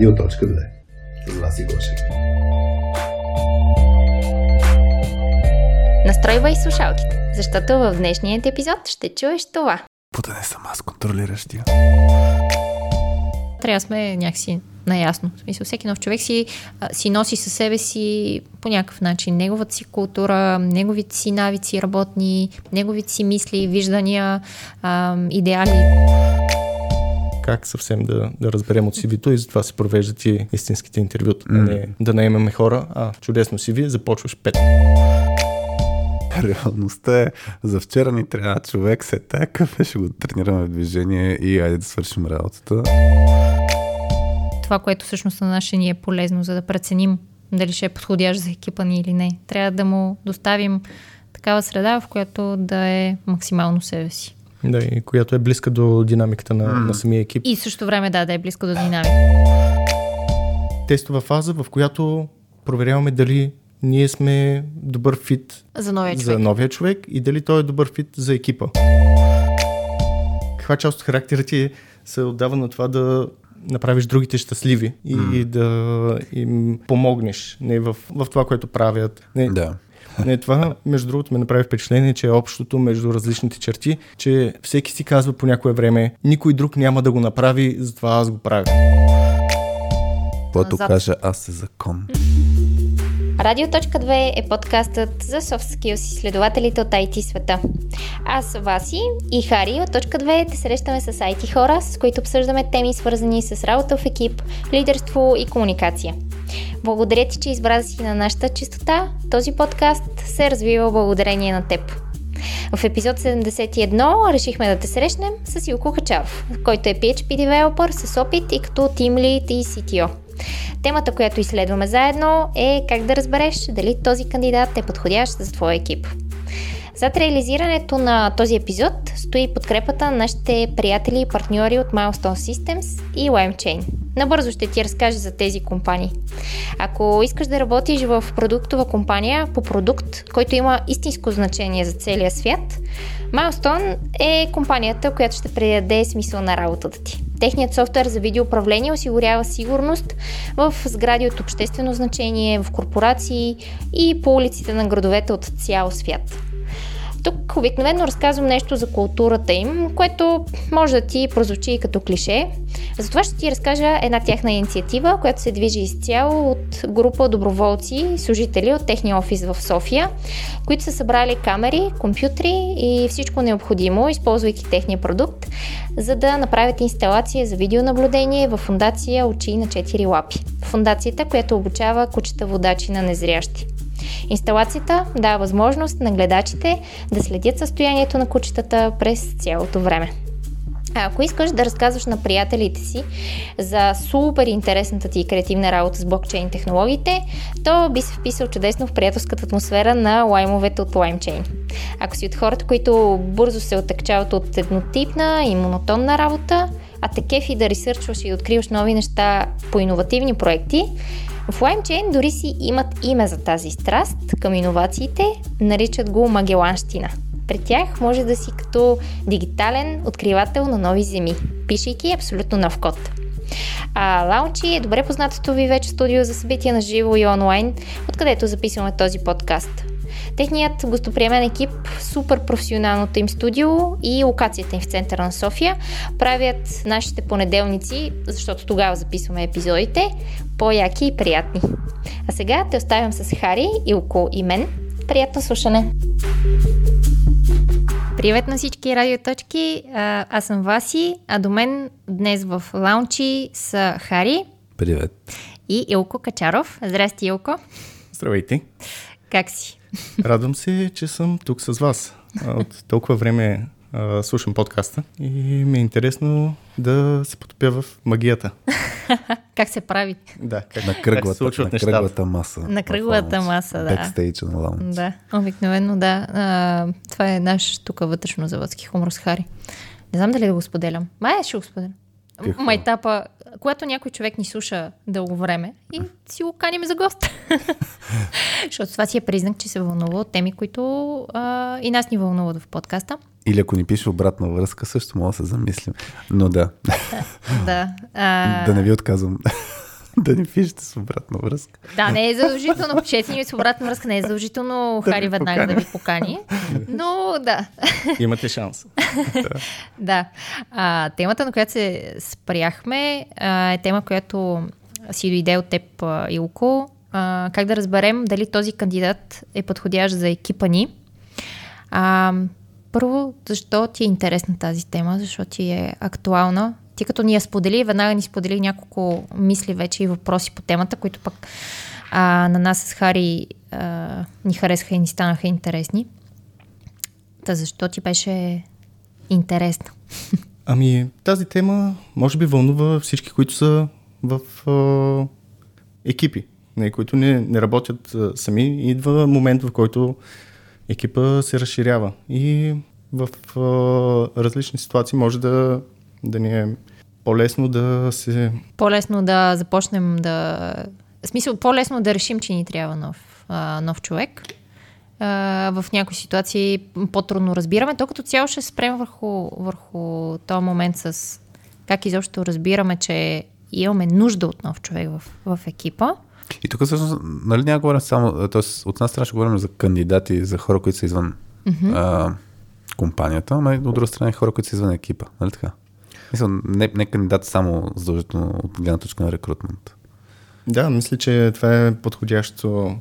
Радио.2 с Васи Гошев. Настройвай слушалките, защото в днешният епизод ще чуеш това. Пута не съм аз контролиращия. Трябва да сме някакси наясно. В смисъл, всеки нов човек си, а, си носи със себе си по някакъв начин неговата си култура, неговите си навици работни, неговите си мисли, виждания, а, идеали. Как съвсем да, да разберем от CV-то и затова се провеждат и истинските интервюта. Mm. Не, да наемаме хора, а чудесно CV, започваш пет. Реалността е, за вчера ни трябва човек, се такъв, ще го тренираме в движение и айде да свършим работата. Това, което всъщност на нас ще ни е полезно, за да преценим дали ще е подходящ за екипа ни или не. Трябва да му доставим такава среда, в която да е максимално себе си. Да, и която е близка до динамиката на, mm. на самия екип. И също време да, да е близко до динамика. Тестова фаза, в която проверяваме дали ние сме добър фит За новия човек. за новия човек и дали той е добър фит за екипа. Каква част от характера ти се отдава на това да направиш другите щастливи и, М. и да им помогнеш не в, в това, което правят. Не, Да. Не, това, между другото, ме направи впечатление, че е общото между различните черти, че всеки си казва по някое време, никой друг няма да го направи, затова аз го правя. Който Назад. каже аз се закон. Радио.2 е подкастът за soft skills изследователите от IT света. Аз, Васи и Хари от Точка 2 те срещаме с IT хора, с които обсъждаме теми свързани с работа в екип, лидерство и комуникация. Благодаря ти, че избра си на нашата чистота. Този подкаст се развива благодарение на теб. В епизод 71 решихме да те срещнем с Илко Хачаров, който е PHP девелопър с опит и като Team Lead и CTO. Темата, която изследваме заедно е как да разбереш дали този кандидат е подходящ за твоя екип. Зад реализирането на този епизод стои подкрепата на нашите приятели и партньори от Milestone Systems и LimeChain. Набързо ще ти разкажа за тези компании. Ако искаш да работиш в продуктова компания по продукт, който има истинско значение за целия свят, Milestone е компанията, която ще предаде смисъл на работата ти. Техният софтуер за видеоуправление осигурява сигурност в сгради от обществено значение, в корпорации и по улиците на градовете от цял свят. Тук обикновено разказвам нещо за културата им, което може да ти прозвучи като клише. Затова ще ти разкажа една тяхна инициатива, която се движи изцяло от група доброволци и служители от техния офис в София, които са събрали камери, компютри и всичко необходимо, използвайки техния продукт, за да направят инсталация за видеонаблюдение в фундация Очи на 4 лапи. Фундацията, която обучава кучета водачи на незрящи. Инсталацията дава възможност на гледачите да следят състоянието на кучетата през цялото време. А ако искаш да разказваш на приятелите си за супер интересната ти креативна работа с блокчейн технологиите, то би се вписал чудесно в приятелската атмосфера на лаймовете от LimeChain. Ако си от хората, които бързо се отъкчават от еднотипна и монотонна работа, а те кефи да ресърчваш и откриваш нови неща по иновативни проекти, в LimeChain дори си имат име за тази страст към иновациите, наричат го магеланщина. При тях може да си като дигитален откривател на нови земи, пишейки абсолютно нов код. А Лаунчи е добре познатото ви вече студио за събития на живо и онлайн, откъдето записваме този подкаст. Техният гостоприемен екип, супер професионалното им студио и локацията им в центъра на София правят нашите понеделници, защото тогава записваме епизодите, по-яки и приятни. А сега те оставям с Хари, Илко и мен. Приятно слушане! Привет на всички радиоточки! А, Аз съм Васи, а до мен днес в лаунчи са Хари Привет. и Илко Качаров. Здрасти, Илко! Здравейте! Как си? Радвам се, че съм тук с вас. От толкова време а, слушам подкаста и ми е интересно да се потопя в магията. Как се прави? Да, как, На как се кръглата, на нещата. кръглата маса. На кръглата маса, да. Бекстейджа на лаунч. Да, обикновено да. А, това е наш тук вътрешно заводски хумор с Хари. Не знам дали да го споделям. Май ще го споделям. Какво? Майтапа, когато някой човек ни слуша дълго време и си го каним за гост. Защото това си е признак, че се вълнува от теми, които а, и нас ни вълнуват в подкаста. Или ако ни пише обратна връзка, също мога да се замислим. Но да, Да. А, да не ви отказвам. да ни пишете с обратна връзка. Да, не е задължително. Пишете ни с обратна връзка, не е задължително Да Хари веднага да покани. ви покани. Но да. Имате шанс. Да. А, темата, на която се спряхме, а, е тема, която си дойде от теб, Илко. А, как да разберем дали този кандидат е подходящ за екипа ни? А, първо, защо ти е интересна тази тема? Защо ти е актуална? Ти като ни я сподели, веднага ни сподели няколко мисли вече и въпроси по темата, които пък а, на нас с Хари а, ни харесаха и ни станаха интересни. Та защо ти беше интересна? Ами, тази тема може би вълнува всички, които са в а, екипи, не, които не, не работят а, сами. Идва момент, в който екипа се разширява и в а, различни ситуации може да, да ни е по-лесно да се... По-лесно да започнем да... В смисъл, по-лесно да решим, че ни трябва нов, а, нов човек. А, в някои ситуации по-трудно разбираме. То като цяло ще спрем върху, върху този момент с как изобщо разбираме, че имаме нужда от нов човек в, в екипа. И тук всъщност, нали няма говорим само, т.е. от една страна ще говорим за кандидати, за хора, които са извън mm-hmm. а, компанията, и от друга страна и хора, които са извън екипа. Нали така? Мисля, не, не кандидат само задължително от гледна точка на рекрутмент. Да, мисля, че това е подходящо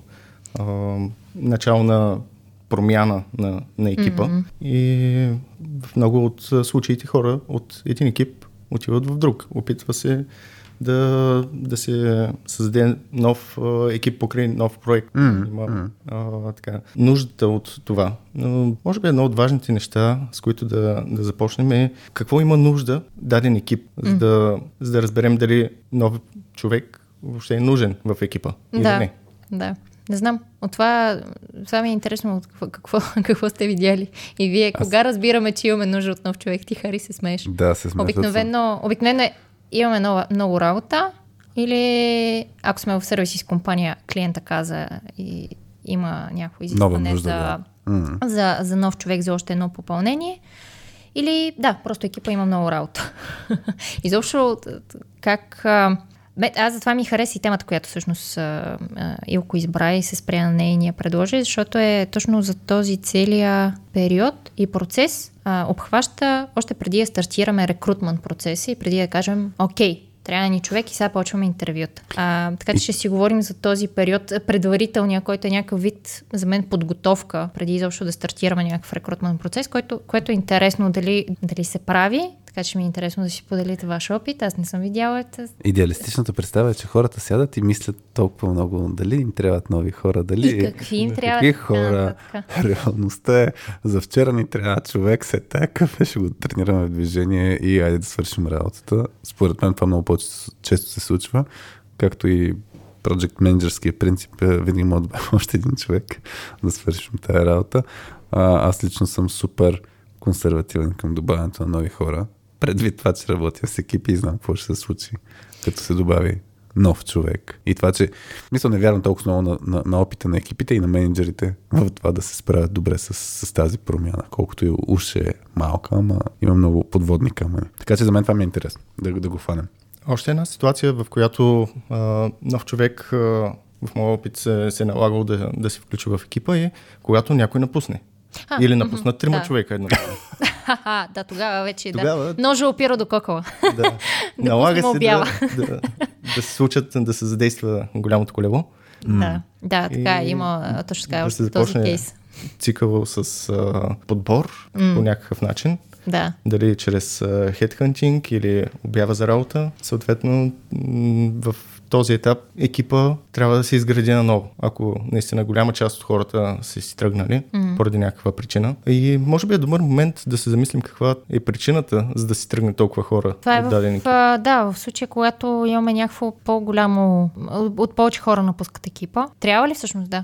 а, начало на промяна на, на екипа. Mm-hmm. И в много от случаите хора от един екип отиват в друг. Опитва се да, да се създаде нов а, екип покрай нов проект. Мгм, Има а, така, нуждата от това. Но може би едно от важните неща, с които да, да започнем е какво има нужда даден екип, за да, за да разберем дали нов човек въобще е нужен в екипа или да, не. да. Не знам. От това, това ми е интересно от какво, какво, какво сте видяли. И вие, Аз- кога разбираме, че имаме нужда от нов човек? Ти, Хари, се смееш. Да, се смятат. Обикновено, обикновено е, имаме много, много работа или ако сме в сервис с компания, клиента каза и има някакво изискване нужда, за, да. За, за нов човек за още едно попълнение. Или да, просто екипа има много работа. Изобщо как... А, бе, аз затова ми хареса и темата, която всъщност а, а, Илко избра и се спря на нея и ни я предложи, защото е точно за този целия период и процес а, обхваща още преди да стартираме рекрутмент процеса и преди да кажем, окей, трябва ни човек и сега почваме интервюта. А, така че ще си говорим за този период, предварителния, който е някакъв вид, за мен, подготовка, преди изобщо да стартираме някакъв рекрутмент процес, който, което е интересно дали, дали се прави, така че ми е интересно да си поделите ваш опит. Аз не съм видяла. т- Идеалистичната представа е, че хората сядат и мислят толкова много дали им трябват нови хора, дали... И какви им трябват, Какви и така хора. нататък. Реалността е, за вчера ни трябва човек, се такъв, ще го тренираме в движение и айде да свършим работата. Според мен това много по-често се случва, както и project менеджерския принцип е винаги може да бъде още един човек да свършим тази работа. А, аз лично съм супер консервативен към добавянето на нови хора. Предвид това, че работя с екипи и знам какво ще се случи, като се добави нов човек. И това, че мисля, не вярвам толкова много на, на, на опита на екипите и на менеджерите в това да се справят добре с, с тази промяна. Колкото и уж е малка, ама има много подводни камъни. Така че за мен това ми е интересно, да, да го фанем. Още една ситуация, в която а, нов човек а, в моя опит се, се е налагал да, да се включи в екипа е когато някой напусне. А, Или напуснат трима да. човека едно. Да, тогава вече Тогава- да. Ножа опира до кокала. да. Налага се да, да, да се случат, да се задейства голямото колело. Да, да, така е, И има точно така, да още се този кейс. цикъл с а, подбор по някакъв начин. Да. Дали чрез хедхантинг или обява за работа. Съответно, в този етап екипа трябва да се изгради наново. Ако наистина голяма част от хората са си тръгнали mm. поради някаква причина. И може би е добър момент да се замислим каква е причината, за да си тръгне толкова хора Това е от в, даден екип. а, да, в случая, когато имаме някакво по-голямо, от повече хора напускат екипа. Трябва ли всъщност да,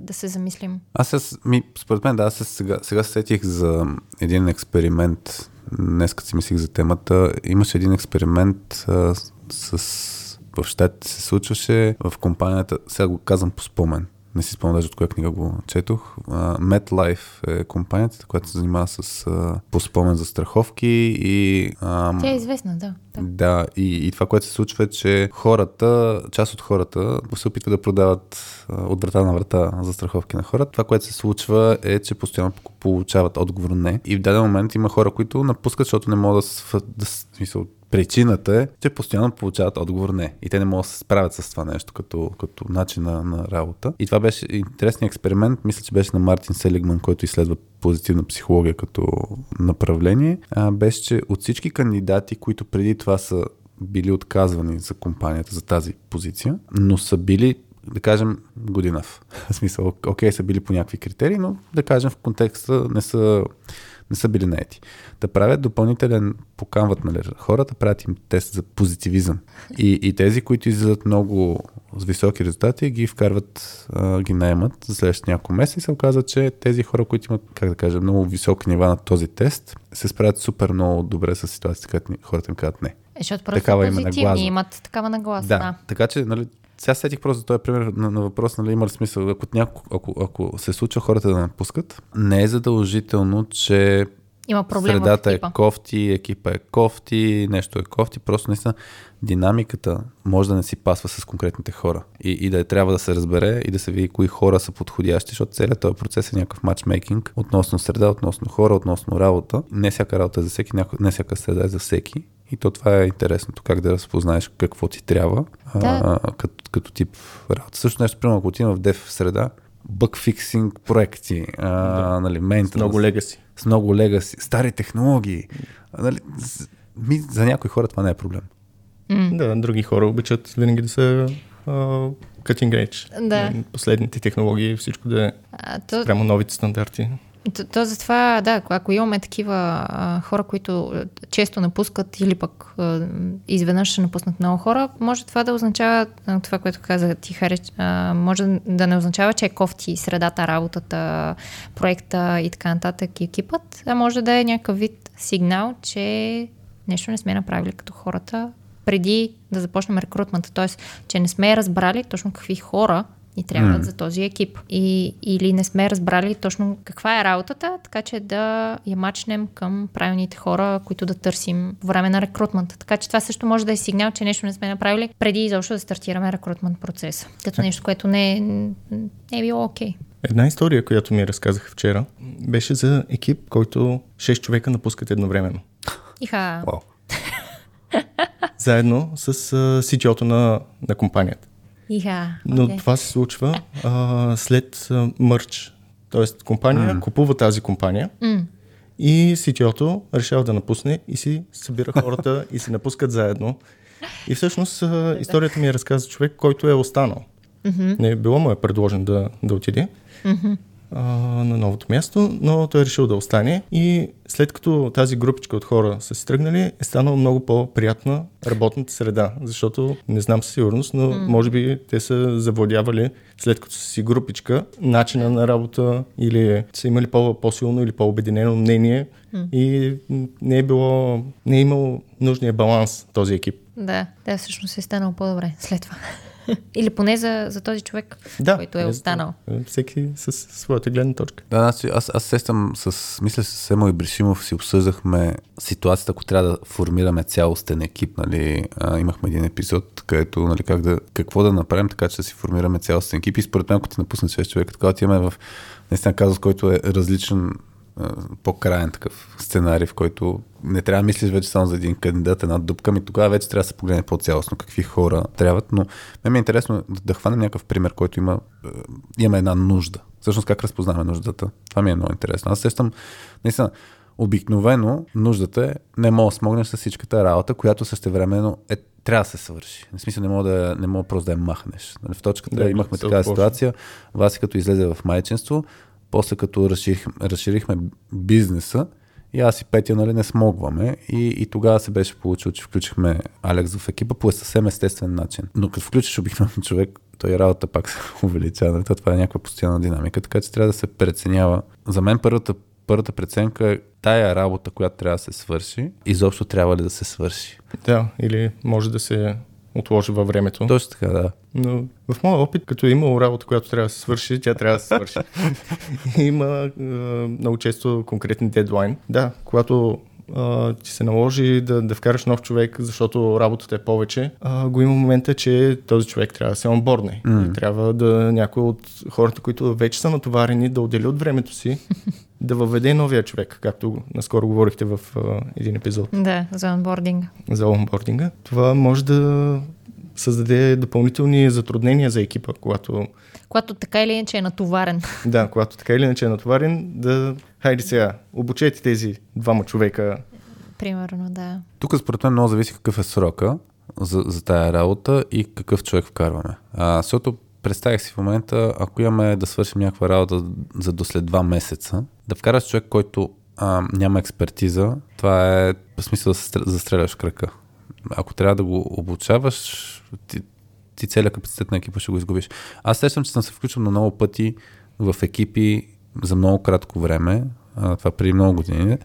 да се замислим? Аз с, ми, според мен, да, аз се сега, сега се сетих за един експеримент. Днес, като си мислих за темата, имаше един експеримент а, с... В щатите се случваше в компанията, сега го казвам по спомен. не си спомням даже от коя книга го четох. Uh, MetLife е компанията, която се занимава с uh, по спомен за страховки и... Uh, Тя е известна, да. Да, да и, и това, което се случва е, че хората, част от хората се опитват да продават uh, от врата на врата за страховки на хората. Това, което се случва е, че постоянно получават отговор не. И в даден момент има хора, които напускат, защото не могат да, да, да Причината е, че постоянно получават отговор не. И те не могат да се справят с това нещо като, като начин на, на работа. И това беше интересен експеримент. Мисля, че беше на Мартин Селигман, който изследва позитивна психология като направление. А, беше, че от всички кандидати, които преди това са били отказвани за компанията, за тази позиция, но са били да кажем, година. В смисъл, окей, са били по някакви критерии, но да кажем в контекста не са не са били наети. Да правят допълнителен, поканват нали, хората, правят им тест за позитивизъм. И, и тези, които излизат много с високи резултати, ги вкарват, а, ги наемат за следващите няколко месеца и се оказва, че тези хора, които имат, как да кажа, много високи нива на този тест, се справят супер много добре с ситуацията, където хората им казват не. Е, защото просто такава позитивни нагласа. имат такава нагласа. Да, да. така че нали, сега сетих просто този пример на, на въпрос, нали, има ли смисъл, ако, няко, ако, ако се случва хората да напускат, не е задължително, че има проблем средата е кофти, екипа е кофти, нещо е кофти, просто наистина динамиката може да не си пасва с конкретните хора. И, и да е, трябва да се разбере и да се види кои хора са подходящи, защото целият този процес е някакъв матчмейкинг относно среда, относно хора, относно работа. Не всяка работа е за всеки, не всяка среда е за всеки и то това е интересното, как да разпознаеш какво ти трябва да. а, като, като тип работа. Също нещо, примерно, ако отивам в дев среда, бък фиксинг проекти, а, да. нали, ментенс. Много легаси. С много легаси, стари технологии. Нали, ми, за някои хора това не е проблем. Mm. Да, други хора обичат винаги да са uh, cutting edge. Да. Последните технологии, всичко да е то... прямо новите стандарти. То, то затова, да, ако имаме такива а, хора, които често напускат или пък а, изведнъж ще напуснат много хора, може това да означава, това, което каза ти, Хари, а, може да не означава, че е кофти средата, работата, проекта и така нататък и екипът, а може да е някакъв вид сигнал, че нещо не сме направили като хората преди да започнем рекрутмента. Т.е. че не сме разбрали точно какви хора ни трябват mm. за този екип. И, или не сме разбрали точно каква е работата, така че да я мачнем към правилните хора, които да търсим по време на рекрутмента. Така че това също може да е сигнал, че нещо не сме направили преди изобщо да стартираме рекрутмент процеса. Като нещо, което не, не е било окей. Okay. Една история, която ми разказах вчера, беше за екип, който 6 човека напускат едновременно. Иха. Wow. Заедно с CTO-то на, на компанията. Yeah, Но okay. това се случва а, след а, мърч. Тоест компания mm. купува тази компания mm. и CTO-то решава да напусне и си събира хората и се напускат заедно. И всъщност а, историята ми е разказа човек, който е останал. Mm-hmm. Не е било му е предложен да, да отиде. Mm-hmm а, на новото място, но той е решил да остане и след като тази групичка от хора са си тръгнали, е станало много по-приятна работната среда, защото не знам със сигурност, но mm. може би те са завладявали след като са си групичка начина на работа или са имали по- по-силно или по-обединено мнение mm. и не е било, не е имал нужния баланс този екип. Да, да, всъщност е станало по-добре след това. Или поне за, за този човек, да, който е останал. Всеки с своята гледна точка. Да, значи, аз, аз сестам с, мисля, с Семо и Бришимов си обсъждахме ситуацията, ако трябва да формираме цялостен екип. Нали, а, имахме един епизод, където нали, как да, какво да направим, така че да си формираме цялостен екип. И според мен, ако ти напусне 6 човека, така отиваме в наистина казус, който е различен по-краен такъв сценарий, в който не трябва да мислиш вече само за един кандидат, една дупка, ми тогава вече трябва да се погледне по-цялостно какви хора трябват, но мен ми е интересно да, да хвана някакъв пример, който има, има една нужда. Всъщност как разпознаваме нуждата? Това ми е много интересно. Аз сещам, наистина, обикновено нуждата е не мога да смогнеш с всичката работа, която същевременно е трябва да се свърши. В смисъл не мога, да, не мога просто да я махнеш. Нали, в точката да, имахме такава ситуация. Васи като излезе в майчинство, после като разширих, разширихме бизнеса, и аз и Петя нали, не смогваме. И, и тогава се беше получило, че включихме Алекс в екипа по съвсем естествен начин. Но като включиш обикновен човек, той работа пак се увеличава. Нали? Това е някаква постоянна динамика, така че трябва да се преценява. За мен първата, първата преценка е тая работа, която трябва да се свърши, изобщо трябва ли да се свърши. Да, или може да се отложи във времето. Точно така, да. Но в моя опит, като е имало работа, която трябва да се свърши, тя трябва да се свърши. Има е, много често конкретен дедлайн. Да, когато а, ти се наложи да, да вкараш нов човек, защото работата е повече, а, го има момента, че този човек трябва да се онбордне. Mm. И трябва да някой от хората, които вече са натоварени, да отдели от времето си, да въведе новия човек, както наскоро говорихте в а, един епизод Да, за онбординга. за онбординга. Това може да създаде допълнителни затруднения за екипа, когато Когато така или иначе е натоварен. Да, когато така или иначе е натоварен, да... Хайде сега, обучете тези двама човека. Примерно, да. Тук според мен много зависи какъв е срока за, за тая работа и какъв човек вкарваме. А, защото представих си в момента, ако имаме да свършим някаква работа за до след два месеца, да вкараш човек, който а, няма експертиза, това е в смисъл да се стр- застреляш в крака. Ако трябва да го обучаваш, ти, ти целият капацитет на екипа ще го изгубиш. Аз сещам, че съм се включил на много пъти в екипи за много кратко време, а, това преди много години,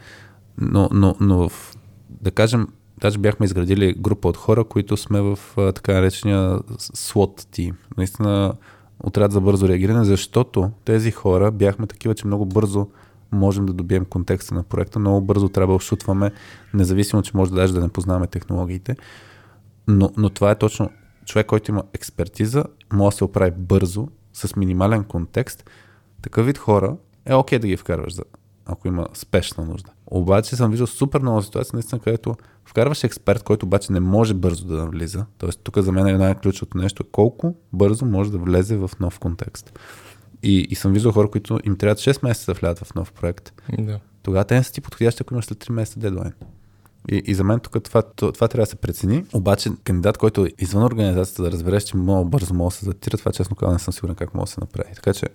но, но, но в, да кажем, даже бяхме изградили група от хора, които сме в а, така наречения SWOT team. Наистина отряд за бързо реагиране, защото тези хора бяхме такива, че много бързо можем да добием контекста на проекта, много бързо трябва да ошутваме, независимо, че може да даже да не познаваме технологиите. Но, но това е точно човек, който има експертиза, може да се оправи бързо, с минимален контекст. Такъв вид хора е окей да ги вкарваш, за, ако има спешна нужда. Обаче съм виждал супер много ситуации, наистина, където вкарваш експерт, който обаче не може бързо да навлиза. Тоест, тук за мен е най-ключовото нещо, колко бързо може да влезе в нов контекст. И, и съм виждал хора, които им трябват 6 месеца да влязат в нов проект. Да. Тогава те не са ти подходящи, ако имаш след 3 месеца дедлайн. И, и за мен тук това, това, това трябва да се прецени. Обаче кандидат, който е извън организацията да разбереш, че много бързо може да се затира, това честно казвам не съм сигурен как може да се направи. Така че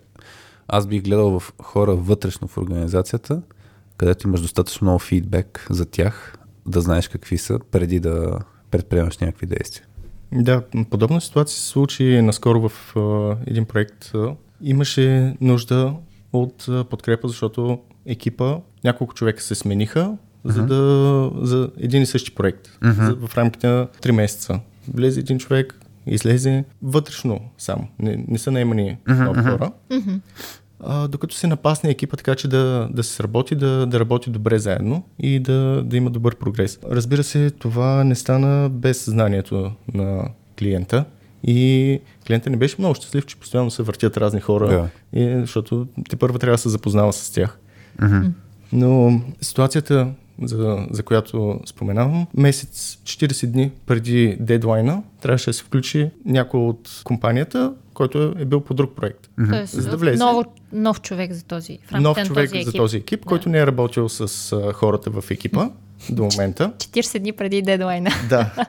аз бих гледал в хора вътрешно в организацията, където имаш достатъчно много фидбек за тях, да знаеш какви са, преди да предприемаш някакви действия. Да, подобна ситуация се случи наскоро в а, един проект. А, имаше нужда от подкрепа, защото екипа, няколко човека се смениха, за да за един и същи проект за, в рамките на 3 месеца. Влезе един човек, излезе вътрешно само. Не, не са наемани нови хора. А, докато се напасне екипа така, че да, да се сработи, да, да работи добре заедно и да, да има добър прогрес. Разбира се, това не стана без знанието на клиента. И клиента не беше много щастлив, че постоянно се въртят разни хора, Да. и, защото те първо трябва да се запознава с тях. Но ситуацията, за, за която споменавам, месец 40 дни преди дедлайна трябваше да се включи някой от компанията, който е бил по друг проект. Тоест, За да влезе. ново, нов човек за този, в Нов на човек този екип. за този екип, който не е работил с а, хората в екипа до момента. 40 дни преди дедлайна. Да.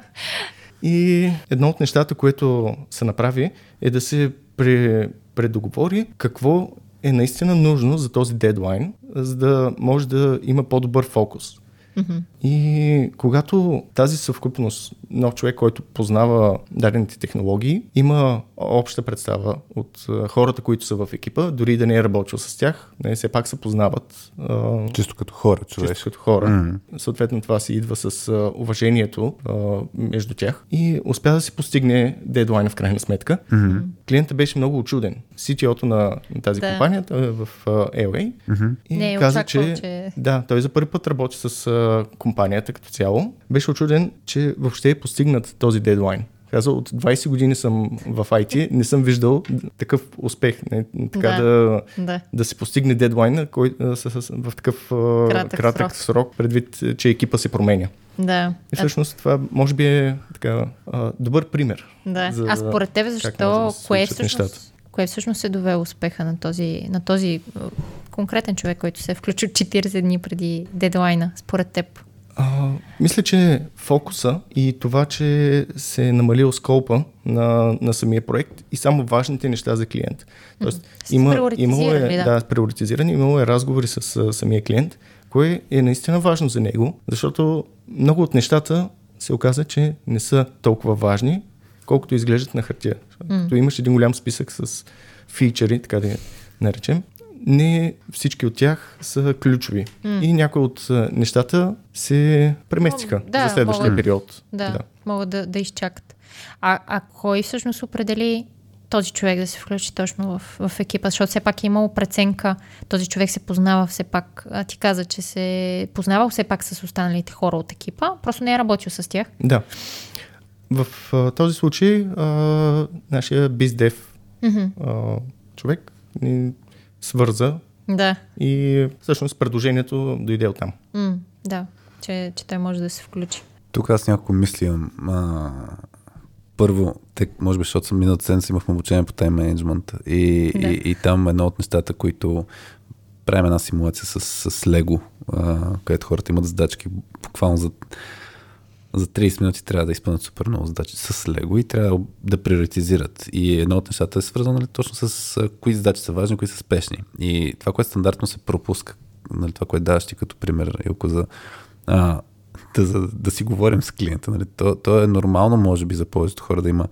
И едно от нещата, което се направи, е да се пре, предоговори какво е наистина нужно за този дедлайн, за да може да има по-добър фокус. И когато тази съвкупност, нов човек, който познава дадените технологии, има обща представа от а, хората, които са в екипа, дори да не е работил с тях, не, все пак се познават а, Чисто като хора, човек. чисто като хора. Mm. Съответно, това си идва с а, уважението а, между тях. И успя да се постигне дедлайна в крайна сметка. Mm-hmm. Клиентът беше много очуден. CTO-то на тази Да. компания е в а, LA mm-hmm. и Не е каза, очаквал, че... че- Да, той за първи път работи с а, компанията като цяло. Беше очуден, че въобще е постигнат този дедлайн. Каза, от 20 години съм в IT, не съм виждал такъв успех. Не, така Да. да, Да. да се постигне кой, с, с, в такъв Кратък кратък срок. срок, предвид, че екипа се променя. Да. И всъщност това може би е така, добър пример. Да. за а според тебе защо, кое, случат всъщност, нещата. Кое всъщност е довело успеха на този, на този а, конкретен човек, който се е включил 40 дни преди дедлайна, според теб? А, мисля, че фокуса и това, че се е намалил скопа на, на самия проект и само важните неща за клиент. Тоест, има, имало е, да. да, приоритизирани, имало е разговори с а, самия клиент, кое е наистина важно за него, защото много от нещата се оказа, че не са толкова важни, колкото изглеждат на хартия. Като имаш един голям списък с фичери, така да я наречем, не всички от тях са ключови. М. И някои от нещата се преместиха Да, за следващия могат- период. Да, да. могат да, да изчакат. А, а кой всъщност определи този човек да се включи точно в, в екипа? Защото все пак е имало преценка, този човек се познава все пак, а ти каза, че се познавал все пак с останалите хора от екипа, просто не е работил с тях. Да. В а, този случай а, нашия биздев а, човек ни свърза Да, и всъщност предложението дойде от там. М, да, че, че той може да се включи. Тук аз няколко мисли имам. А, първо, те, може би, защото съм миналата седмица имахме обучение по тайм менеджмент и, Да. и, и там едно от нещата, които правим една симулация с, с Лего, а, където хората имат задачки буквално за, за 30 минути трябва да изпълнят супер много задачи с Лего и трябва да приоритизират. И едно от нещата е свързано нали, точно с кои задачи са важни, кои са спешни. И това, което стандартно се пропуска, нали, това, което даваш ти като пример, Илко, за а, да, за, да си говорим с клиента. Нали? То, то е нормално, може би, за повечето хора да има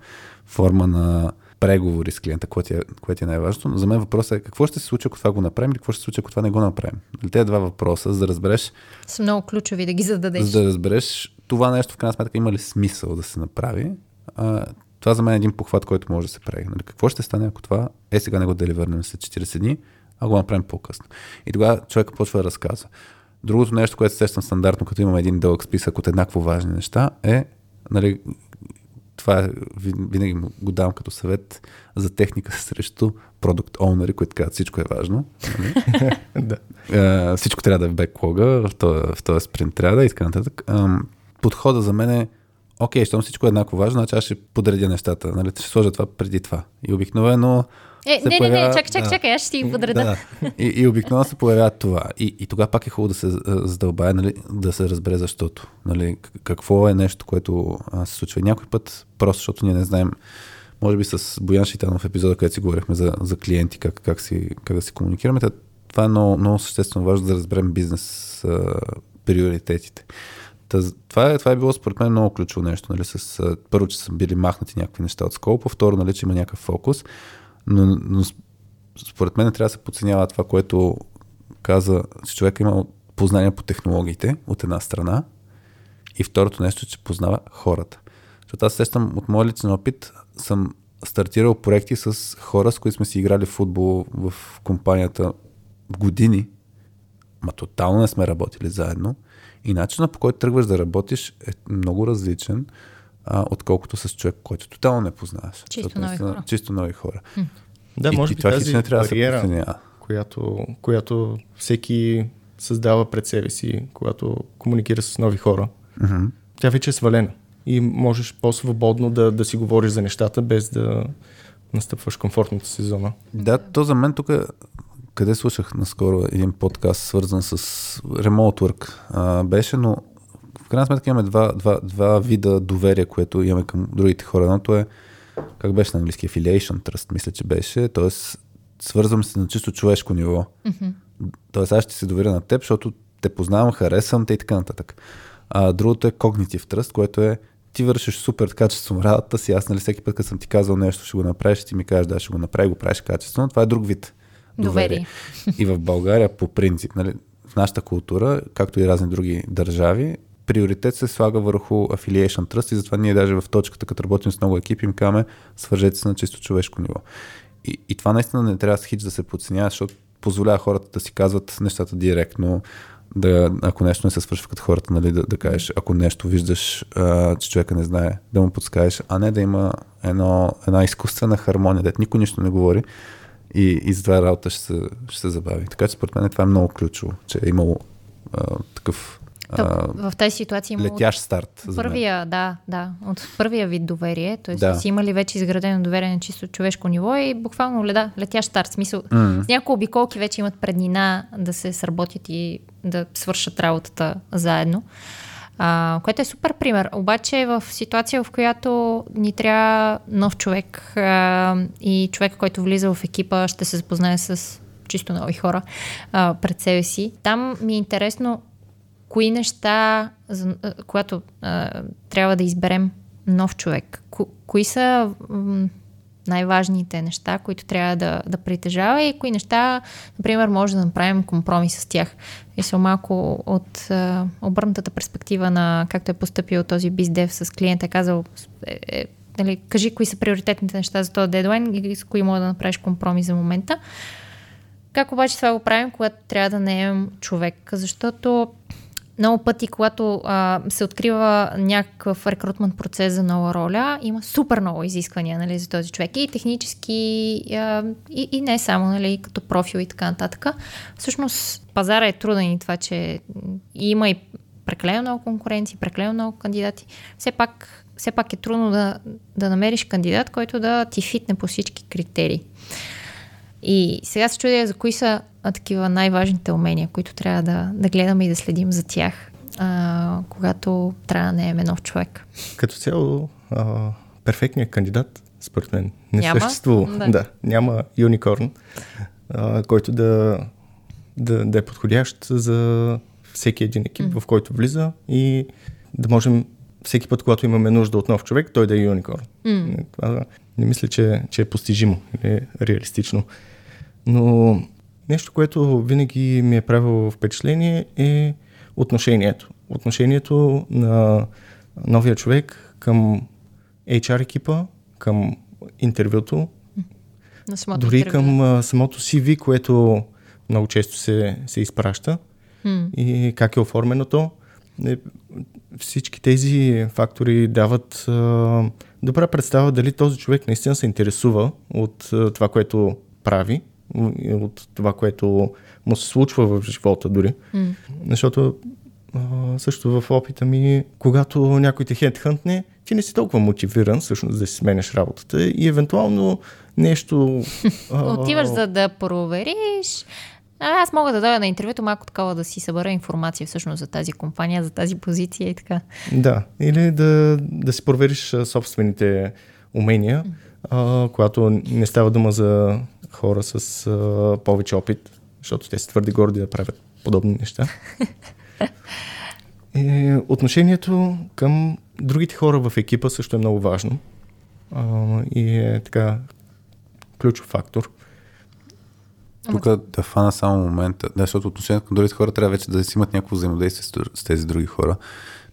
форма на преговори с клиента, което е, което е най-важното. Но за мен въпросът е какво ще се случи, ако това го направим или какво ще се случи, ако това не го направим. Нали, Те два въпроса, за да разбереш, Са много ключови да ги зададеш. за да разбереш това нещо в крайна сметка има ли смисъл да се направи. А, това за мен е един похват, който може да се прави. Нали? Какво ще стане, ако това е сега не го деливърнем след 40 дни, а го направим по-късно. И тогава човек почва да разказва. Другото нещо, което се сещам стандартно, като имам един дълъг списък от еднакво важни неща, е, нали, това е, ви- винаги го давам като съвет за техника срещу продукт оунери, които казват всичко е важно. Нали? да. А, всичко трябва да е в беклога, в този, в този спринт трябва да е и така нататък. Подхода за мен е, окей, щом всичко е еднакво важно, значи аз ще подредя нещата, нали, ще сложа това преди това. И обикновено Е, не, не, не, появява- чакай, чакай, да. чакай, аз ще ти подреда. Да. И, и обикновено се появява това. И, и тогава пак е хубаво да се задълбае, нали, да се разбере защото. Нали, какво е нещо, което а, се случва. И някой път, просто защото ние не знаем, може би с Боян Шитанов епизода, където си говорихме за, за клиенти, как, как, си, как да си комуникираме, това е много, много съществено важно да разберем бизнес а, приоритетите. Това, е, това е било според мен много ключово нещо. Нали, с, първо, че са били махнати някакви неща от скопа, второ, нали, че има някакъв фокус, но, но според мен трябва да се подценява това, което каза, че човек има познания по технологиите от една страна и второто нещо, че познава хората. Защото аз сещам от моя личен опит, съм стартирал проекти с хора, с които сме си играли футбол в компанията години, ма тотално не сме работили заедно. И начинът по който тръгваш да работиш е много различен, а, отколкото с човек, който тотално не познаваш. Чисто Защото нови хора. Чисто нови хора. Да, и, може и би това тази не трябва да се бариера, подценява. която, която всеки създава пред себе си, когато комуникира с нови хора, Мгм. тя вече е свалена. И можеш по-свободно да, да си говориш за нещата, без да настъпваш комфортната си зона. Да, то за мен тук, къде слушах наскоро един подкаст, свързан с remote work, а, беше, но в крайна сметка имаме два, два, два вида доверие, което имаме към другите хора. Едното е, как беше на английски, affiliation trust, мисля, че беше, т.е. свързвам се на чисто човешко ниво. Тоест аз ще се доверя на теб, защото те познавам, харесвам те и така нататък. А другото е cognitive trust, което е ти вършиш супер качествено работата си, аз нали всеки път, като съм ти казал нещо, ще го направиш, ти ми кажеш да, ще го направи, го правиш качествено. Това е друг вид доверие. Доверие. И в България по принцип, нали, в нашата култура, както и разни други държави, приоритет се слага върху affiliation trust и затова ние даже в точката, като работим с много екипи, им казваме, свържете се на чисто човешко ниво. И, и това наистина не трябва с хич да се подценява, защото позволява хората да си казват нещата директно, да, ако нещо не се свършва като хората, нали, да, да кажеш, ако нещо виждаш, а, че човека не знае, да му подскажеш, а не да има едно, една изкуствена хармония, дето никой нищо не говори и, и затова работа ще се, ще се забави. Така че според мен това е много ключово, че е имало а, такъв То, в тази ситуация има летящ старт. мен. Първия, да, да, от първия вид доверие, т.е. Да. Си имали вече изградено доверие на чисто човешко ниво и буквално леда, летящ старт. Смисъл, М. с няколко обиколки вече имат преднина да се сработят и да свършат работата заедно. А, което е супер пример. Обаче в ситуация, в която ни трябва нов човек а, и човек, който влиза в екипа, ще се запознае с чисто нови хора а, пред себе си. Там ми е интересно кои неща, за- когато а, трябва да изберем нов човек, ко, кои са м, най-важните неща, които трябва да, да притежава и кои неща, например, може да направим компромис с тях. И са малко от а, обърнатата перспектива на както е поступил този биздев с клиента, е казал е, е, нали, кажи кои са приоритетните неща за този дедлайн и с кои може да направиш компромис за момента. Как обаче това го правим, когато трябва да наемем човек? Защото много пъти, когато а, се открива някакъв рекрутмент процес за нова роля, има супер много изисквания нали, за този човек. И технически, а, и, и не само, нали, като профил и така нататък. Всъщност, пазара е труден и това, че има и прекалено много конкуренции, прекалено много кандидати. Все пак, все пак е трудно да, да намериш кандидат, който да ти фитне по всички критерии. И сега се чудя за кои са а, такива най-важните умения, които трябва да, да гледаме и да следим за тях, а, когато трябва да наеме нов човек. Като цяло, а, перфектният кандидат, според мен, не Няма? съществува. Да. Да, няма юникорн, а, който да, да, да е подходящ за всеки един екип, Мгм. в който влиза и да можем всеки път, когато имаме нужда от нов човек, той да е юникорн. Това не мисля, че, че е постижимо е реалистично. Но нещо, което винаги ми е правило впечатление е отношението. Отношението на новия човек към HR екипа, към интервюто, На самото дори интервю. към а, самото CV, което много често се, се изпраща М. и как е оформено то. Е, Всички тези фактори дават а, добра представа дали този човек наистина се интересува от а, това, което прави, от това, което му се случва в живота дори. М. Защото а, също в опита ми, когато някой те хедхънтне, ти не си толкова мотивиран всъщност да си сменеш работата и евентуално нещо... а, Отиваш за да провериш. А, аз мога да дойда на интервюто малко такова да си събера информация всъщност за тази компания, за тази позиция и така. Да, или да, да си провериш собствените умения, а, когато не става дума за хора с а, повече опит, защото те са твърде горди да правят подобни неща. И отношението към другите хора в екипа също е много важно а, и е така ключов фактор. Тук да фана само момента, да, защото отношението към другите хора трябва вече да си имат някакво взаимодействие с, с тези други хора.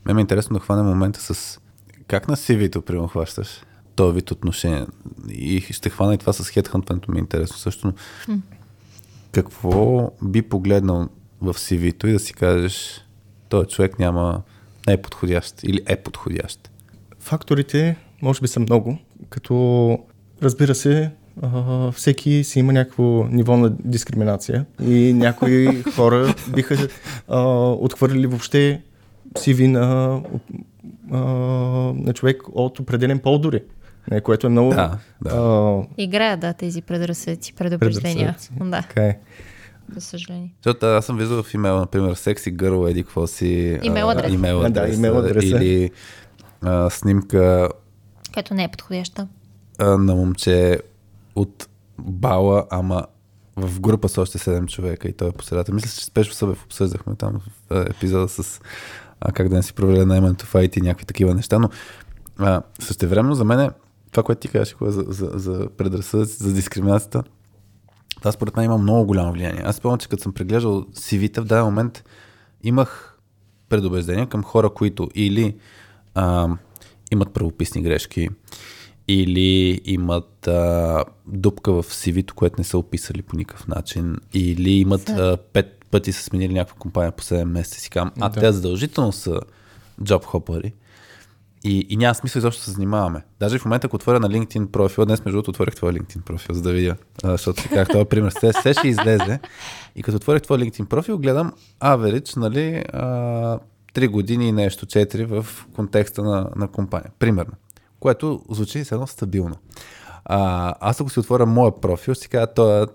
Мен ми е интересно да хвана момента с как на CV-то, примерно, хващаш този вид отношения. И ще хвана и това с хедхантването ми е интересно също. Но какво би погледнал в CV-то и да си кажеш, този човек няма, не е подходящ или е подходящ? Факторите може би са много, като разбира се, всеки си има някакво ниво на дискриминация и някои хора биха а, отхвърлили въобще CV на, а, на човек от определен пол дори, не, което е много... Да, да. А, Играят, да, тези предразсъдци, предупреждения. Предразсъдци. Да, така е. за съжаление. Защото аз съм виждал в имейла, например, секси гърл, еди какво си. Имейл адрес. Имейл А, да, адреса, имейл адреса. Или а, снимка Което не е подходяща. а, на момче от бала, ама в група с още 7 човека и той е по средата. Мисля, че спешно Събев обсъждахме там в епизода с а, как да не си проведе наймането в IT и някакви такива неща, но а, същевременно за мен е това, което ти Коя, за, за, за предразсъдъци, за дискриминацията, това според мен има много голямо влияние. Аз спомням, че като съм преглеждал CV-та, в даден момент имах предубеждения към хора, които или а, имат правописни грешки, или имат а, дупка в CV-то, което не са описали по никакъв начин, или имат а, пет пъти са сменили някаква компания по 7 месеца. Си казвам, а Да. те задължително са джоб хопъри. И, и няма смисъл изобщо се занимаваме. Даже в момента, ако отворя на LinkedIn профил, днес между другото отворих твоя LinkedIn профил, за да видя, а, защото си казах, това пример се, се ще излезе. И като отворих твоя LinkedIn профил, гледам average, нали, а, 3 години и нещо, 4 в контекста на, на компания. Примерно. Което звучи едно стабилно. А, аз ако си отворя моя профил, ще си кажа, той е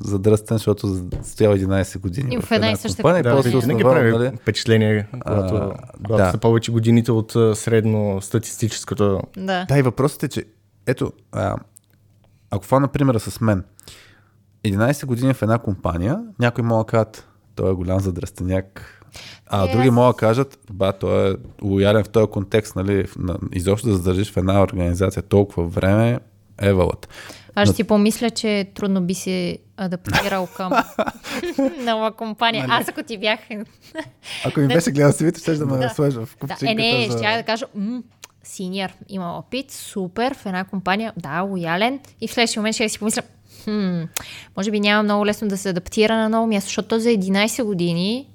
задръстен, защото стоял 11 години И в една и съща компания. Да, после винаги основава, прави нали, впечатление, когато, А, когато да. са повече годините от средно статистическото. Да. Да, и въпросът е, че ето, а, ако фана примера с мен, 11 години в една компания, някой мога да кажат, той е голям задръстеняк, а Е, други могат да кажат, ба, той е лоялен в този контекст, нали, на, изобщо да задържиш в една организация толкова време, евалът. Аз Но- ще си помисля, че трудно би се адаптирал към нова компания. Аз ако ти бях... Ако ми беше гледал си, ще да ме Да. сложа в Да, купчинката е, не, за... ще да кажа, м- синьор, има опит, супер, в една компания, да, лоялен. И в следващия момент ще си помисля, хм, може би няма много лесно да се адаптира на ново място, защото за 11 години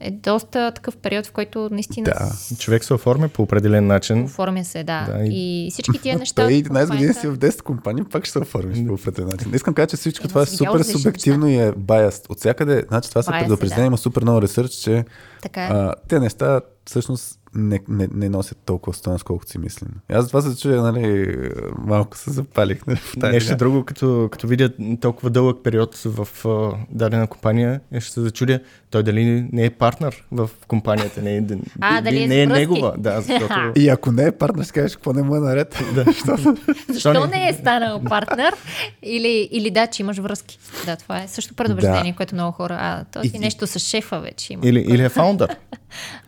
е доста такъв период, в който наистина Да. Човек се оформя по определен начин. оформя се, да. Да, и... всички тия неща. Той в 11 години компанията- си в 10 компании, пак ще се оформиш по определен начин. Не искам да кажа, че всичко Е, това е супер субективно и е баяст. От всякъде, значи това са е, предупреждения, да. има супер много ресърч, че Така е. а, те неща всъщност не, не, не носят толкова стоеност, колкото си мислим. Аз това се чуя, нали, малко се запалих. Нали, в тази Нещо игра. друго, като, като видя толкова дълъг период в а, дадена компания, е, ще се зачудя той дали не е партнер в компанията, не е, А, дали е не е негова. Да, защото... И ако не е партнер, ще кажеш какво не му е наред. да, Защо не е станал партнер? Или, или да, че имаш връзки. Да, това е също предупреждение, Да. което много хора. А, този И- нещо с шефа вече има. Или, или е фаундър.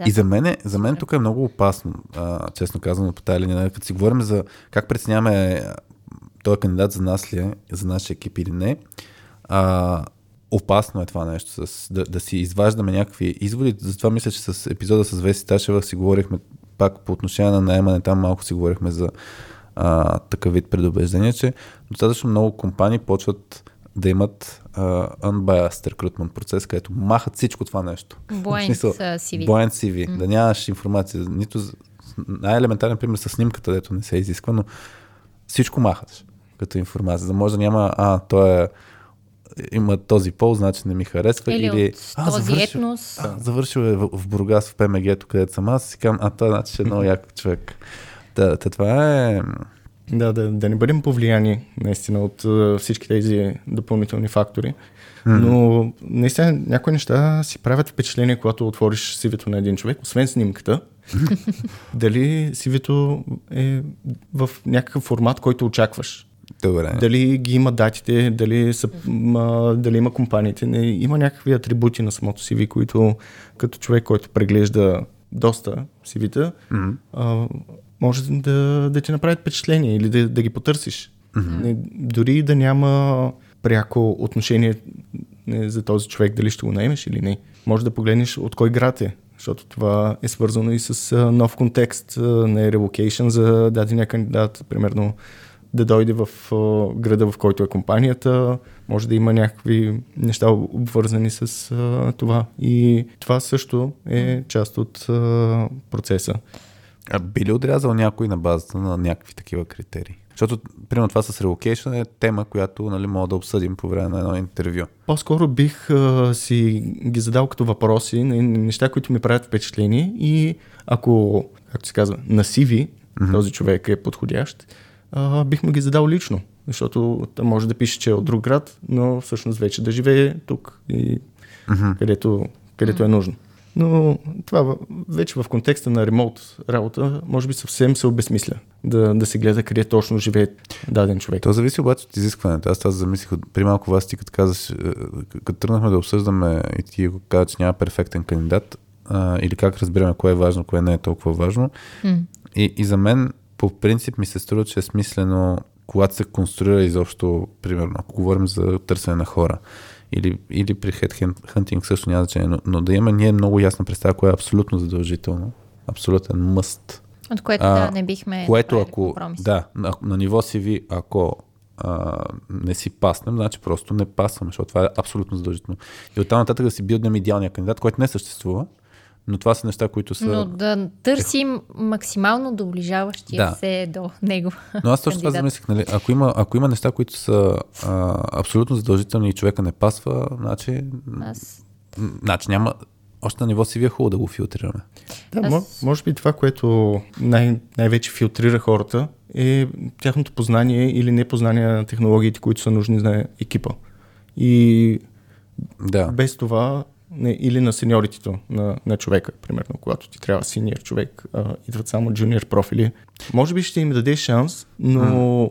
Да. И за мен, е- за мен тук е много опасно, а, честно казано, по тази линия. Нали, Като си говорим за как преценяваме този кандидат за нас ли е, за нашия екип или не, а, опасно е това нещо, с, да, да си изваждаме някакви изводи. Затова мисля, че с епизода с Веси Ташева си говорихме пак по отношение на наемане, там малко си говорихме за а, такъв вид предубеждения, че достатъчно много компании почват да имат а, unbiased recruitment процес, където махат всичко това нещо. Blind смисъл, CV. Blind CV. Mm. Да нямаш информация. Нито най-елементарен пример с снимката, дето не се изисква, но всичко махаш като информация. За може да няма, а, той е има този пол, значи не ми харесва. Или или от този етнос. А, завършил е в, в Бургас, в ПМГ-то, където съм аз, си казвам, а той значи е много як човек. Та, та това е... Да, да, да не бъдем повлияни наистина от а, всички тези допълнителни фактори. Но наистина някои неща си правят впечатление, когато отвориш сивито на един човек, освен снимката. дали сивито е в някакъв формат, който очакваш. Добре. Дали ги има датите, дали, са, ма, дали има компаниите. Не, има някакви атрибути на самото CV, които като човек, който преглежда доста CV-та, Мгм. а, може да, да ти направят впечатление или да, да ги потърсиш. Не, дори да няма пряко отношение за този човек, дали ще го наемеш или не. Може да погледнеш от кой град е, защото това е свързано и с нов контекст на релокейшн за дадения кандидат, примерно да дойде в града, в който е компанията, може да има някакви неща обвързани с това. И това също е част от процеса. А би ли отрязал някой на базата на някакви такива критерии? Защото, примерно, това с relocation е тема, която нали, мога да обсъдим по време на едно интервю. По-скоро бих а, си ги задал като въпроси, на неща, които ми правят впечатление и ако, както се казва, на CV mm-hmm. този човек е подходящ, а, бих му ги задал лично, защото там може да пише, че е от друг град, но всъщност вече да живее тук и Mm-hmm. където, където е нужно. Но това вече в контекста на ремонт работа, може би съвсем се обезмисля да, да се гледа къде точно живее даден човек. То зависи обаче от изискването. Аз това замислих при малко вас ти, като казаш, е, като тръгнахме да обсъждаме и ти го каза, че няма перфектен кандидат, а, или как разбираме кое е важно, кое не е толкова важно. М. И, и за мен, по принцип, ми се струва, че е смислено, когато се конструира изобщо, примерно, ако говорим за търсене на хора, или, или при headhunting също няма значение, но, но да имаме ние много ясна представа, кое е абсолютно задължително, абсолютен мъст. От което А, да не бихме Което ако, компромис. да, на, на ниво CV, ако а, не си паснем, значи просто не пасваме, защото това е абсолютно задължително. И оттам нататък да си билднем идеалния кандидат, който не съществува, но това са неща, които са... Но да търсим максимално доближаващия Да. се до него. Но аз точно това замислих, нали? Ако има, ако има неща, които са а, абсолютно задължителни и човека не пасва, значи, Аз значи няма... Още на ниво CV е хубаво да го филтрираме. Да, Аз- мо- може би това, което най- най-вече филтрира хората е тяхното познание или непознание на технологиите, които са нужни за екипа. И Да. без това, не, или на сеньоритето на, на човека, примерно, когато ти трябва синьор човек, а, идват само джуниор профили. Може би ще им даде шанс, но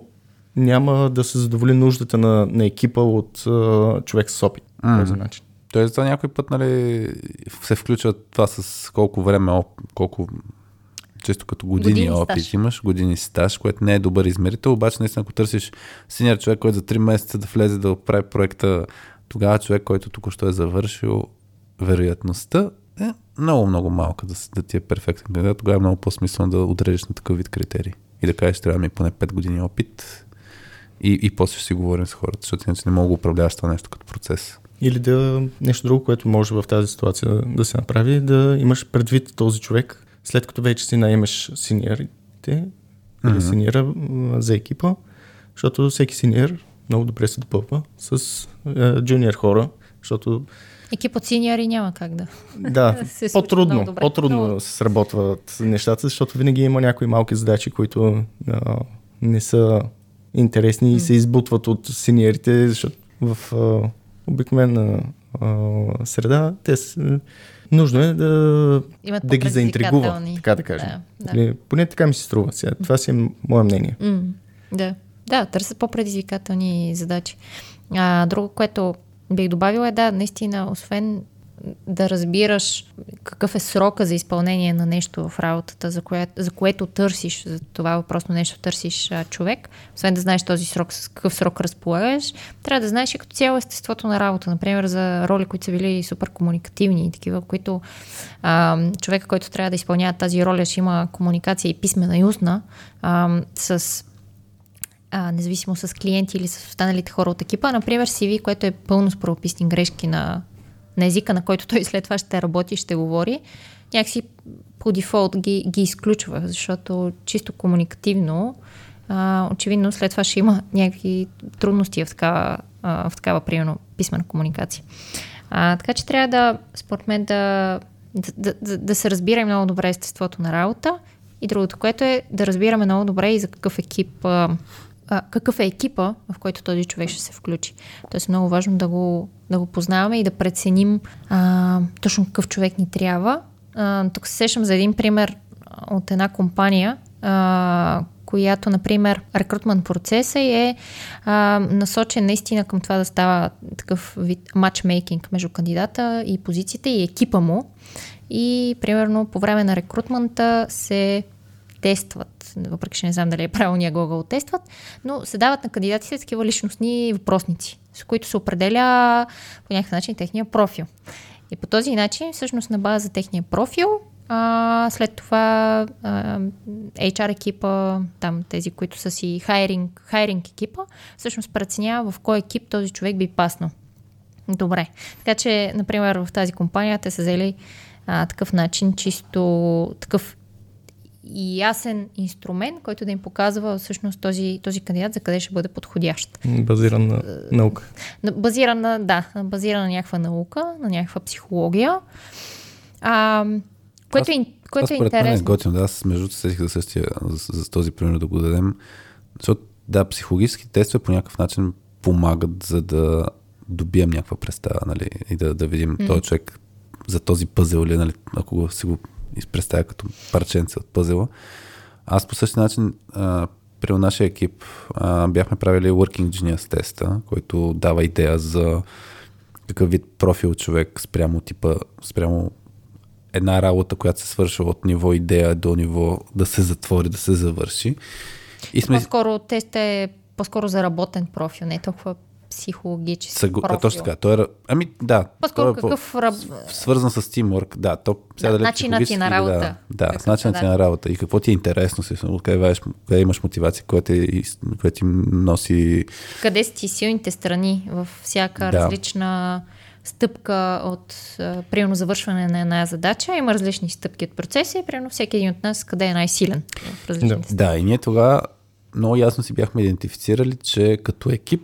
няма да се задоволи нуждата на, на екипа от а, човек с опит. По този начин. Тоест за някой път нали, се включва това с колко време, оп- колко често като години, Години опит стаж. имаш, години стаж, което не е добър измерител, обаче наистина ако търсиш синьор човек, който за 3 месеца да влезе да прави проекта, тогава човек, който току-що е завършил, вероятността е много, много малка да, да ти е перфектен кандидат. Тогава е много по-смислено да отрежеш на такъв вид критерии. И да кажеш, трябва ми е поне 5 години опит и, и после ще си говорим с хората, защото иначе не мога да управляваш това нещо като процес. Или да нещо друго, което може в тази ситуация да се направи, да имаш предвид този човек, след като вече си наемеш синьорите или Мгм. синьора за екипа, защото всеки синьор много добре се допълва с е, джуниор хора, защото Екип от синьори няма как да. да, се по-трудно, по-трудно се сработват нещата, защото винаги има някои малки задачи, които а, не са интересни и се избутват от синьорите, защото в а, обикновена а, среда те са, нужно е да, Имат да ги заинтригува, така да кажем. Да, да. Или, поне така ми се струва. Сега, това си е мое мнение. Да. Да, търсят по-предизвикателни задачи. А, друго, което бих добавила е да, наистина, освен да разбираш какъв е срока за изпълнение на нещо в работата, за, кое, за което търсиш, за това въпросно нещо търсиш а, човек, освен да знаеш този срок, с какъв срок разполагаш, трябва да знаеш и като цяло естеството на работа. Например, за роли, които са били супер комуникативни и такива, които а, човека, който трябва да изпълнява тази роля, ще има комуникация и писмена и устна а, с а, независимо с клиенти или с останалите хора от екипа. Например, CV, което е пълно с правописни грешки на, на езика, на който той след това ще работи и ще говори, някакси по дефолт ги, ги изключва, защото чисто комуникативно, а, очевидно след това ще има някакви трудности в такава, а, в такава примерно, писмена комуникация. А, така че трябва да, според мен, да, да, да, да се разбира много добре естеството на работа и другото, което е да разбираме много добре и за какъв екип а, какъв е екипа, в който този човек ще се включи. Тоест е много важно да го, да го познаваме и да преценим а, точно какъв човек ни трябва. А, тук се сещам за един пример от една компания, а, която, например, рекрутмент процеса е а, насочен наистина към това да става такъв вид матчмейкинг между кандидата и позицията и екипа му. И, примерно, по време на рекрутмента се тестват, въпреки че не знам дали е правилния глагол тестват, но се дават на кандидатите такива личностни въпросници, с които се определя по някакъв начин техния профил. И по този начин, всъщност на база техния профил, а, след това а, HR екипа, там тези, които са си хайринг, хайринг екипа, всъщност преценява в кой екип този човек би паснал. Добре. Така че, например, в тази компания те са взели а, такъв начин, чисто такъв и ясен инструмент, който да им показва всъщност този, този кандидат за къде ще бъде подходящ. Базиран на наука. На- Базиран на, да, базиран на някаква наука, на някаква психология. А, което, е, ин- Това което е според мен е интересно. готино. Да, аз между сетих за същия, за, за този пример да го дадем. Защото, да, психологически тестове по някакъв начин помагат, за да добием някаква представа, нали, и да, да видим mm. този човек за този пъзел или, нали, ако го, си го представя като парченце от пъзела. Аз по същия начин а, при нашия екип а, бяхме правили Working Genius теста, който дава идея за какъв вид профил човек спрямо типа, спрямо една работа, която се свършва от ниво идея до ниво да се затвори, да се завърши. И сме По-скоро тест е по-скоро за работен профил, не толкова психологически съгу... профил. точно така. Той е, ами да. По-скоро той е какъв раб... свързан с тимворк, да. То, сега Да, дали е начинът ти на работа. Да, да с начинът е, ти да. на работа и какво ти е интересно, си, къде, ваеш, къде имаш мотивация, което ти, кое ти носи къде са ти силните страни във всяка Да. да. различна стъпка от, примерно, завършване на една задача. Има различни стъпки от процеса и, примерно, всеки един от нас къде е най-силен в различните Да, и ние тогава много ясно си бяхме идентифицирали, че като екип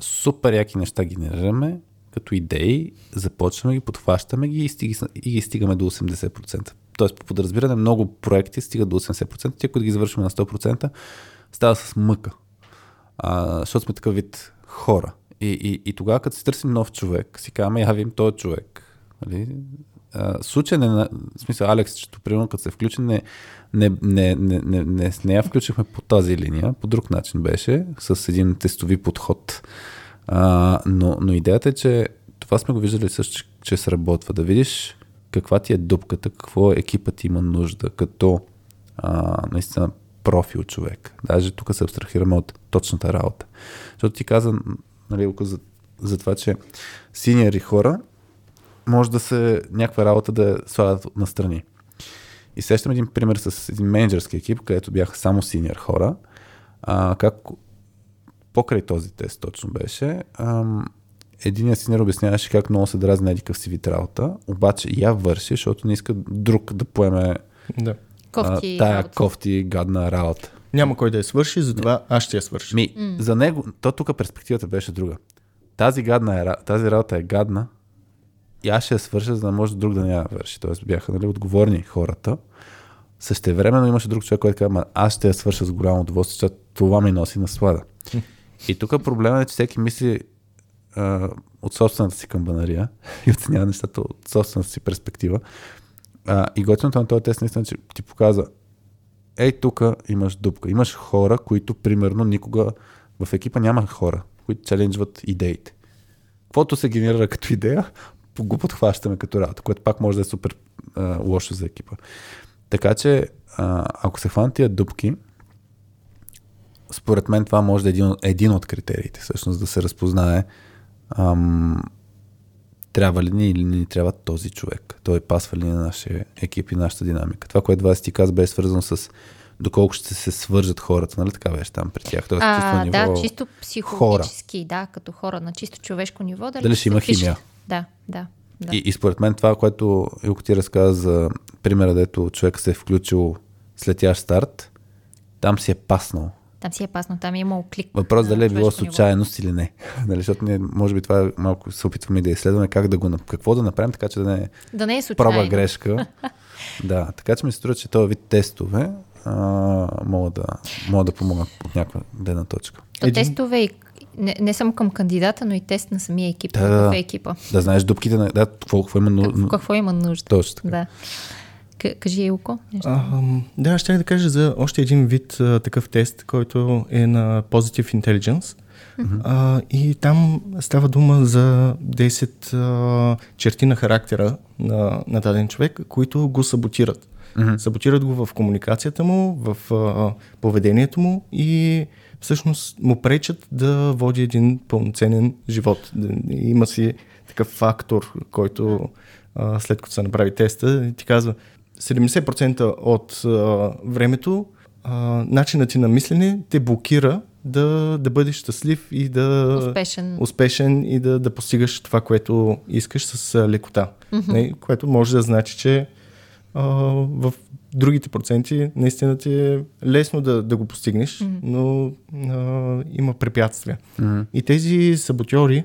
супер яки неща генерираме, като идеи, започваме ги, подхващаме ги и, стиги, и ги стигаме до 80%. Тоест, по подразбиране, много проекти стигат до 80%, тия, които ги завършваме на 100%, става с мъка. А, защото сме такъв вид хора. И, и, и тогава, като си търсим нов човек, си казваме, я видим този човек. Нали? Случай не, в смисъл, Алекс, че примерно като се включи, не, не, не, не, не, не, не я включихме по тази линия, по друг начин беше, с един тестови подход. А, но, но идеята е, че това сме го виждали също, че, сработва. Да видиш каква ти е дупката, какво екипът има нужда, като а, наистина профил човек. Даже тук се абстрахираме от точната работа. Защото ти каза, нали, за, за това, че синьори хора може да се някаква работа да слагат настрани. И сещам един пример с един менеджерски екип, където бяха само синьор хора. А, как покрай този тест точно беше, ам, единият синьор обясняваше как много се дразни един си вид работа, обаче я върши, защото не иска друг да поеме Да. Кофти. а, тая работа. кофти гадна работа. Няма кой да я свърши, затова аз ще я свърша. Ми, mm. за него, то тук перспективата беше друга. Тази, гадна е, ра- тази работа е гадна и аз ще я свърша, за да може друг да не я върши. Тоест бяха нали, отговорни хората. Същевременно имаше друг човек, който каза, «Ма, аз ще я свърша с голямо удоволствие, защото това ми носи наслада. И тук проблемът е, че всеки мисли а, от собствената си камбанария и оценява нещата от собствената си перспектива. А, и готиното на този тест наистина, че ти показва, ей тук имаш дупка. Имаш хора, които примерно никога в екипа няма хора, които челенджват идеите. Каквото се генерира като идея, го подхващаме като работа, което пак може да е супер а, лошо за екипа. Така че, а, ако се хванат тия дупки, според мен това може да е един, един от критериите, всъщност да се разпознае ам, трябва ли ни или не ни трябва този човек. Той пасва ли на нашия екип и нашата динамика. Това, което вас ти каза, беше свързано с доколко ще се свържат хората, нали така беше там при тях. Тоест, чисто А, ниво, да, чисто психологически, да, като хора на чисто човешко ниво. Дали, Дали ще има химия? Да, да. да. И, и според мен това, което Илко ти разказа за примера, дето човек се е включил след ящ старт, там си е паснал. Там си е пасно, там е имало клик. Въпрос дали е било ниво. случайност или не. Нали, защото ние, може би това е малко се опитваме да изследваме как да го, какво да направим, така че да не е Да не е случайно. проба грешка. да, така че ми се струва, че този вид тестове а, могат, да, могат да помогнат от някаква гледна точка. То Един- тестове и не, не само към кандидата, но и тест на самия екип. Да, Да, екипа. Да знаеш дупките на... Да, какво, какво има... Какво, Ну, какво има нужда? точно така. Да. К- кажи, Илко. Нещо. Ам, да, ще да кажа за още един вид а, такъв тест, който е на Positive Intelligence. А, и там става дума за 10 а, черти на характера на, на даден човек, които го саботират. Мгм. Саботират го в комуникацията му, в а, поведението му и всъщност му пречат да води един пълноценен живот. Има си такъв фактор, който а, след като се направи теста, ти казва 70% от а, времето а, начинът ти на мислене те блокира да, да бъдеш щастлив и да Успешен. успешен и да, да постигаш това, което искаш с лекота. Не, което може да значи, че а, в другите проценти наистина ти е лесно да, да го постигнеш, но а, има препятствия. Мгм. И тези саботьори,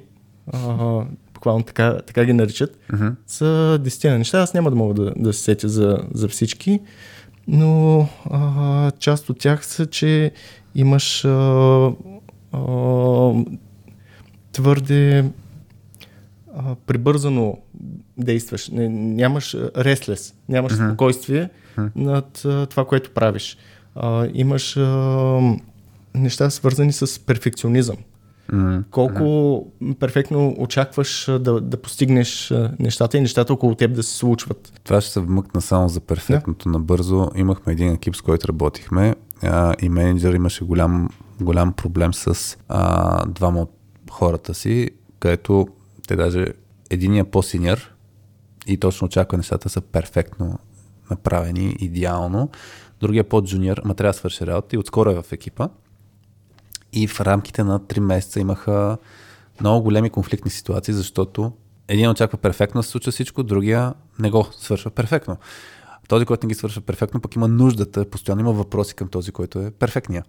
а, буквално така, така ги наричат, Мгм. са десетина неща. Аз няма да мога да, да се сетя за, за всички, но а, част от тях са, че имаш а, а, твърде а, прибързано действаш. Не, нямаш реслес, нямаш Мгм. спокойствие Мгм. над а, това, което правиш. А, имаш а, неща свързани с перфекционизъм. Мгм. Колко перфектно очакваш да, да постигнеш нещата и нещата около теб да се случват. Това ще се вмъкна само за перфектното набързо. Имахме един екип, с който работихме а, и менеджер имаше голям, голям проблем с а, двама от хората си, където те даже единия по-синьор и точно очаква нещата са перфектно направени, идеално. Другия по-джуниор, ма трябва да свърши работа и отскоро е в екипа. И в рамките на 3 месеца имаха много големи конфликтни ситуации, защото един очаква перфектно да се случва всичко, другия не го свършва перфектно. Този, който не ги свършва перфектно, пък има нуждата, постоянно има въпроси към този, който е перфектния.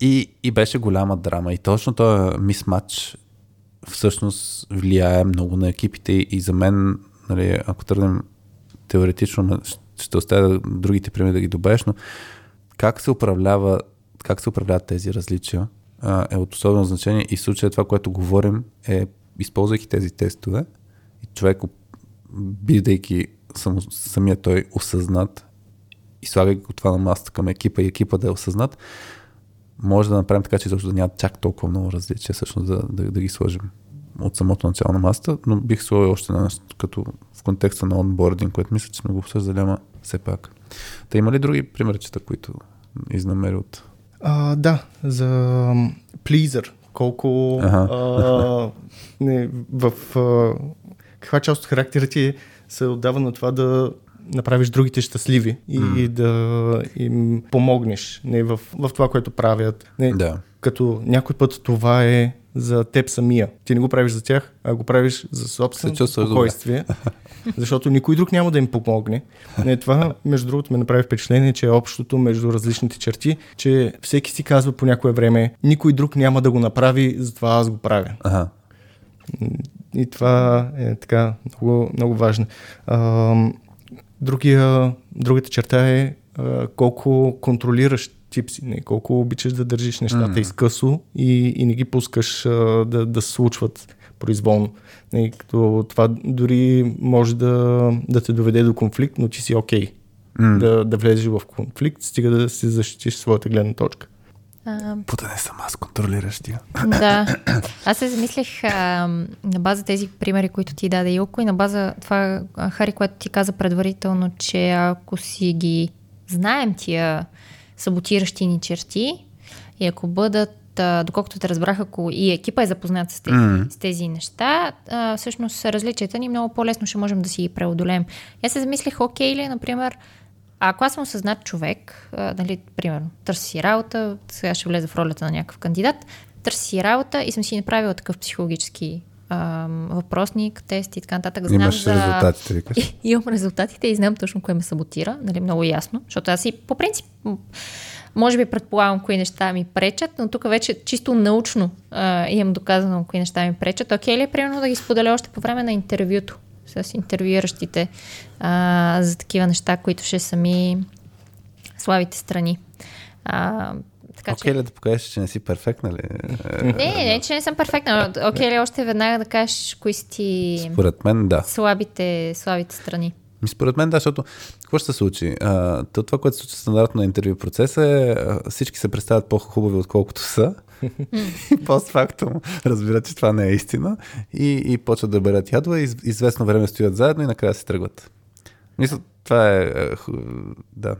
И, и беше голяма драма. И точно този мисмач всъщност влияе много на екипите и за мен, нали, ако тръгнем теоретично, ще оставя другите примери да ги добавиш, но как се управлява, как се управляват тези различия е от особено значение. И в случая това, което говорим е, използвайки тези тестове и човек, бидейки само, самия той осъзнат и слагайки това на масата към екипа и екипа да е осъзнат, може да направим така, че изобщо да няма чак толкова много различия, всъщност да, да, да ги сложим от самото начало на масата, но бих сложил още една нещо, като в контекста на онбординг, което мисля, че сме го обсъждали, ама все пак. Та има ли други примерчета, които изнамери от... А, да, за Pleaser. Колко Аха. а, не, в а, каква част от характера ти се отдава на това да направиш другите щастливи и, М. да им помогнеш не, в, в това, което правят. Не, Да. Като някой път това е за теб самия. Ти не го правиш за тях, а го правиш за собствено Се чувстваш спокойствие. Защото никой друг няма да им помогне. Не, това, между другото, ме направи впечатление, че е общото между различните черти, че всеки си казва по някое време, никой друг няма да го направи, затова аз го правя. Ага. И това е така много, много важно. Ам, Другия, другата черта е а, колко контролираш тип си, не, колко обичаш да държиш нещата Мгм. изкъсо и, и не ги пускаш а, да, да се случват произволно. Не, като това дори може да, да те доведе до конфликт, но ти си окей М. да, да влезеш в конфликт, стига да си защитиш своята гледна точка. А, Пута не съм аз контролиращия. Да. Аз се замислих а, на база тези примери, които ти даде Илко и на база това, Хари, което ти каза предварително, че ако си ги знаем тия саботиращи ни черти и ако бъдат, а, доколкото те разбрах, ако и екипа е запознат с тези, М. с тези неща, а, всъщност различията ни много по-лесно ще можем да си ги преодолеем. Аз се замислих, окей ли, например, ако аз съм осъзнат човек, а, нали, примерно, търси си работа, сега ще влезе в ролята на някакъв кандидат, търси си работа и съм си направила такъв психологически ам, въпросник, тест и така нататък. Знам Имаш за... резултатите, викаш. И, имам резултатите и знам точно кое ме саботира, нали, много ясно, защото аз и по принцип може би предполагам кои неща ми пречат, но тук вече чисто научно а, имам доказано кои неща ми пречат. Окей ли е примерно да ги споделя още по време на интервюто с интервюиращите а, за такива неща, които ще са ми слабите страни. А, така Окей че... ли да покажеш, че не си перфект, нали? Не, не, че не съм перфектна. Окей ли още веднага да кажеш кои са ти Според мен, да. слабите, слабите страни. Ми според мен, да, защото какво ще се случи? А, то, това, което се случва стандартно на интервю процеса е всички се представят по-хубави, отколкото са. и постфактум разбират, че това не е истина и, и почват да берат ядове, из, известно време стоят заедно и накрая се тръгват. Мисля, това е, а, ху, да,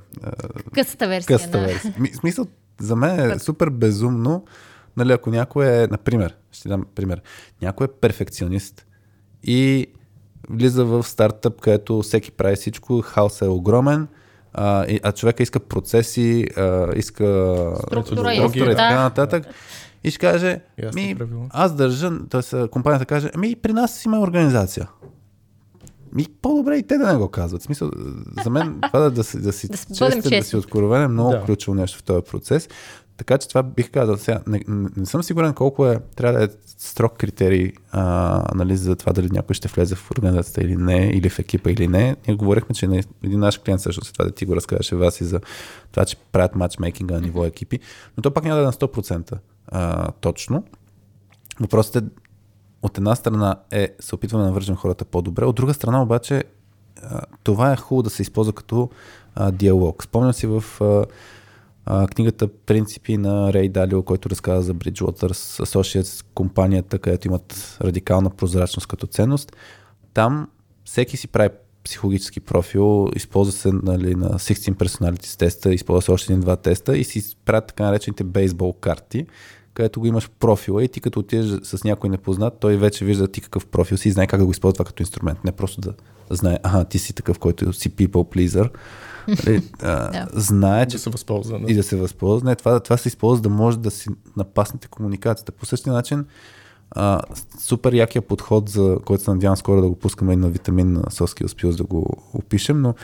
Късата версия късата на... версия. Ми, смисъл, за мен е супер безумно, нали, ако някой е, например, ще дам пример, някой е перфекционист и влиза в стартъп, където всеки прави всичко, хаосът е огромен, а, а човека иска процеси, а, иска Структура и структура и така нататък. И ще каже, Ясни ми, правила. аз държа, т.е. компанията каже, ми при нас има организация. Ми по-добре и те да не го казват. В смисъл, за мен това да, да, си, да си Да честен, да си откровен е много Да. ключово нещо в този процес. Така че това бих казал сега. Не, не, съм сигурен колко е, трябва да е строг критерий а, нали, за това дали някой ще влезе в организацията или не, или в екипа или не. Ние говорихме, че не, един наш клиент също след това да ти го разкажеше вас и за това, че правят матчмейкинга на ниво екипи, но то пак няма да е на 100% а, точно. Въпросът е, от една страна е, се опитваме да навържем хората по-добре, от друга страна обаче а, това е хубаво да се използва като а, диалог. Спомням си в а, книгата Принципи на Рей Далио, който разказва за Bridgewater Associates, компанията, където имат радикална прозрачност като ценност. Там всеки си прави психологически профил, използва се нали, на 16 personalities теста, използва се още един-два теста и си правят така наречените бейсбол карти, където го имаш профила и ти като отидеш с някой непознат, той вече вижда ти какъв профил си и знае как да го използва като инструмент. Не просто да знае, ага, ти си такъв, който си people pleaser. Нали, а, Да. Знае, че Да се възползва. и да се възползва. Не, това, това се използва да може да си напаснете комуникацията. По същия начин, а, супер якия подход, за който се надявам скоро да го пускаме и на витамин на Skills Pills да го опишем, но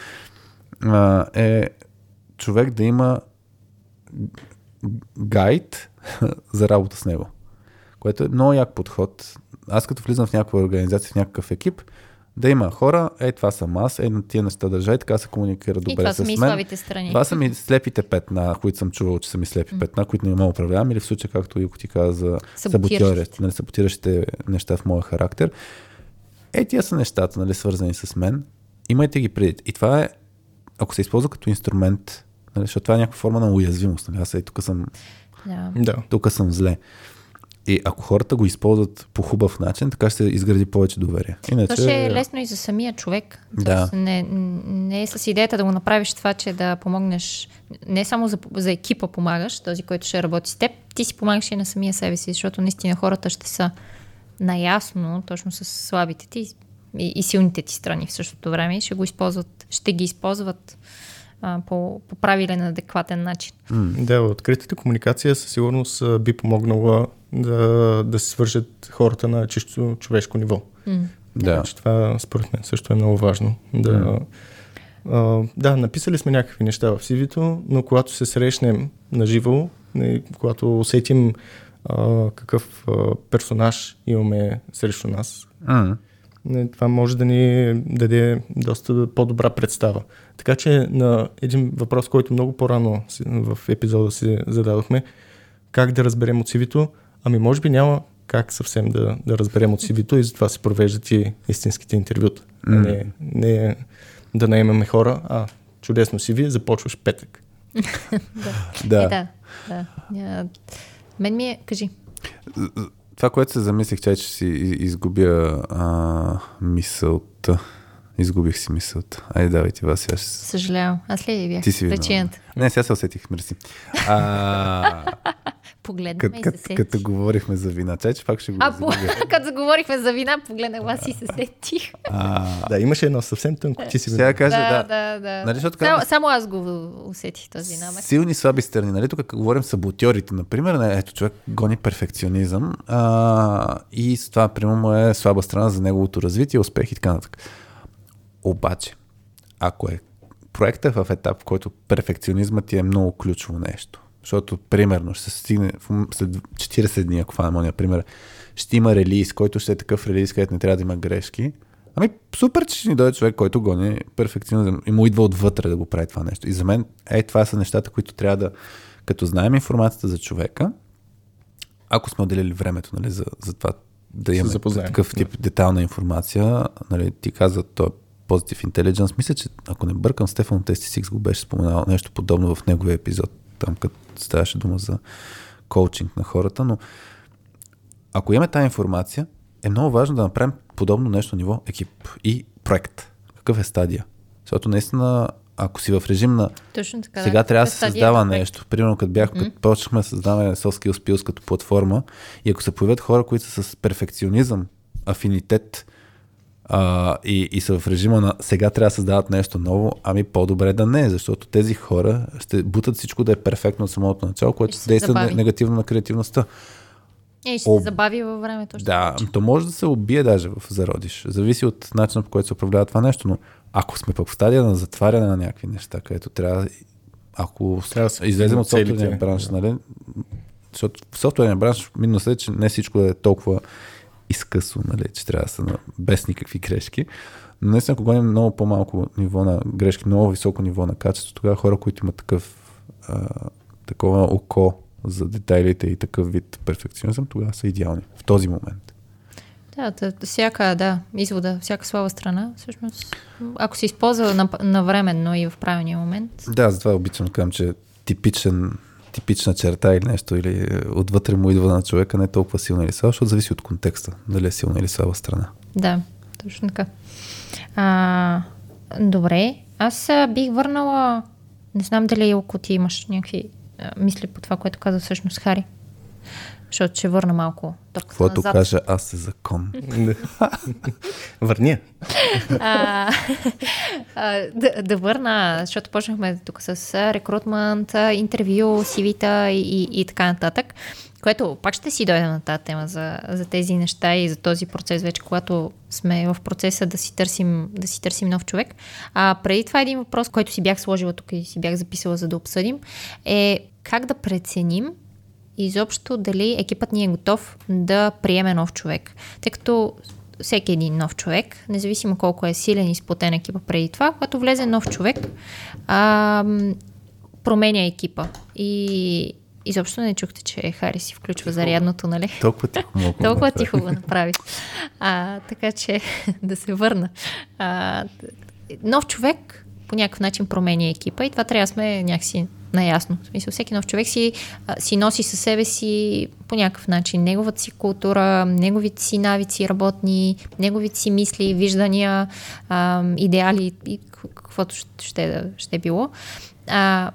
а, е човек да има гайд за работа с него. Което е много як подход. Аз като влизам в някаква организация, в някакъв екип, да има хора, е това съм аз, е на тия неща държа и така се комуникира И добре това с са ми и мен. слабите страни. Това са ми слепите петна, които съм чувал, че са ми слепи петна, които не мога да управлявам, или в случая, както Илко ти каза, за Саботиращите. нали, саботиращите неща в моя характер. Е, тия са нещата, нали, свързани с мен. Имайте ги преди. И това е, ако се използва като инструмент, нали, защото това е някаква форма на уязвимост. Нали, аз е, тук съм Да. Да. тук съм зле. И ако хората го използват по хубав начин, така ще изгради повече доверие. Иначе... То ще е лесно и за самия човек. Да. Тоест, не, не е с идеята да го направиш това, че да помогнеш не само за, за екипа помагаш, този, който ще работи с теб, ти си помагаш и на самия себе си, защото наистина хората ще са наясно точно с слабите ти и, и силните ти страни в същото време и ще го използват, ще ги използват а, по, по правилен, адекватен начин. Да, откритата комуникация със сигурност би помогнала да, да се свържат хората на чисто човешко ниво. М. Да. Това според мен също е много важно. Да, а, да, написали сме някакви неща в CV-то, но когато се срещнем на живо, когато усетим а, какъв а, персонаж имаме срещу нас, не, това може да ни даде доста по-добра представа. Така че на един въпрос, който много по-рано в епизода си зададохме, как да разберем от CV-то, ами може би няма как съвсем да, да разберем от CV-то и затова се провеждат и истинските интервюта. М. Не, не да наемаме хора, а чудесно CV, започваш петък. Да. Е, да, да. А, мен ми е, кажи. Това, което се замислих, че ще си и- изгубя а, мисълта. Изгубих си мисълта. Айде, давай ти, Васи, аз Съжалявам. Аз ли бях Ти си виновна. причината? Не, сега се усетих, мерси. А, Погледна кът, ме и се сетих. като говорихме за вина, че пак ще го А, по, като заговорихме за вина, погледнах вас и се сетих. А, Да, имаше едно съвсем тънко, ти си сега кажа, да, да. да, да. Нали, защото само, само аз го усетих този намек. Силни слаби страни. Нали? Тук говорим саботьорите, например, не, ето човек гони перфекционизъм а, и с това, примерно, му е слаба страна за неговото развитие, успех и така нататък. Обаче, ако е проектът в етап, в който перфекционизмът ти е много ключово нещо, защото, примерно, ще се стигне след 40 дни, ако фанем ония пример, ще има релиз, който ще е такъв релиз, където не трябва да има грешки. Ами, супер, че ще ни дойде човек, който гони перфекционизъм и му идва отвътре да го прави това нещо. И за мен, е, това са нещата, които трябва да, като знаем информацията за човека, ако сме отделили времето нали, за, за това да имаме такъв тип детална информация, нали, ти каза, то е Positive Intelligence. Мисля, че ако не бъркам, Стефан ST6 го беше споменал нещо подобно в неговия епизод, там като ставаше дума за коучинг на хората, но ако имаме тази информация, е много важно да направим подобно нещо ниво екип и проект. Какъв е стадия? Защото наистина, ако си в режим на Точно така. сега да. трябва да е се стадия създава проект. нещо. Примерно, като бях, като почнахме да създаваме Soft Skills Pills като платформа и ако се появят хора, които са с перфекционизъм, афинитет а, и, и са в режима на сега трябва да създават нещо ново, ами по-добре да не, защото тези хора ще бутат всичко да е перфектно от самото начало, което действа забави. не- негативно на креативността. Е, ще Об- се забави във времето. Ще Да, то може да се убие даже в зародиш. Зависи от начина по който се управлява това нещо, но ако сме пък в стадия на затваряне на някакви неща, където трябва, ако Трябва да излезем от софтуерния бранш, да. нали? Защото в софтуерния бранш минус е, че не всичко е толкова изкъсо, нали? че трябва да са на, без никакви грешки. Но наистина, ако гоним много по-малко ниво на грешки, много високо ниво на качество, тогава хора, които имат такъв, а, такова око за детайлите и такъв вид перфекционизъм, тогава са идеални в този момент. Да, да, всяка, да, извода, всяка слаба страна, всъщност, ако се използва на, навременно и в правилния момент, Да, затова обичам да казвам, че типичен, типична черта или нещо, или е, отвътре му идва на човека, не е толкова силна или слаба, защото зависи от контекста, дали е силна или слаба страна. да, точно така. А, добре, аз бих върнала, не знам дали ако ти имаш някакви мисли по това, което каза всъщност Хари, защото ще върна малко топката Каквото назад. кажа аз е закон. Върни я. а, а, да, да върна, защото почнахме тук с рекрутмент, интервю, CV-та и, и, и така нататък, което пак ще си дойдем на тази тема за, за тези неща и за този процес вече, когато сме в процеса да си търсим, да си търсим нов човек. А преди това един въпрос, който си бях сложила тук и си бях записала за да обсъдим, е как да преценим изобщо дали екипът ни е готов да приеме нов човек. Тъй като всеки един нов човек, независимо колко е силен и сплотен екипа преди това, когато влезе нов човек, а, променя екипа. И изобщо не чухте, че Хари си включва зарядното, нали? Толкова тихо мога. Толкова тихо го направи. А, така че да се върна. А, нов човек по някакъв начин променя екипа и това трябва да сме някакси наясно. В смисъл, всеки нов човек си, си носи със себе си по някакъв начин неговата си култура, неговите си навици работни, неговите си мисли, виждания, идеали и каквото ще, ще, ще било. А,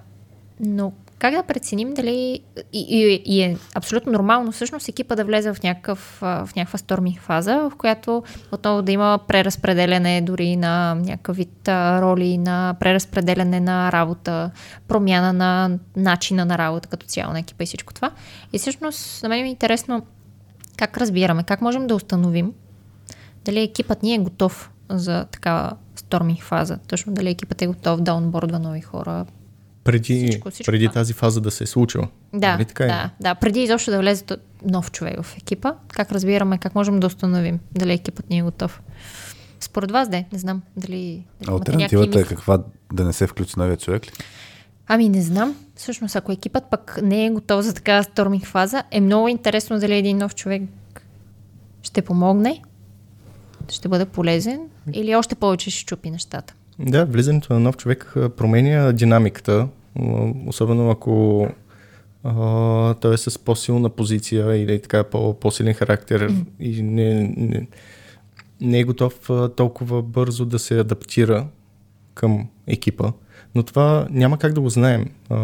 но как да преценим дали и, и, и е абсолютно нормално всъщност екипа да влезе в, някакъв, в някаква сторми фаза, в която отново да има преразпределяне дори на някакъв вид роли, на преразпределяне на работа, промяна на начина на работа като цяло на екипа и всичко това. И всъщност на мен е интересно как разбираме, как можем да установим дали екипът ни е готов за такава сторми фаза. Точно дали екипът е готов да онбордва нови хора, преди, всичко, всичко преди тази фаза да се е случила. Да, нали така е? да, да, преди изобщо да влезе нов човек в екипа, как разбираме, как можем да установим дали екипът ни е готов. Според вас, де, не знам дали... Альтернативата е каква да не се включи новия човек ли? Ами не знам. Всъщност, ако екипът пък не е готов за такава сторминг фаза, е много интересно дали един нов човек ще помогне, ще бъде полезен или още повече ще чупи нещата. Да, влизането на нов човек променя динамиката, особено ако а, той е с по-силна позиция или така по- по-силен характер mm. и не, не, не е готов толкова бързо да се адаптира към екипа. Но това няма как да го знаем, а,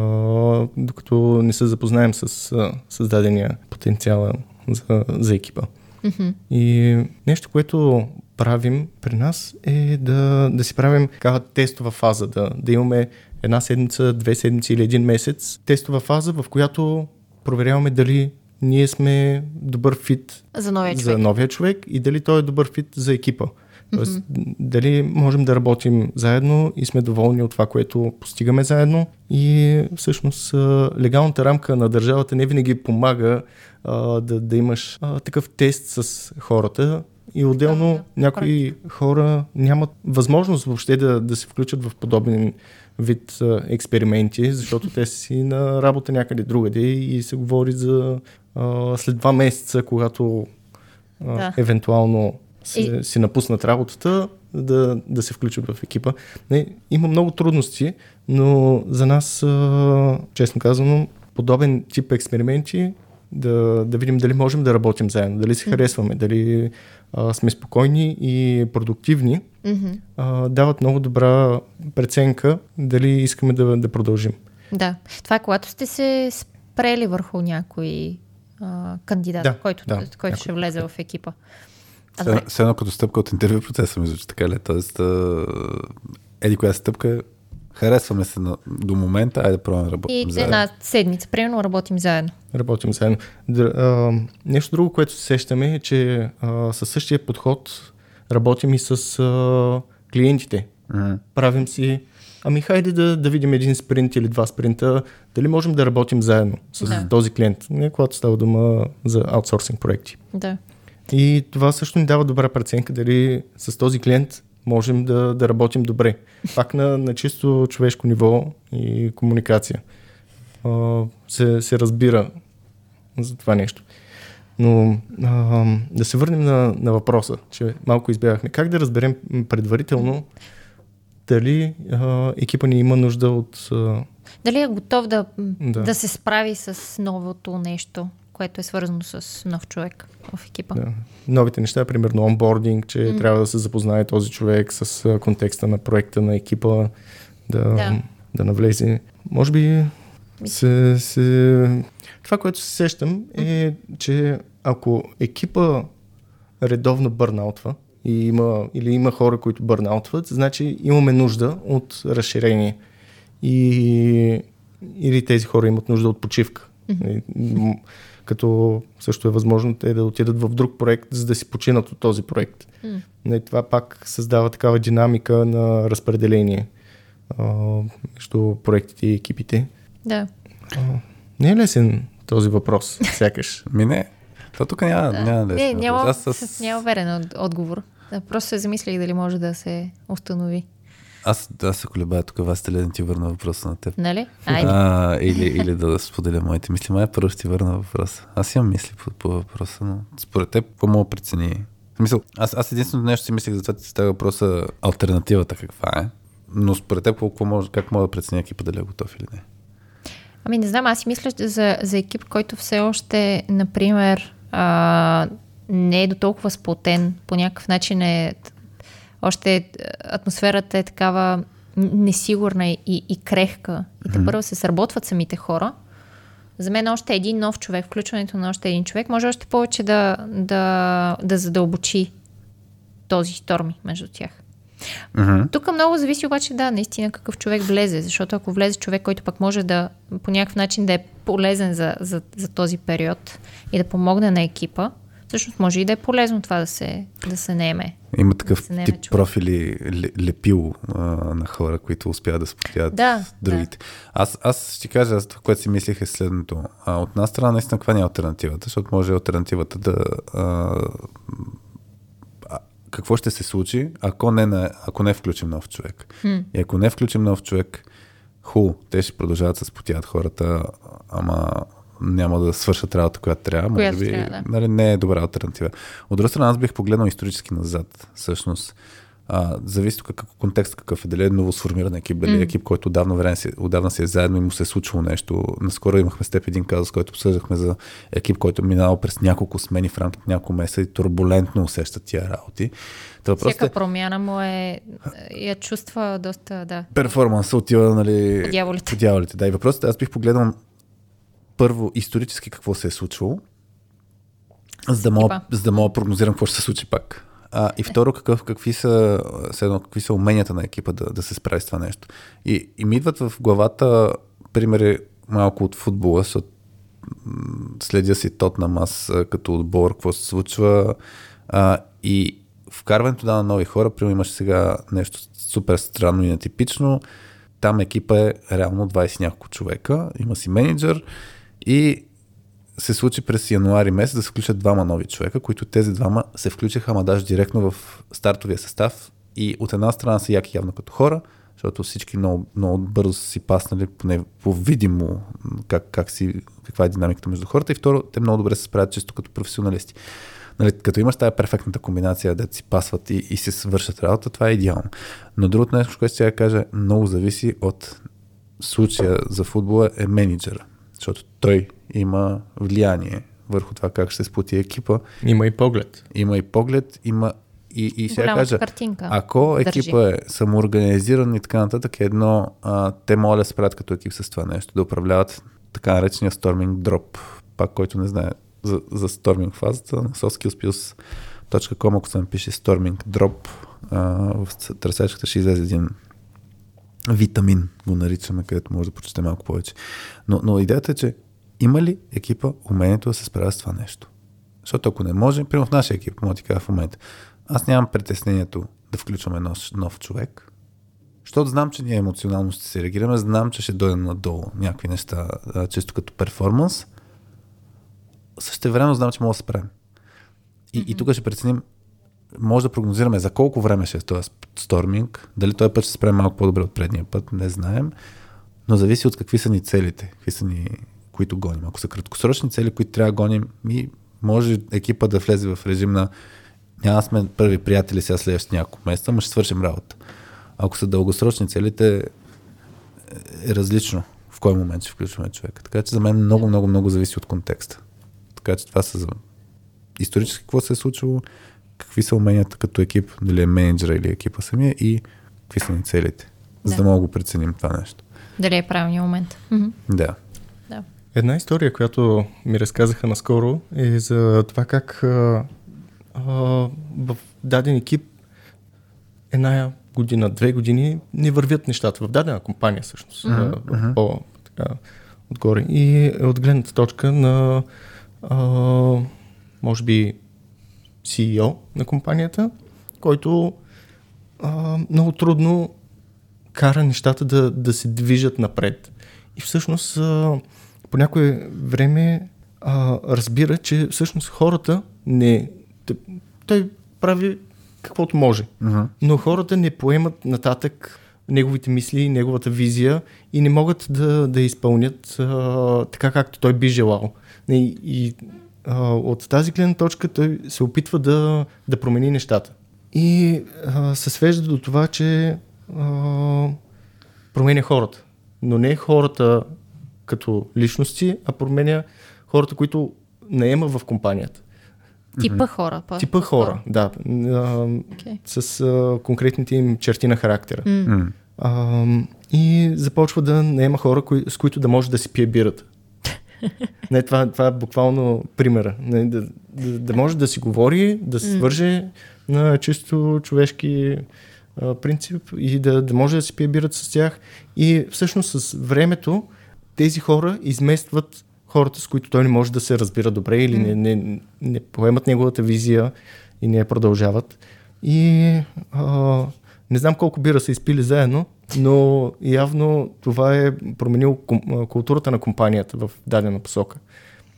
докато не се запознаем с създадения потенциал за, за екипа. Mm-hmm. И нещо, което правим при нас е да, да си правим такава тестова фаза, да, да имаме една седмица, две седмици или един месец тестова фаза, в която проверяваме дали ние сме добър фит за новия, за новия човек и дали той е добър фит за екипа. Тоест, mm-hmm. дали можем да работим заедно и сме доволни от това, което постигаме заедно. И всъщност легалната рамка на държавата не винаги помага а, да, да имаш а, такъв тест с хората. И отделно да, да, някои практика. хора нямат възможност въобще да, да се включат в подобен вид а, експерименти, защото те си на работа някъде другаде и се говори за а, след два месеца, когато а, да. евентуално си, и... си напуснат работата, да, да се включат в екипа. Не, има много трудности, но за нас, а, честно казано, подобен тип експерименти да, да видим дали можем да работим заедно, дали се харесваме, дали а, сме спокойни и продуктивни, mm-hmm. а, дават много добра преценка дали искаме да, да продължим. Да, това е когато сте се спрели върху някой а, кандидат, да, който, да, който някой. ще влезе в екипа. Все едно като стъпка от интервю процеса ми звучи така ли? Тоест, еди коя стъпка Харесваме се на, до момента, айде да пробваме да работим и заедно. една седмица, примерно, работим заедно. Работим заедно. Д, а, нещо друго, което се сещаме е, че а, със същия подход работим и с а, клиентите. Mm-hmm. Правим си Ами хайде да, да видим един спринт или два спринта, дали можем да работим заедно с да. този клиент, не когато става дума за аутсорсинг проекти. Да. И това също ни дава добра преценка дали с този клиент можем да, да работим добре. Пак на, на чисто човешко ниво и комуникация. А, се, се разбира за това нещо. Но а, да се върнем на, на въпроса, че малко избягахме. Как да разберем предварително дали а, екипа ни има нужда от. А... Дали е готов да, да. да се справи с новото нещо? Което е свързано с нов човек в екипа. Да. Новите неща, примерно онбординг, че mm. трябва да се запознае този човек с контекста на проекта на екипа, да, да. да навлезе. Може би се, се... това, което се сещам е, че ако екипа редовно бърнаутва, и има, или има хора, които бърнаутват, значи имаме нужда от разширение. И, или тези хора имат нужда от почивка. Mm-hmm като също е възможно те да отидат в друг проект, за да си починат от този проект. Mm. Не, това пак създава такава динамика на разпределение а, между проектите и екипите. Да. А, не е лесен този въпрос, сякаш. Ми не. То тук няма, да. няма лесен. Не, няма, Аз с... няма уверен отговор. Просто се замислих дали може да се установи. Аз, аз се колебая тук, вас да ти върна въпроса на теб. Нали? Айде. А, или, или да споделя моите мисли. Май първо ще ти върна въпроса. Аз имам мисли по, по въпроса, но според теб, какво мога прецени? В смисъл, аз, аз единственото нещо си мислех за това, че става въпроса альтернативата каква е. Но според теб, какво може, как мога да преценя екипа дали е готов или не? Ами не знам, аз си мисля за, за екип, който все още, например, а, не е до толкова сплотен, по някакъв начин е още атмосферата е такава несигурна и, и крехка. И те първо се сработват самите хора. За мен още един нов човек, включването на още един човек, може още повече да, да, да задълбочи този сторми между тях. Mm-hmm. Тук много зависи обаче, да, наистина какъв човек влезе, защото ако влезе човек, който пък може да по някакъв начин да е полезен за, за, за този период и да помогне на екипа, всъщност може и да е полезно това да се, да се неме. Има такъв Да наеме тип човек. профили лепил а, на хора, които успяват да спотяват Да, другите. Аз, аз ще кажа, аз това, което си мислих е следното. А, от една страна, наистина, каква ни е альтернативата? Защото може альтернативата да... А, какво ще се случи, ако не, на, ако не включим нов човек? Хм. И ако не включим нов човек, ху, те ще продължават да се спотяват хората, ама няма да свършат работа, която трябва. Може Която би, трябва, да. нали, не е добра альтернатива. От друга страна, аз бих погледнал исторически назад, всъщност. А, зависи тук какъв контекст какъв е, дали е ново сформиран екип, дали е екип, който отдавна, време си, отдавна си е заедно и му се е случило нещо. Наскоро имахме с теб един казус, който обсъждахме за екип, който е минал през няколко смени в рамките на няколко месеца и турбулентно усеща тия работи. Въпросът Всяка е, промяна му е, я чувства доста, да. перформанса отива нали, По дяволите. по дяволите. Да, и въпросът е, аз бих погледнал първо исторически какво се е случвало, за да мога, за да мога прогнозирам какво ще се случи пак. А, и второ, какъв, какви, са, едно, какви са уменията на екипа да, да се справи с това нещо. И, и ми идват в главата примери малко от футбола, защото следя си Тотнам аз а, като отбор, какво се случва. А, и вкарването да, на нови хора, примерно имаш сега нещо супер странно и нетипично. Там екипа е реално 20 няколко човека, има си менеджер и се случи през януари месец да се включат двама нови човека, които тези двама се включиха, ама даже директно в стартовия състав и от една страна са яки явно като хора, защото всички много, много бързо са си паснали, поне по-видимо как, как си, каква е динамиката между хората и второ, те много добре се справят чисто като професионалисти. Нали, като имаш тази перфектната комбинация, да си пасват и, и се свършат работа, това е идеално. Но другото нещо, което ще я кажа, много зависи от случая за футбола е менеджера, защото той има влияние върху това как ще се сплоти екипа, Има и поглед. има и поглед, има и, и сега Голямата кажа, картинка. ако държи. екипа е самоорганизиран и така нататък, е едно, а, те могат да се правят като екип с това нещо, да управляват така наречения Storming Drop, пак който не знае за, за Storming фазата, на softskillspills.com, ако се напише Storming Drop, а, в търсачката ще излезе един витамин, го наричаме, където може да прочете малко повече. Но, но идеята е, че има ли екипа умението да се справя с това нещо? Защото ако не може, примерно в нашия екип, мога ти кажа в момента, аз нямам притеснението да включваме нов, нов човек, защото знам, че ние емоционално ще се реагираме, знам, че ще дойдем надолу някакви неща, а, чисто като перформанс. Също време знам, че мога да справим. И, mm-hmm. и тук ще преценим, може да прогнозираме за колко време ще е този сторминг, дали този път ще справим малко по-добре от предния път, не знаем, но зависи от какви са ни целите, какви са ни, които гоним. Ако са краткосрочни цели, които трябва да гоним, ми може екипа да влезе в режим на няма сме първи приятели сега следващите няколко месеца, но ще свършим работа. Ако са дългосрочни целите, е различно в кой момент ще включваме човека. Така че за мен много, много, много зависи от контекста. Така че това са исторически какво се е случило, какви са уменията като екип, дали е менеджера или екипа самия и какви са ни целите, за Да. да мога да го преценим това нещо. Дали е правилният момент. Да. Да. Една история, която ми разказаха наскоро е за това как а, а, в даден екип една година, две години не вървят нещата в дадена компания всъщност. В по, така, отгоре. И е от гледната точка на а, може би CEO на компанията, който а, много трудно кара нещата да, да се движат напред. И всъщност а, по някое време а, разбира, че всъщност хората не... Той прави каквото може, Uh-huh. но хората не поемат нататък неговите мисли, неговата визия и не могат да, да изпълнят а, така както той би желал. И, и а, от тази гледна точка той се опитва да, да промени нещата. И а, се свежда до това, че а, променя хората. Но не хората като личности, а променя хората, които наема в компанията. Типа хора. По- Типа хора, да. А, Okay. с а, конкретните им черти на характера. М. А, и започва да наема хора, кои, с които да може да си пие бирата. Не, това, това е буквално примера. Не, да, да, да може да си говори, да се свърже на чисто човешки а, принцип и да, да може да си пие бирата с тях. И всъщност с времето тези хора изместват хората, с които той не може да се разбира добре или не, не, не поемат неговата визия и не я продължават. И а, не знам колко бира са изпили заедно, но явно това е променило културата на компанията в дадена посока.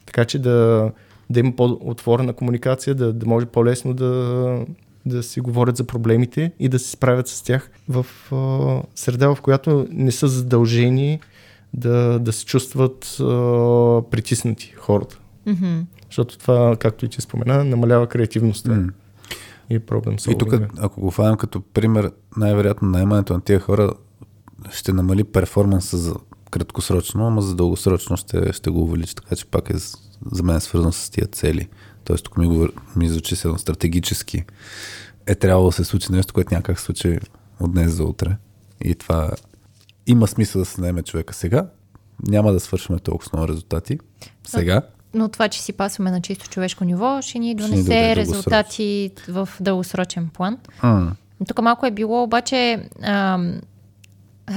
Така че да, да има по-отворена комуникация, да, да може по-лесно да, да си говорят за проблемите и да се справят с тях в а, среда, в която не са задължени да, да се чувстват а, притиснати хората. Мгм. Защото това, както и ти спомена, намалява креативността М. и проблем И тук, ако го фанем като пример, най-вероятно наемането на тия хора ще намали перформанса за краткосрочно, ама за дългосрочно ще, ще го увеличи, така че пак е за мен свързано с тия цели. Тоест тук ми, говор- ми звучи се стратегически. Е трябвало да се случи нещо, което някак случи от днес за утре. И това има смисъл да се наеме човека сега. Няма да свършваме толкова много резултати. Сега. Но това, че си пасваме на чисто човешко ниво, ще ни ни донесе даде резултати в дългосрочен план. Но Тук малко е било обаче ам,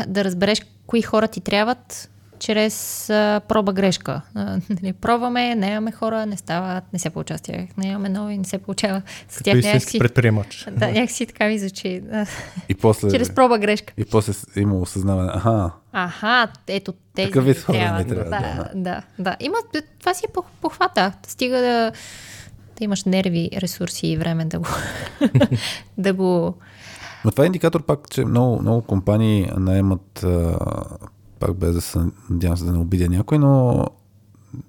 да разбереш кои хора ти трябват чрез а, проба-грешка. А, нали, пробваме, не имаме хора, не стават, не се получава с тях. Не имаме нови, не се получава с Като тях. истински Някакси, предприемач. да, някакси така ми звучи. И после, Чрез проба-грешка. и после има осъзнаване. Аха, Аха, ето тези Такъв вид хора ми трябват. трябва, да, да, да. Има, това си е пох- похвата. Стига да, да имаш нерви, ресурси и време да го, да го Но това е индикатор пак, че много, много компании наемат, а, пак без да се надявам се да не обидя някой, но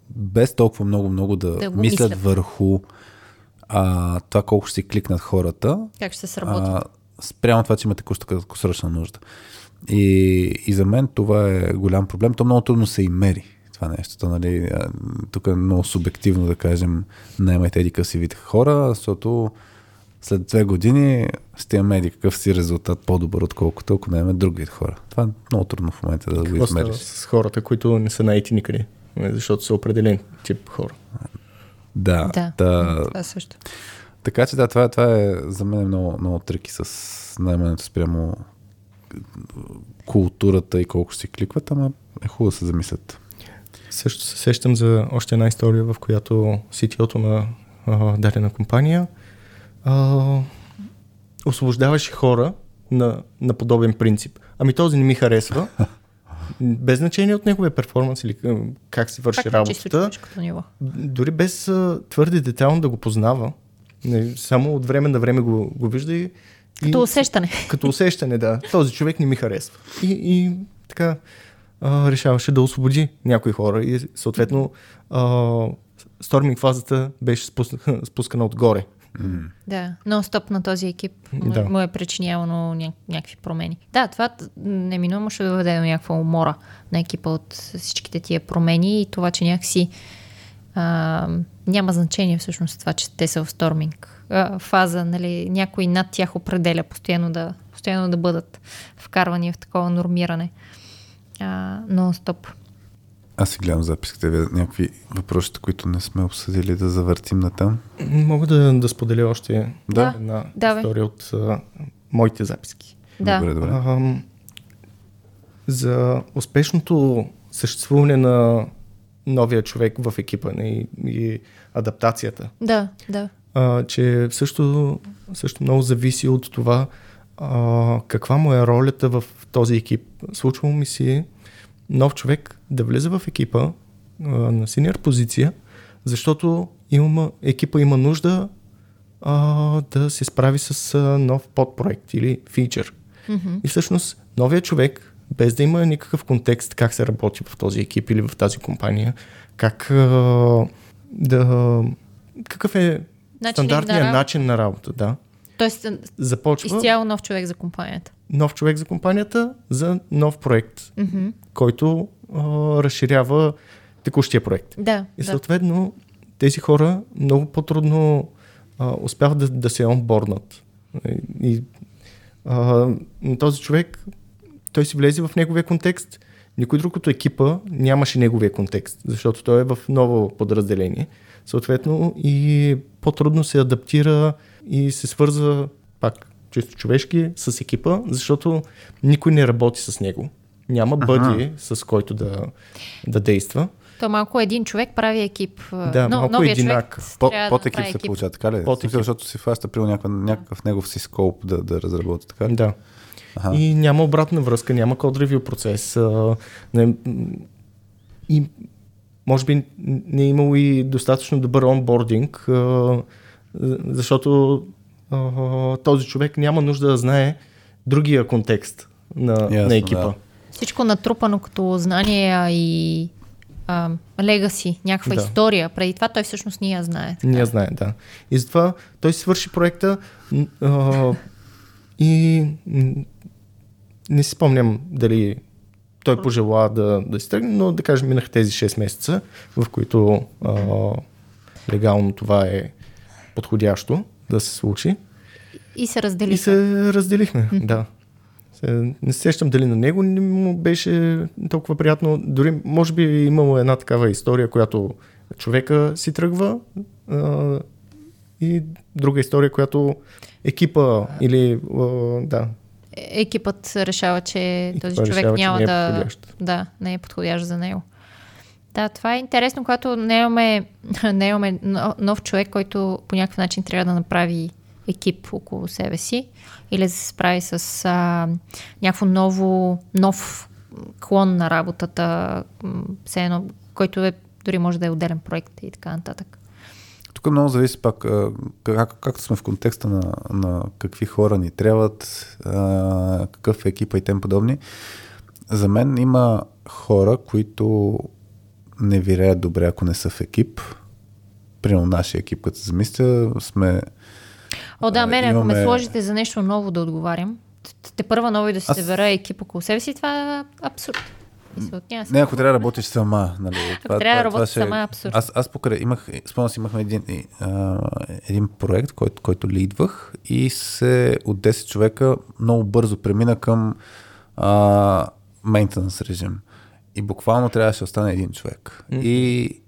без толкова много-много да, Да мислят, мислят. върху а, това колко ще си кликнат хората, как ще се сработи. а, спрямо това, че има текуща краткосрочна нужда. И, и за мен това е голям проблем. То много трудно се и мери това нещо. То, нали, тук е много субективно да кажем, наймайте еди къси вид хора, защото след две години ще имаме какъв си резултат по-добър, отколкото ако наемем друг вид хора. Това е много трудно в момента да го измериш. с хората, които не са наети никъде? Защото са определен тип хора. Да, да, да, това също. Така че да, това, това е за мен много, много трики с наемането спрямо културата и колко си кликват, ама е хубаво да се замислят. Също се сещам за още една история, в която CTO-то на а, дадена компания а, освобождаваше хора на, на подобен принцип. Ами този не ми харесва. Без значение от неговия перформанс или как си върши Пак чисто работата. ниво. Дори без а, твърде детайлно да го познава. Не, само от време на време го, го вижда и, Като усещане. като усещане, да. Този човек не ми харесва. И, и така а, решаваше да освободи някои хора и съответно а, сторминг фазата беше спусна, спускана отгоре. Да, нон-стоп на този екип му- Да. му е причинявано ня- някакви промени. Да, това неминуемо ще доведе до някаква умора на екипа от всичките тия промени и това, че някакси а, няма значение всъщност това, че те са в сторминг а, фаза, нали, някой над тях определя постоянно да, постоянно да бъдат вкарвани в такова нормиране. А, нон-стоп. Аз си гледам записките, ви, някакви въпроси, които не сме обсъдили да завъртим на там. Мога да, да споделя още Да. една Давай. история от а, моите записки. Да. Добре, добре. Ам, за успешното съществуване на новия човек в екипа не, и, и адаптацията. Да, да. а, че също, също много зависи от това а, каква му е ролята в този екип. Случвало ми си нов човек да влезе в екипа а, на синьор позиция, защото има, екипа има нужда а, да се справи с а, нов подпроект или фичър. Мгм. И всъщност новия човек, без да има никакъв контекст как се работи в този екип или в тази компания, как а, да... Какъв е Начин стандартният работа. начин на работа, да. Тоест, Започва изцяло нов човек за компанията. нов човек за компанията за нов проект, Мгм. който а, разширява текущия проект. Да, И да. съответно тези хора много по-трудно а, успяват да, да се онборнат. И а, този човек, той си влезе в неговия контекст, никой друг като екипа нямаше неговия контекст, защото той е в ново подразделение. Съответно и по-трудно се адаптира и се свързва пак чисто човешки с екипа, защото никой не работи с него. Няма бъди, с който да, да действа. То малко един човек прави екип. Да, Но, малко единак. По, под да екип направи се получава, така ли? Под екип. Защото си фаща при някакъв, някакъв негов си скоп да, да разработи, така ли? Да. Аха. И няма обратна връзка, няма код ревю процес. А, не, и може би не е имало и достатъчно добър онбординг, а, защото а, този човек няма нужда да знае другия контекст на, Ясно, на екипа. да. Всичко натрупано като знание и легаси, някаква Да. история. Преди това той всъщност не я знае. така. Ние знае, да. И затова той си свърши проекта а, и не си спомням дали той пожела да, да си тръгне, но да кажем минаха тези 6 месеца, в които а, легално това е подходящо да се случи. И се раздели. И се разделихме, да. Се- Не се сещам дали на него не му беше толкова приятно. Дори може би е имало една такава история, която човека си тръгва а, и друга история, която екипа или а, да, Екипът решава, че този Екипът човек решава, че няма не е да, да, не е подходящ за него. Да, това е интересно, когато не имаме, не имаме но- нов човек, който по някакъв начин трябва да направи екип около себе си или да се справи с а, някакво ново, нов клон на работата, все едно, който е, дори може да е отделен проект и така нататък. Тук много зависи пак как, както сме в контекста на, на какви хора ни трябват, а, какъв е екипа и тем подобни. За мен има хора, които не виреят добре, ако не са в екип. Примерно нашия екип, като се замисля, сме... О, да, мен, ако ме имаме- сложите за нещо ново да отговарям, те първа ново и да си Аз- събера екип около себе си, това е абсурд. Не, ако трябва да работиш сама. Нали, Ако трябва да работиш ще сама, е абсурд. Аз, аз покрай имах, спомням си, имахме един, а, един проект, който, който лидвах и се от 10 човека много бързо премина към а, maintenance режим. И буквално трябваше да остане един човек. И,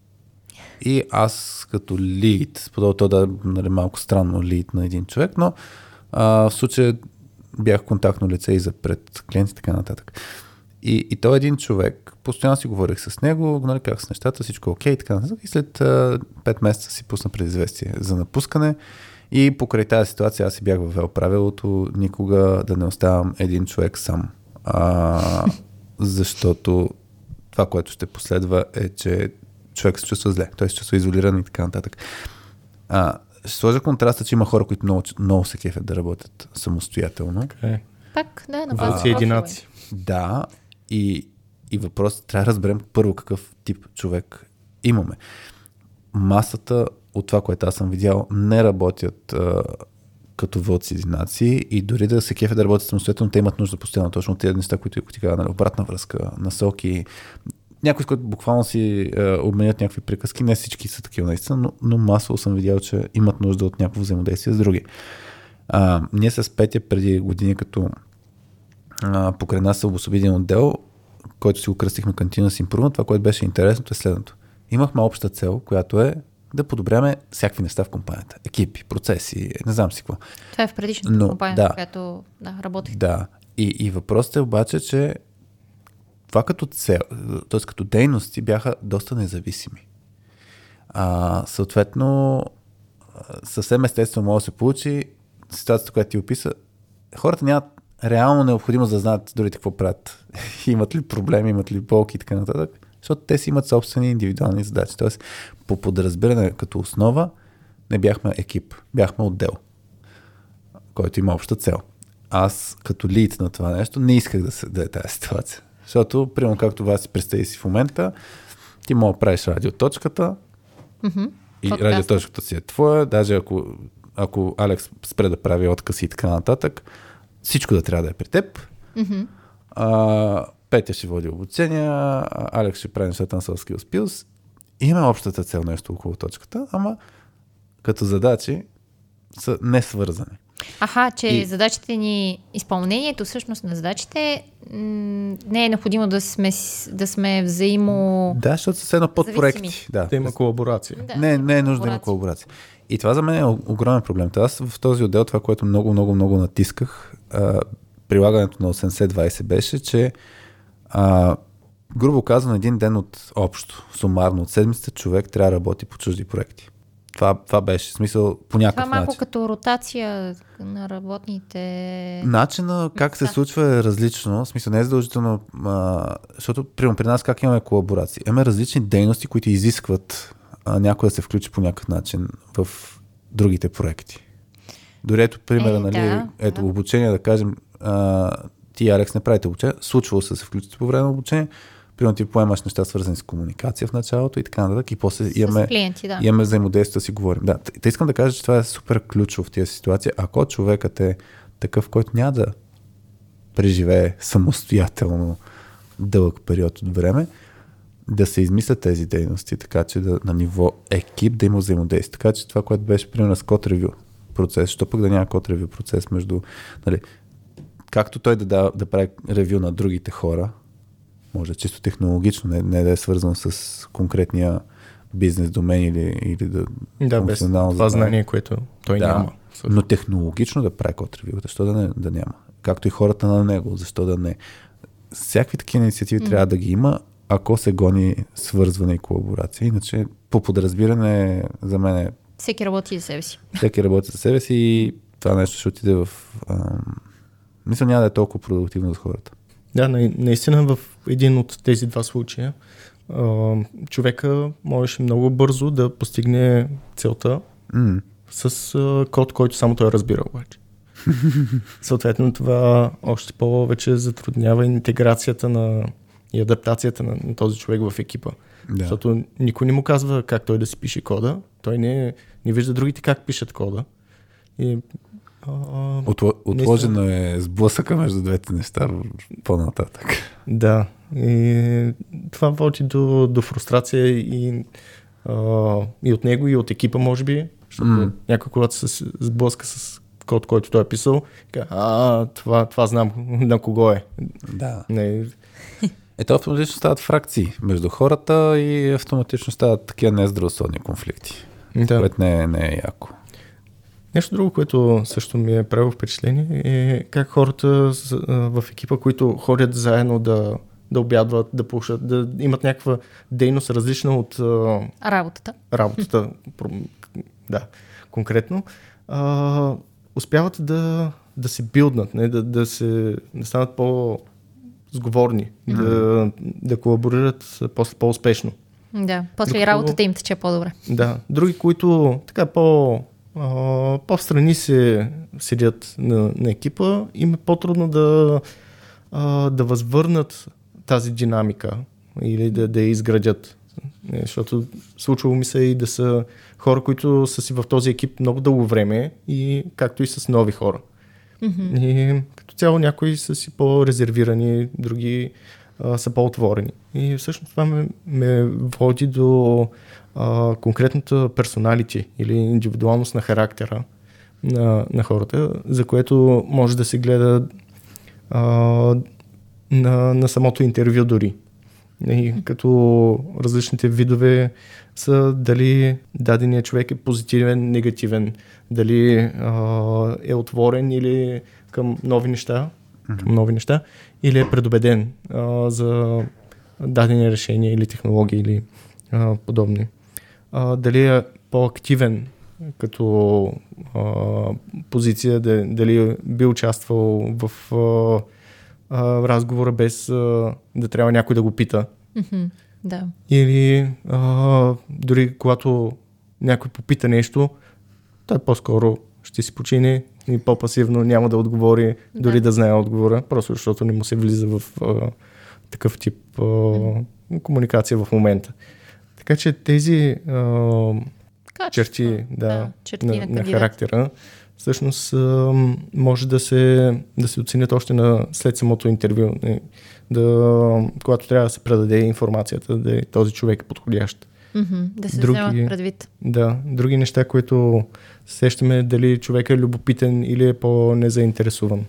и аз като лид, подобно то да нали, малко странно лид на един човек, но а, в случая бях контактно лице и за пред клиенти и така нататък. И, и той е един човек, постоянно си говорих с него, нали, как с нещата, всичко е окей и така нататък. И след а, 5 месеца си пусна предизвестие за напускане. И покрай тази ситуация аз си бях въвел правилото никога да не оставам един човек сам. А, защото това, което ще последва е, че човек се чувства зле, той се чувства изолиран и така нататък. А, ще сложа контраста, че има хора, които много, много се кефят да работят самостоятелно. Е, Пак, да, на Вълци единаци. Да, и, и въпросът трябва да разберем първо какъв тип човек имаме. Масата от това, което аз съм видял, не работят а, като вълци единаци и дори да се кефят да работят самостоятелно, те имат нужда постоянно точно тези неща, които ти каза, нали, обратна връзка, насоки. Някои, с които буквално си е, обменят някакви приказки, не всички са такива наистина, но, но масово съм видял, че имат нужда от някакво взаимодействие с други. А, ние с Петя преди години, като а, покрай нас се обособи един отдел, който си го кръстихме Continuous Improvement. Това, което беше интересното е следното. Имахме обща цел, която е да подобряме всякакви неща в компанията. Екипи, процеси, не знам си какво. Това е в предишната Но, компания, да. в която да, работех. Да. И, и въпросът е обаче, че това като цел, т.е. като дейности бяха доста независими. А, съответно, съвсем естествено може да се получи ситуацията, която ти описа. Хората нямат реално необходимост да знаят дори какво правят. имат ли проблеми, имат ли болки и така нататък. Защото те си имат собствени индивидуални задачи. Тоест, по подразбиране като основа, не бяхме екип, бяхме отдел който има обща цел. Аз като лид на това нещо не исках да, се, да е тази ситуация. Защото, примерно както вас си представи си в момента, ти мога да правиш радиоточката Мгм. и Подкаста. радиоточката си е твоя, даже ако, ако Алекс спре да прави откъси и така нататък, всичко да трябва да е при теб. Мгм. А, Петя ще води обучения, Алекс ще прави нещата на Soft Skills Pills. Имаме общата цел нещо около точката, ама като задачи са не свързани. Аха, че И- задачите ни, изпълнението всъщност на задачите м- не е необходимо да сме, да сме взаимо... Да, защото са едно подпроекти. Да, Да има колаборация. Да, не, не е нужда да има колаборация. И това за мен е огромен проблем. Та Аз в този отдел, това, което много, много, много натисках, а, прилагането на 80-20 беше, че а, грубо казано, един ден от общо, сумарно от седмицата, човек трябва да работи по чужди проекти. Това, това беше смисъл по Това някакъв е малко начин. като ротация на работните... Начина как се случва е различно, в смисъл не е задължително, а, защото примерно при нас как имаме колаборации? Имаме различни дейности, които изискват а, някой да се включи по някакъв начин в другите проекти. Дори ето примера, Е, нали, да, ето да. обучение, да кажем, а, ти, Алекс, не правите обучение, случвало се да се включите по време на обучение, примерно ти поемаш неща свързани с комуникация в началото и така нататък, и после имаме, С клиенти, да. имаме взаимодействие да си говорим. Да, те искам да кажа, че това е супер ключово в тези ситуации. Ако човекът е такъв, който няма да преживее самостоятелно дълъг период от време, да се измислят тези дейности, така че да, на ниво екип да има взаимодействие. Така че това, което беше примерно с код ревю процес, що пък да няма код ревю процес между, нали, както той да, да, да прави ревю на другите хора, може чисто технологично, не, не да е свързано с конкретния бизнес домен или, или да, Да, без това знание. знание, което той няма. Но технологично да прави код ревю, защо да, не, да няма? Както и хората на него, защо да не? Всякакви такива инициативи mm. трябва да ги има, ако се гони свързване и колаборация. Иначе по подразбиране за мен е Всеки работи за себе си. всеки работи за себе си и това нещо ще отиде в... Ам... Мисля, няма да е толкова продуктивно за хората. Да, на, наистина в един от тези два случая а, човека можеше много бързо да постигне целта М. с а, код, който само той разбира обаче. Съответно това още повече затруднява интеграцията на и адаптацията на, на този човек в екипа. Да. Защото никой не му казва как той да си пише кода. Той не, не вижда другите как пишат кода. И, а, Отло... Отложено е сблъсъка между двете неща по-нататък. Да, и това води до, до фрустрация и, а, и от него, и от екипа, може би. Защото mm. някой, когато се сблъска с код, който той е писал, казва, а, това, това знам на кого е. Да. Не, Ето автоматично стават фракции между хората и автоматично стават такива нездравословни конфликти, да. което не е, не е яко. Нещо друго, което също ми е правило впечатление е как хората в екипа, които ходят заедно да, да обядват, да пушат, да имат някаква дейност различна от Работата. работата, да, конкретно, а, успяват да, да се билднат, не, да, да, се, да станат по-сговорни, да, да колаборират после по-успешно. Да, после и Докато- работата им тече по-добре. Да, други, които така по, а, по-встрани се седят на, на екипа, им е по-трудно да, а, да възвърнат тази динамика или да, да я изградят. Не, защото случвало ми се и да са хора, които са си в този екип много дълго време и както и с нови хора. Мгм. И като цяло някои са си по-резервирани, други а, са по-отворени. И всъщност това ме, ме води до а, конкретната персоналити или индивидуалност на характера на, на хората, за което може да се гледа а, на, на самото интервю дори. И като различните видове са дали даденият човек е позитивен, негативен, дали а, е отворен или към нови неща, към нови неща, или е предубеден а, за дадени решения или технологии или а, подобни. А, дали е по-активен като а, позиция, да- дали би участвал в а, а, разговора без а, да трябва някой да го пита. Мгм. Да. Или а, дори когато някой попита нещо, той по-скоро ще си почине и по-пасивно няма да отговори, Да. дори да знае отговора, просто защото не му се влиза в а, такъв тип а, комуникация в момента. Така че тези а, Качество. черти да, да, черти на, на на характера всъщност а, може да се, да се оценят още на, след самото интервю, не, да, когато трябва да се предаде информацията, да е този човек подходящ. Мгм, Да се Други- вземат предвид. Да, други неща, които сещаме дали човек е любопитен или е по-незаинтересуван.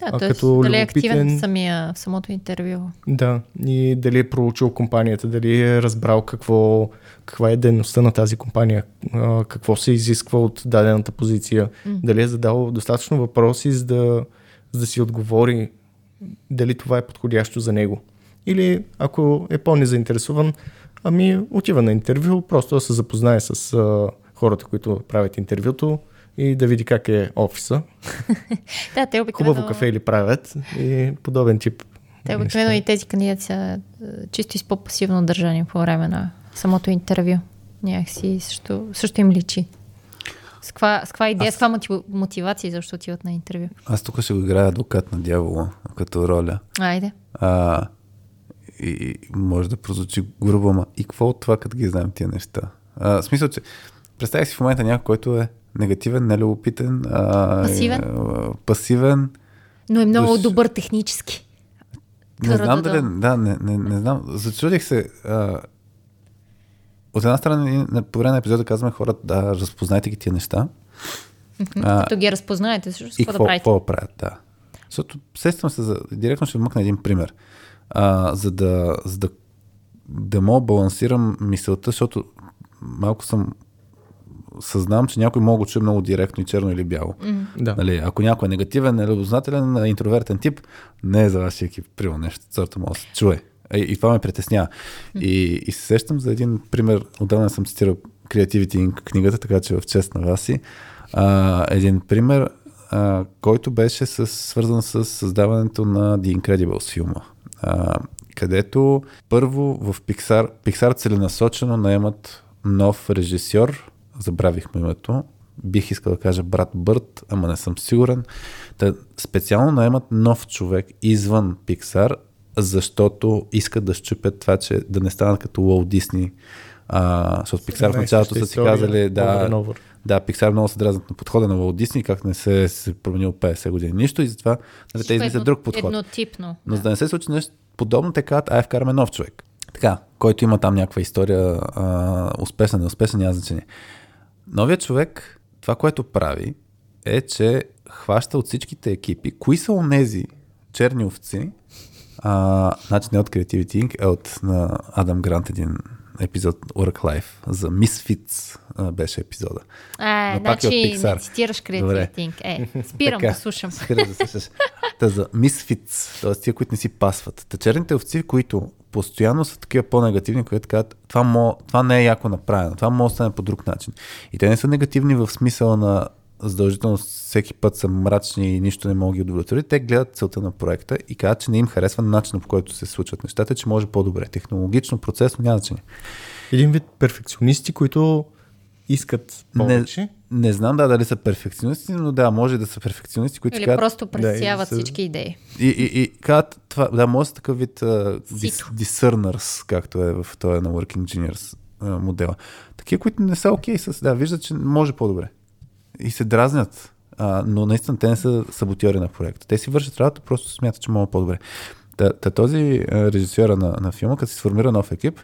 Да, А т.е. като дали е активен в, самия, в самото интервю. Да, и дали е проучил компанията, дали е разбрал какво, каква е дейността на тази компания, какво се изисква от дадената позиция, М. дали е задал достатъчно въпроси, за да, за да си отговори дали това е подходящо за него. Или ако е по-незаинтересован, ами отива на интервю, просто да се запознае с а, хората, които правят интервюто и да види как е офиса. Да, те обикновено, Хубаво кафе ли правят и подобен тип. те обикновено и тези кандидати са е, чисто и с по-пасивно държани по време на самото интервю. Някакси също, също им личи. С каква, с каква идея, Аз- с каква мотив, мотивация защо отиват на интервю? Аз тук ще го играя адвокат на дявола като роля. Айде. А, и, и може да прозвучи грубо, ама и какво от това, като ги знаем тия неща? А, в смисъл, че представих си в момента някой, който е негативен, нелюбопитен, а, Пасивен. а, пасивен. Но е много Дош- добър технически. Не знам дали, да, не, не, не знам. Зачудих се. А, от една страна, по време на епизода казваме хората да разпознайте ги тия неща. А, Като ги разпознаете, също и какво да какво, правите? какво правят, да. Защото сещам се, за, директно ще вмъкна един пример. А, за да, за да, да мога балансирам мисълта, защото малко съм съзнавам, че някой мога чуе много директно и черно или бяло. Да. Нали, ако някой е негативен, нелюбознателен, интровертен тип, не е за вашия екип. Примерно нещо, сорта може да се чуе. И, и това ме притеснява. И, и се сещам за един пример, отдавна съм цитирал Creativity Inc. книгата, така че в чест на вас си. А, един пример, а, който беше с, свързан с създаването на The Incredibles филма. А, където първо в Pixar, Pixar целенасочено наемат нов режисьор, забравих му името, бих искал да кажа брат Бърт, ама не съм сигурен. Та, специално наемат нов човек извън Pixar, защото искат да щупят това, че да не станат като Уолт Дисни. А, защото Pixar в началото са си казали, да, да, Pixar много се дразнат на подхода на Уолт Дисни, как не се, се е променил 50 години нищо и затова нали, те измислят друг подход. Еднотипно. Но за да не се случи нещо подобно, те казват, ай, вкараме нов човек. Така, който има там някаква история, а, успешна, неуспешна, няма значение. Новият човек, това, което прави, е, че хваща от всичките екипи, кои са онези черни овци, а, значи не от Creativity Inc., а от на Адам Грант един епизод Work Life за Misfits а, беше епизода. А, Но пак е значи Pixar. не цитираш Добре. Creative Think. Е, спирам Така, да слушам. Спираш да слушаш. Та за misfits, т.е. тия, които не си пасват. Та черните овци, които постоянно са такива по-негативни, които казват, това, мо, това не е яко направено, това може да стане по друг начин. И те не са негативни в смисъла на задължително всеки път са мрачни и нищо не могат да ги удовлетворят. Те гледат целта на проекта и казват, че не им харесва начина по който се случват нещата, че може по-добре. Технологично, процесно, няма значение. Един вид перфекционисти, които искат повече. Не, не знам да, дали са перфекционисти, но да, може да са перфекционисти, които Или казват, просто пресяват са- всички идеи. И, и, и казват, това, да, може да са такъв вид uh, discerners, както е в този на Working Engineers uh, модела. Такива, които не са окей с, да, виждат, че може по-добре. И се дразнят. А, но наистина те не са саботьори на проекта. Те си вършат работа, просто смятат, че мога по-добре. Та, та този режисьора на, на филма, като се сформира нов екип,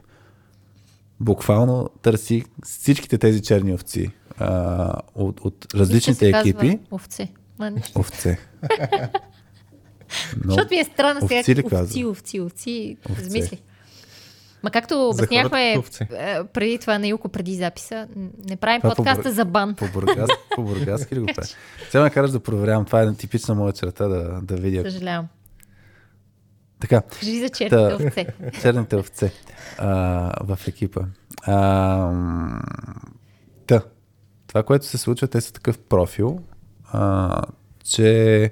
буквално търси всичките тези черни овци а, от, от различните се казва екипи. Овце. Ма, не- Овце. Но, Защото ми е странно сега. овци Овци, казва? овци, овци. Овце. Размисли. Ма както обясняхме е, преди това на Юко, преди записа, не правим Това по подкаста за бан. По, бургас, по бургаски ли го правиш? Сега ме караш да проверявам. Това е типична моя черта да, да видя. Съжалявам. Така, Кажи за черните Та. овце. черните овце а, в екипа. А, та, това, което се случва, те са такъв профил, а, че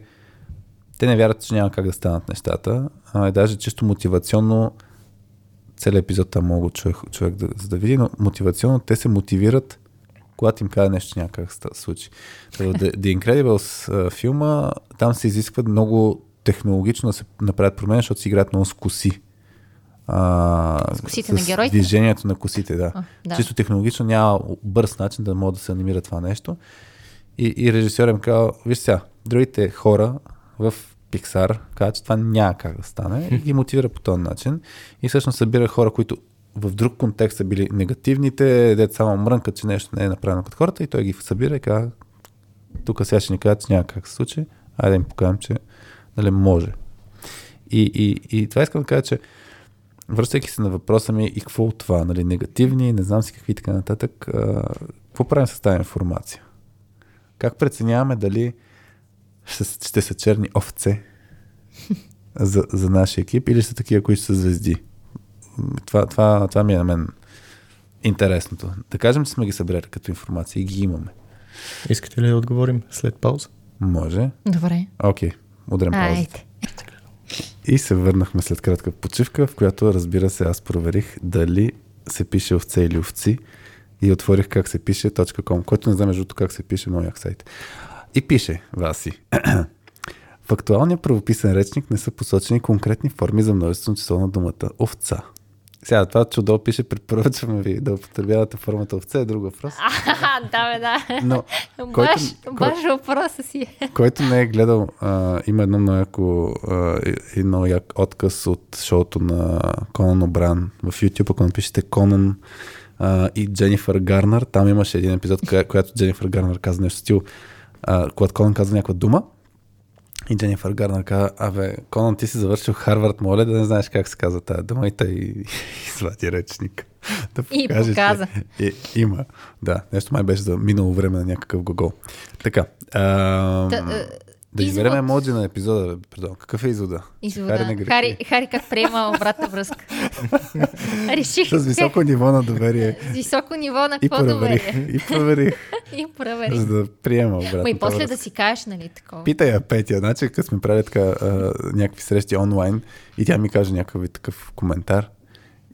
те не вярват, че няма как да станат нещата. А, и даже чисто мотивационно, целият епизод там мога човек, човек да, за да види, но мотивационно те се мотивират когато им казва нещо някак да се случи. В The, The Incredibles а, филма, там се изисква много технологично да се направят промени, защото си играят много с коси. А, С косите на героите? Движението на косите, да. А, да. Чисто технологично няма бърз начин да може да се анимира това нещо. И, и режисьорът им казал, виж сега, другите хора в Pixar казват, че това няма как да стане и ги мотивира по този начин. И всъщност събира хора, които в друг контекст са били негативните, дете само мрънкат, че нещо не е направено като хората и той ги събира и казва, тук сега ще ни кажат, че няма как се случи, айде да им покажем, че нали, може. И, и, и това искам да кажа, че връщайки се на въпроса ми и какво от това, нали, негативни, не знам си какви и така нататък, а, какво правим с тази информация? Как преценяваме дали ще, ще са черни овце за, за нашия екип или са такива, които са звезди? Това, това, това ми е на мен интересното. Да кажем, че сме ги събрали като информация и ги имаме. Искате ли да отговорим след пауза? Може. Добре. Окей, удрям паузата. И се върнахме след кратка почивка, в която, разбира се, аз проверих дали се пише овце или овци и отворих как се пише .com, който не знам между как се пише, много як сайт. И пише, Васи. В актуалния правописен речник не са посочени конкретни форми за множествено число на думата овца. Сега това, отдолу пише, препоръчваме ви да употребявате формата овце, е друг въпрос. А, да, бе, да. Но който, Баш, баш въпроса си. който не е гледал, а, има едно много яко, а, едно як отказ от шоуто на Конан Обран в YouTube, ако напишете Конан а, и Дженнифър Гарнер, там имаше един епизод, коя- която Дженнифър Гарнер каза нещо стил, а, когато Конан каза някаква дума, и Дженнифър Гарнер каза, абе, Конан, ти си завършил Харвард, моля да не знаеш как се казва тази дума и той извади речник. Да И покаже, че- показа. И, има, да. Нещо май беше за минало време на някакъв гогол. Така. А, Та, е, да извод. изберем емоджи на епизода, бе, пардон. Какъв е извода? Извода. Хари. Хари, Хари как приема обратна връзка. Реших. С високо ниво на доверие. С високо ниво на И какво проверих. доверие. И проверих, И проверих. за да приема обратно. Ма и после да си кажеш, нали, такова. Питай я Петя, значи като сме правили така а, някакви срещи онлайн и тя ми каже някакъв такъв коментар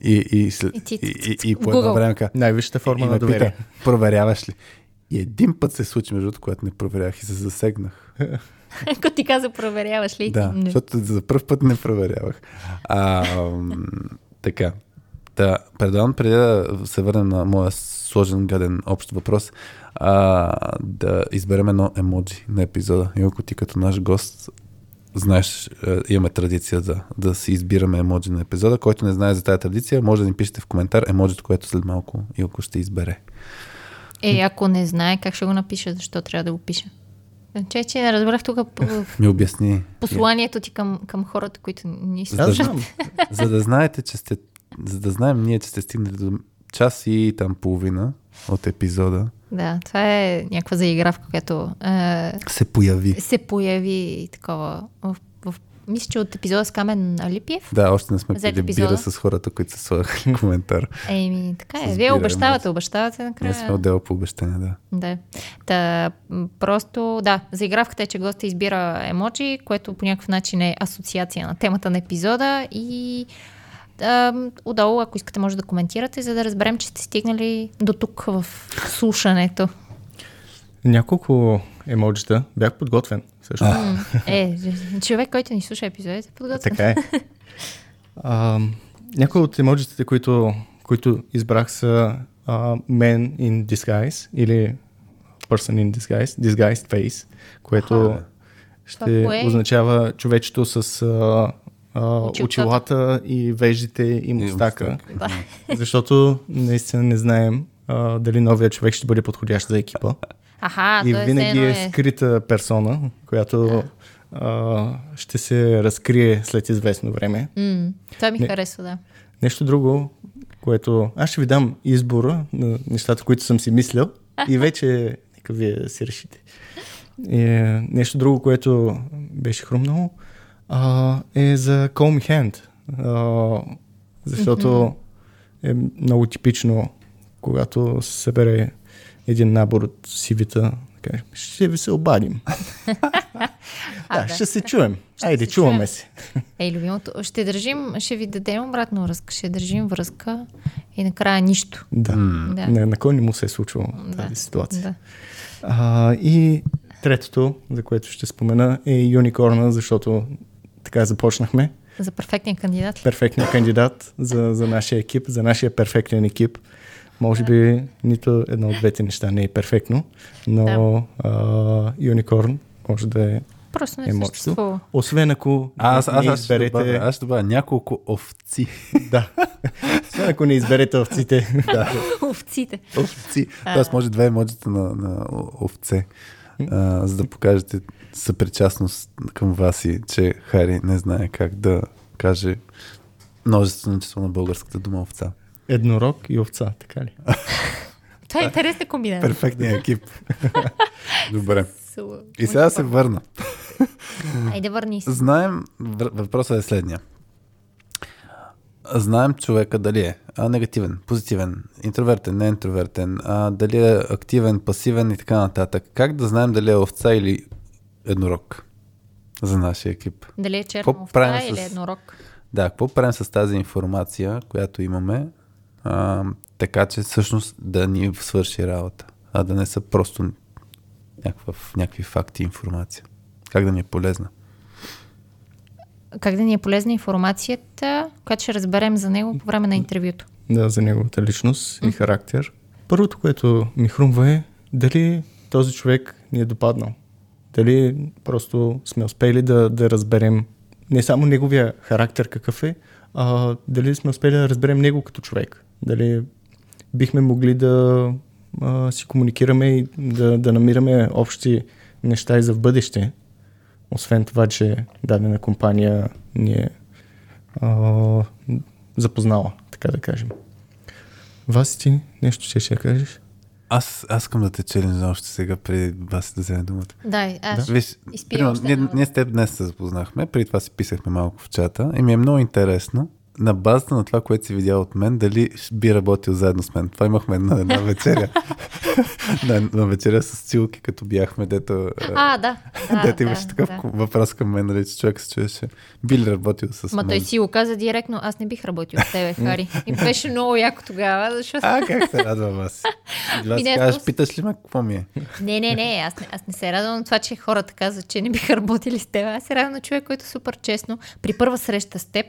и, и, след, И и, ти- и, и, и по едно време Най-висшата форма на доверие. пита, проверяваш ли? И един път се случи, между другото, което не проверях и се засегнах. Ако ти каза, проверяваш ли? Да, Не. защото за първ път не проверявах. А, така. Да, предавам преди да се върнем на моя сложен гаден общ въпрос, а, да изберем едно емоджи на епизода. И ако ти като наш гост знаеш, е, имаме традиция да, да си избираме емоджи на епизода. Който не знае за тази традиция, може да ни пишете в коментар емоджито, което след малко Илко ще избере. Е, ако не знае как ще го напиша, защо трябва да го пиша? Че, че не разбрах тук Ми обясни. посланието ти към, към хората, които ни За да, слушат. знам. за да знаете, че сте, за да знаем ние, че сте стигнали до час и там половина от епизода, Да, това е някаква заигравка, която е, се появи. се появи такова в мисля, че от епизода с Камен Алипиев. Да, още не сме пили бира с хората, които са слагали коментар. Еми, така е. С Вие обещавате, обещавате Ние накрая. сме отдел по обещане, да. Да. Та, просто, да, заигравката е, че гостът избира емоджи, което по някакъв начин е асоциация на темата на епизода и а, отдолу, ако искате, може да коментирате, за да разберем, че сте стигнали до тук в слушането. Няколко емоджита. Бях подготвен. Също. Е, човек, който ни слуша епизодите, подготвен. Така е. А, някои от емоджитите, които, които избрах са а, Man in Disguise или Person in Disguise, Disguised Face, което Аха. ще е? означава човечето с а, а, Очилката. очилата и веждите и мустака. Да. Защото наистина не знаем а, дали новия човек ще бъде подходящ за екипа. Аха, и винаги е е... скрита персона, която а, ще се разкрие след известно време. М, това ми Не. харесва, да. Нещо друго, което аз ще ви дам избора на нещата, които съм си мислил и вече нека вие си решите. И, е, нещо друго, което беше хрумнало, а, е за Call Me Hand. А, защото е много типично, когато се събере един набор от кажем, ще ви се обадим. А, да, да. ще се чуем. Ще Айде, се чуваме се. Ей, любимото, ще държим, ще ви дадем обратно връзка, ще държим връзка и накрая нищо. Да. Да. На, на кой не му се е случвало Да. тази ситуация? Да. А, и третото, за което ще спомена, е юникорна, защото така започнахме. За перфектния кандидат. ли? Перфектният кандидат за, за нашия екип, за нашия перфектен екип. Може би нито едно от двете неща не е перфектно, но а, юникорн може да е Просто не емоцията. съществува. Освен ако А, аз, аз, не аз, ще добавя, изберете... аз ще добавя няколко овци. Да. Освен ако не изберете овците. да. Овците. овци. Тоест може две емоджита на, на овце, а, за да покажете съпричастност към вас и че Хари не знае как да каже множествено число на българската дума овца. Еднорог и овца, така ли? Това е интересна комбинация. Перфектният екип. Добре. И сега се върна. Айде върни се. Знаем, въпросът е следния. Знаем човека дали е а, негативен, позитивен, интровертен, не интровертен, а, дали е активен, пасивен и така нататък. Как да знаем дали е овца или еднорог за нашия екип? Дали е черна овца или с- еднорог? Да, какво правим с тази информация, която имаме, а, така че всъщност да ни свърши работа, а да не са просто някакъв, някакви факти и информация. Как да ни е полезна? Как да ни е полезна информацията, която ще разберем за него по време на интервюто? да, за неговата личност и характер. Първото, което ми хрумва е дали този човек ни е допаднал. Дали просто сме успели да, да разберем не само неговия характер какъв е, а дали сме успели да разберем него като човек. Дали бихме могли да а, си комуникираме и да, да намираме общи неща и за в бъдеще. Освен това, че дадена компания ни е а, запознала, така да кажем. Васи ти нещо ще ще кажеш? Аз, аз искам да те челенджа още сега, преди вас да вземе думата. Да, аз Виж, примерно, ние, ние с теб днес се запознахме, преди това си писахме малко в чата и ми е много интересно на базата на това, което си видял от мен, дали би работил заедно с мен. Това имахме на една вечеря. на, на вечеря с Цилки, като бяхме, дето, а, да. да дето да, имаше такъв да. въпрос към мен, нали, че човек се чуеше. Би ли работил с Ма мен? той си го каза директно, аз не бих работил с тебе, Хари. И беше много яко тогава, защото... А, как се радва вас? Била Ми си кажеш, питаш ли ме какво ми е? Не, не, не, аз не, аз не се радвам на това, че хората казват, че не биха работили с теб. Аз се радвам на човек, който супер честно, при първа среща с теб,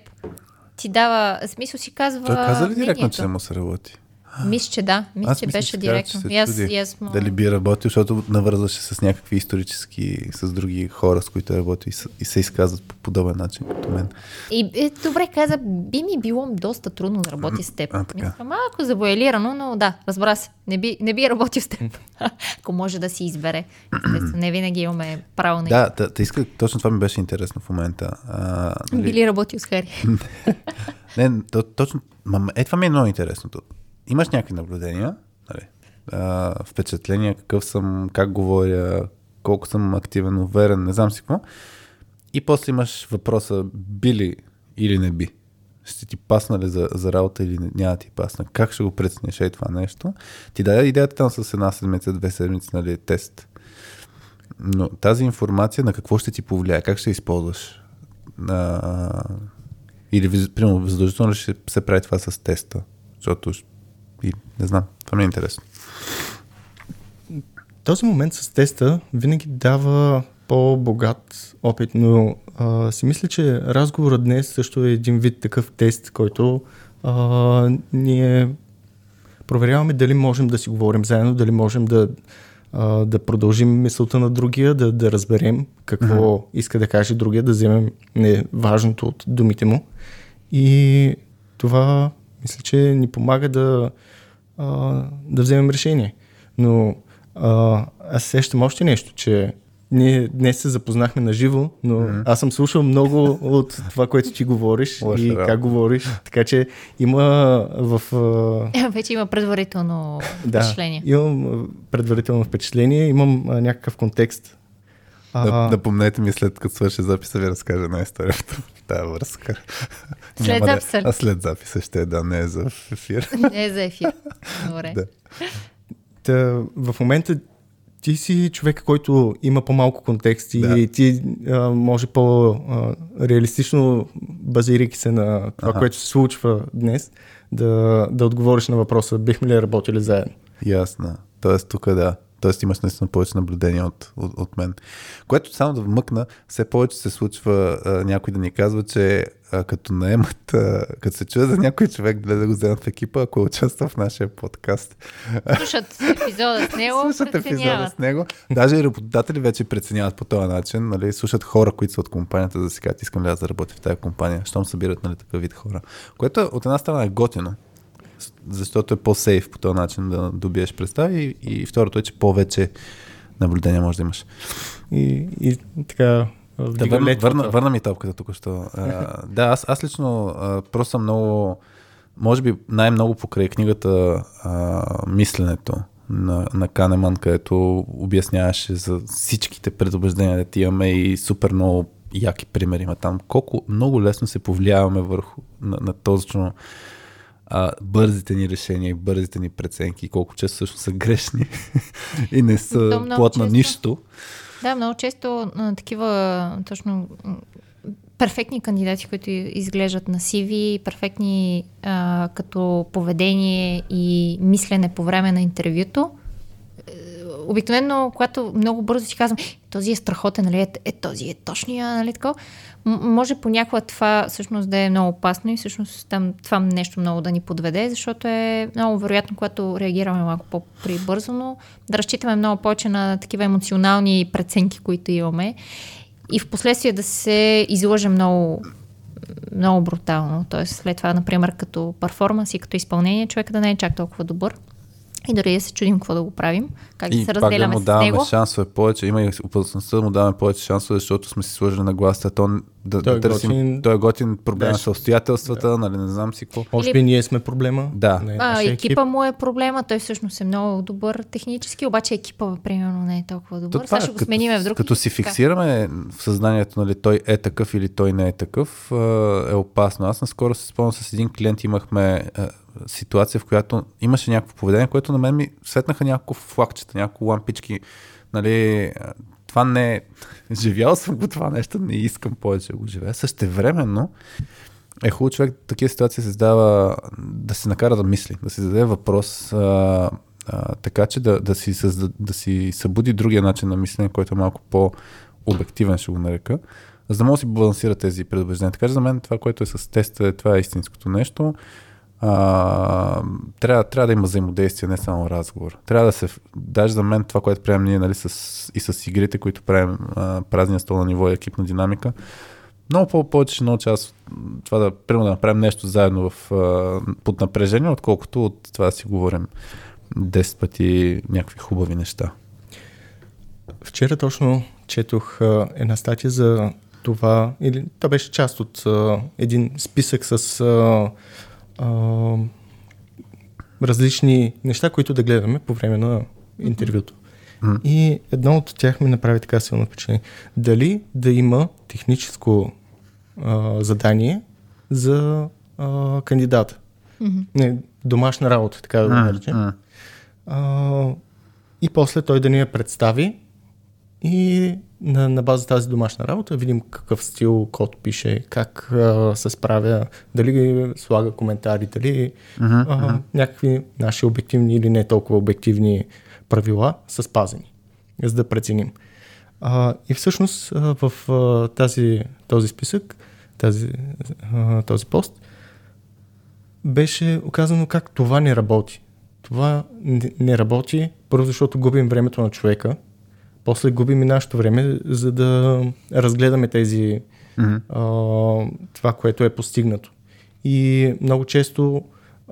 ти дава, смисъл си казва Той каза ли директно, че не му се работи? Мисля, че да. Мисля, че мисля, беше директно. че аз му... Дали би работил, защото навързваше с някакви исторически, с други хора, с които е работил и, с- и се изказват по подобен начин, като мен. И е, добре каза, би ми било доста трудно да работи с теб. А, така. Мисля, малко завуалирано, но да, разбра се. Не би, не би работил с теб. Ако може да си избере. Естествено, не винаги имаме право на Да, та, та иска, точно това ми беше интересно в момента. А, нали, Би ли работил с Хари? не, то, точно, е, това ми е много интересното. Имаш някакви наблюдения, нали, а, впечатления, какъв съм, как говоря, колко съм активен, уверен, не знам си какво. И после имаш въпроса, би ли или не би. Ще ти пасна ли за, за работа или няма ти пасна? Как ще го прецениш е това нещо? Ти даде идеята там с една седмица, две седмици, нали, тест. Но тази информация на какво ще ти повлияе? Как ще използваш? А, или, примерно, задължително ще се прави това с теста? Защото, и, не знам, това ми е интересно. Този момент с теста винаги дава по-богат опит, но а, си мисля, че разговорът днес също е един вид такъв тест, който а, ние проверяваме дали можем да си говорим заедно, дали можем да, а, да продължим мисълта на другия, да, да разберем какво mm-hmm. иска да каже другия, да вземем не, важното от думите му. И това мисля, че ни помага да, а, да вземем решение. Но а, аз сещам още нещо, че ние днес се запознахме на живо, но mm-hmm. аз съм слушал много от това, което ти говориш Лоша и работа. как говориш. Така че има в а, Вече има предварително да, впечатление. имам а, предварително впечатление, имам а, някакъв контекст. А... Напомнете ми след като свърши записа ви разкажа една история в тази връзка. След Няма записа? Да, а след записа ще е, да, не е за ефир. Не е за ефир. Добре. да. Та, в момента ти си човек, който има по-малко контекст и Да. ти а, може по-реалистично, базирайки се на това, Аха. което се случва днес, да, да отговориш на въпроса бихме ли работили заедно. Ясно. Тоест тук да. Тоест имаш наистина повече наблюдение от, от, от мен. Което само да вмъкна, все повече се случва а, някой да ни казва, че а, като наемат, а, като се чуе за някой човек да, да го вземат в екипа, ако участва в нашия подкаст. Слушат епизода с него, слушат епизода с него. Даже и работодатели вече преценяват по този начин. Нали? Слушат хора, които са от компанията, за да си кажат, искам ли аз да работя в тази компания. Щом събират нали, такъв вид хора. Което от една страна е готино, защото е по-сейф по този начин да добиеш представи и, и второто е, че повече наблюдение може да имаш. И, и така, Да, върна, върна, върна ми топката тук що. А, да, аз, аз лично а, просто съм много, може би най-много покрай книгата а, Мисленето на, на Канеман, където обясняваше за всичките предубеждения, да ти имаме и супер много яки примери има там. Колко много лесно се повлияваме върху на, на точно а, бързите ни решения и бързите ни преценки, колко често също са грешни и не са много плод на нищо. Да, много често а, такива точно перфектни кандидати, които изглеждат на CV, перфектни а, като поведение и мислене по време на интервюто. Обикновено, когато много бързо си казвам, «Е, този е страхотен, нали? Е, е, този е точния, нали така? Може понякога това всъщност да е много опасно и всъщност там това нещо много да ни подведе, защото е много вероятно, когато реагираме малко по-прибързано, да разчитаме много повече на такива емоционални преценки, които имаме и в последствие да се излъже много много брутално. Тоест след това, например, като перформанс и като изпълнение, човека да не е чак толкова добър. И дори да се чудим какво да го правим, как да И се пак да разделяме му с даваме него. шансове повече. Има и опасността да му даваме повече шансове, защото сме си сложили на гласа. То, да, Той да е търсим, готин. той е готин проблема Да, с обстоятелствата, нали, не знам си какво. Може би ние сме проблема. Да. Не, А, нашия екипа му е проблема, той всъщност е много добър технически, обаче екипа, примерно, не е толкова добър. То Сега е, ще го смениме в друг. Като си фиксираме в съзнанието, нали, той е такъв или той не е такъв, е опасно. Аз наскоро се спомням с един клиент, имахме ситуация, в която имаше някакво поведение, което на мен ми светнаха няколко флагчета, няколко лампички. Нали, това не е... Живял съм го това нещо, не искам повече да го живея. Същевременно е хубаво човек такива ситуации се задава да се накара да мисли, да си зададе въпрос, а, а, така че да, да, си създа, да си събуди другия начин на мислене, който е малко по-обективен, ще го нарека, за да може да си балансира тези предубеждения. Така че за мен това, което е с теста, е, това е истинското нещо. А, трябва, трябва да има взаимодействие, не само разговор. Трябва да се. Даже за мен това, което правим ние нали, с, и с игрите, които правим а, празния стол на ниво и екипна динамика, много по- повече ще науча аз това да, да направим нещо заедно в, а, под напрежение, отколкото от това да си говорим 10 пъти някакви хубави неща. Вчера точно четох а, една статия за това, или това беше част от а, един списък с а, а, различни неща, които да гледаме по време на интервюто. Мгм. И едно от тях ми направи така силно впечатление. Дали да има техническо а, задание за а, кандидата. Мгм. Не, домашна работа, така да го наречем. А, и после той да ни я представи и на, на база тази домашна работа видим какъв стил код пише, как а, се справя, дали слага коментари, дали мгм, а, някакви наши обективни или не толкова обективни правила са спазени, за да преценим. А, и всъщност а, в а, тази, този списък, тази, а, този пост, беше оказано как това не работи. Това не, не работи, първо защото губим времето на човека, после губим и нашето време, за да разгледаме тези мгм. а, това, което е постигнато. И много често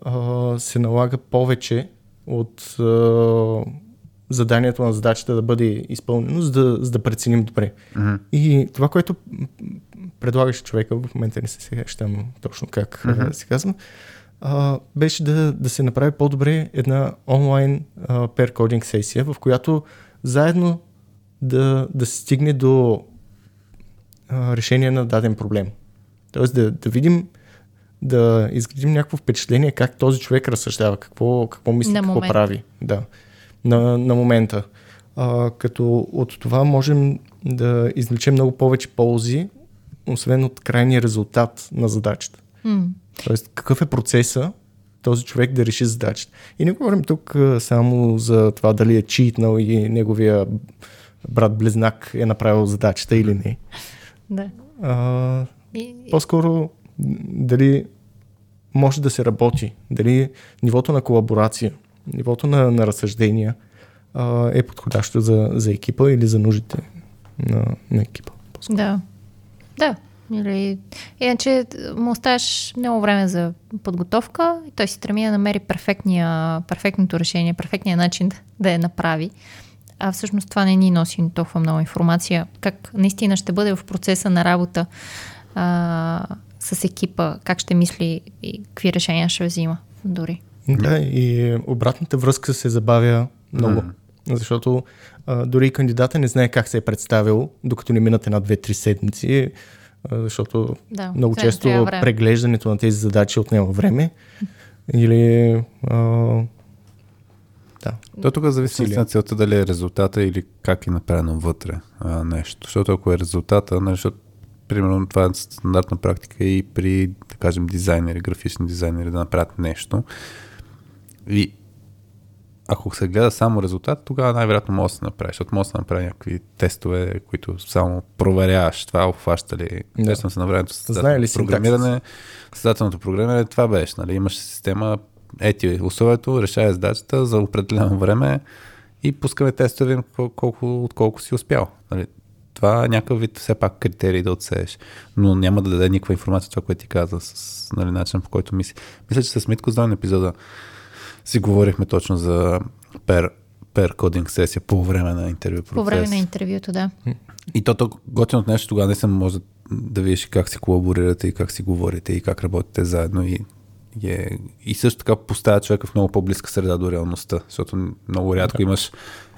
а, се налага повече от а, заданието на задачата да бъде изпълнено, за да, за да преценим добре. Мгм. И това, което предлагаше човека, в момента не се сещам точно как mm-hmm. се казва, а, беше да, да се направи по-добре една онлайн coding сесия, в която заедно да, да се стигне до а, решение на даден проблем. Тоест да, да видим, да изградим някакво впечатление как този човек разсъждава, какво, какво мисли, На какво прави. Да, на, на момента. А, като от това можем да извлечем много повече ползи, освен от крайния резултат на задачата. М. Тоест, какъв е процеса този човек да реши задачата. И не говорим тук а, само за това дали е читнал и неговия брат-близнак е направил задачата или не. Да. А, И, по-скоро дали може да се работи, дали нивото на колаборация, нивото на, на разсъждения а, е подходящо за, за екипа или за нуждите на, на екипа. Да. Да. Или... Иначе му оставяш много време за подготовка и той си треми да намери перфектния, перфектното решение, перфектния начин да, да я направи. А всъщност това не ни носи толкова много информация. Как наистина ще бъде в процеса на работа а, с екипа, как ще мисли и какви решения ще взима дори. Да, и обратната връзка се забавя много. М. Защото а, дори и кандидата не знае как се е представил, докато не минат една-две-три седмици, а, защото Да, много трябва- често преглеждането на тези задачи отнема време. Или а, да. То тук зависи Усилия. на целта дали е резултата или как е направено вътре а, нещо. Защото ако е резултата, нали, защото, примерно това е стандартна практика и при, да кажем, дизайнери, графични дизайнери да направят нещо. И ако се гледа само резултат, тогава най-вероятно може да се направи, защото може да се направи някакви тестове, които само проверяваш това, обхваща ли. Да. Съм се на времето с програмиране. Създателното програмиране, това беше. Нали? Имаш система, ети условието, решава задачата за определено време и пускаме тестове, колко, от колко си успял. Нали? Това е някакъв вид все пак критерий да отсееш. Но няма да даде никаква информация това, което ти каза с нали, начин по който мисли. Мисля, че с Митко за епизода си говорихме точно за пер, пер кодинг сесия по време на интервю процес. По време на интервюто, да. И то, то готиното нещо тогава не съм може да, видиш как си колаборирате и как си говорите и как работите заедно и, е, и също така поставя човека в много по-близка среда до реалността, защото много рядко да. имаш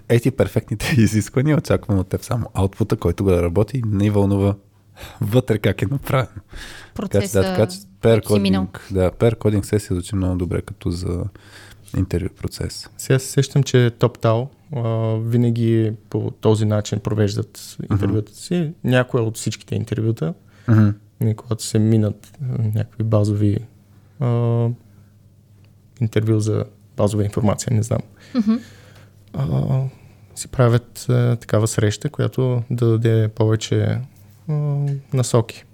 ети перфектните изисквания, очаквам от теб само аутпута, който го да работи не вълнува вътре как е направено. Така че, Процеса, да, така че пер минал. кодинг, да, пер кодинг сесия звучи много добре като за интервю процес. Сега се сещам, че TopTal винаги по този начин провеждат интервюта си. Някоя от всичките интервюта, нали, когато се минат някакви базови а, интервю за базова информация, не знам. Мгм. А, си правят а, такава среща, която да даде повече а, насоки.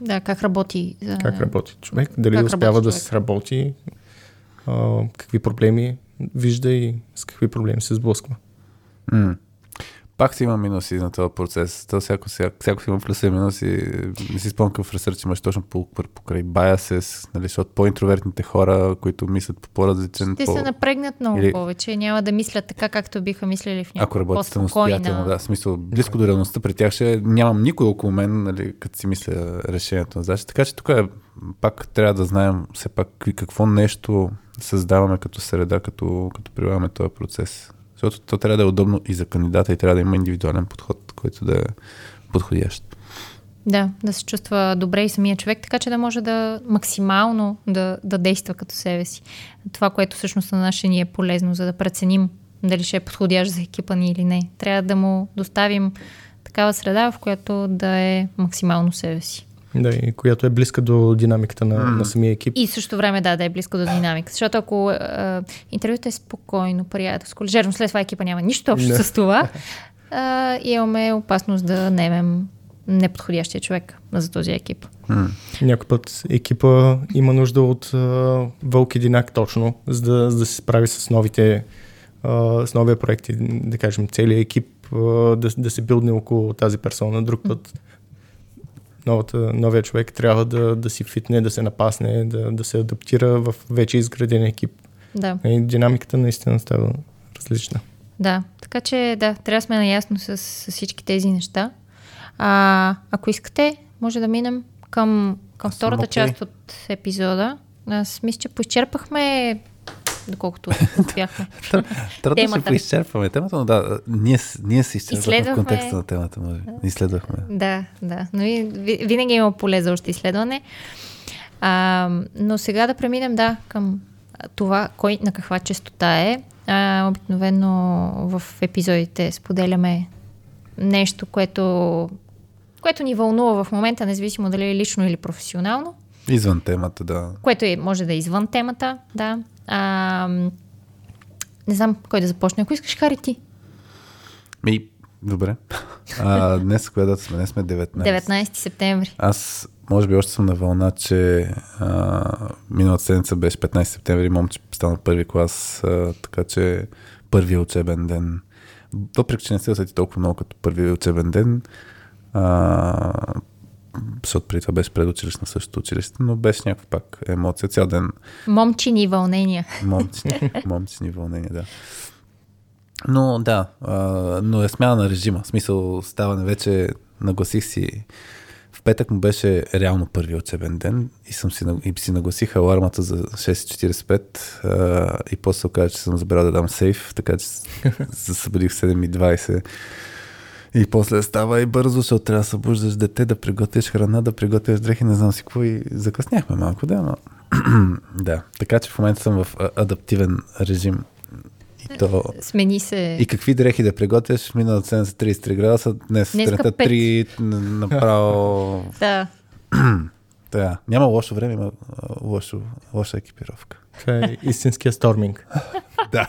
Да, как работи. а, Как работи човек, дали как успява работи да човек. се сработи, а, какви проблеми вижда и с какви проблеми се сблъсква. М. Пак си има минуси на този процес. То всяко, всяко, всяко си има плюси и минуси. Не си спомням какъв ресърч имаш точно по, по, покрай biases, нали, защото по-интровертните хора, които мислят по по-различен... Ще по... се напрегнат много Или- повече. Няма да мислят така, както биха мислили в Ако някаква работите по-спокойна... самостоятелно, да, в смисъл, близко до реалността, при тях ще нямам никой около мен, нали, като си мисля решението на задача. Така че тук е, пак трябва да знаем все пак какво нещо създаваме като среда, като, като прилагаме този процес. Защото то трябва да е удобно и за кандидата и трябва да има индивидуален подход, който да е подходящ. Да, да се чувства добре и самия човек, така че да може да максимално да, да действа като себе си. Това, което всъщност на нас ще ни е полезно, за да преценим дали ще е подходящ за екипа ни или не. Трябва да му доставим такава среда, в която да е максимално себе си. Да, и която е близка до динамиката на, на самия екип. И в същото време да, да е близко до динамика. Защото ако а, интервюто е спокойно, приятелско, лежерно, след това екипа няма нищо общо Не. с това, а, имаме опасност да немем неподходящия човек за този екип. М. Някой път екипа има нужда от а, вълк единак точно, за да, за да се справи с новите а, с новия проект и да кажем целият екип а, да, да се билдне около тази персона. Друг път новата, новия човек трябва да, да си фитне, да се напасне, да, да се адаптира в вече изграден екип. Да. И динамиката наистина става различна. Да, така че да, трябва да сме наясно с, с всички тези неща. А, ако искате, може да минем към, към втората окей. част от епизода. Аз мисля, че поизчерпахме доколкото успяхме. Трябва да се поизчерпваме темата, но да, ние, ние се изчерпахме в контекста на темата, може. Изследвахме. Да, да. Но и, ви- винаги има поле за още изследване. А, но сега да преминем, да, към това, кой на каква частота е. А, обикновено в епизодите споделяме нещо, което, което ни вълнува в момента, независимо дали е лично или професионално. Извън темата, да. което е, може да е извън темата, да. А, не знам кой да започне. Ако искаш, Хари ти. Ми, добре. А, днес, коя дата сме? Днес сме 19. 19 септември. Аз, може би, още съм на вълна, че а, миналата седмица беше 15 септември, момче стана първи клас, а, така че първият учебен ден, въпреки че не се усети толкова много като първият учебен ден, а, защото преди това беше предучилищно същото училище, но беше някаква пак емоция. Цял ден Момчини вълнения. момци, момцини вълнения, да. Но да, а, но е смяна на режима. В смисъл, ставане вече, нагласих си. В петък му беше реално първи учебен ден и, съм си, и си нагласих алармата за 6.45 а, и после оказа, че съм забрал да дам сейф, така че се събудих в 7.20 и после става и бързо, защото трябва да събуждаш дете, да приготвиш храна, да приготвиш дрехи, не знам си какво и закъсняхме малко, да, но да. Така че в момента съм в адаптивен режим. И то... Смени се. И какви дрехи да приготвяш? Миналата седмица 33 градуса, днес сутринта пет. 3, н- направо... Да. Да. Няма лошо време, има лошо, лоша екипировка. Това е истинския сторминг. Да.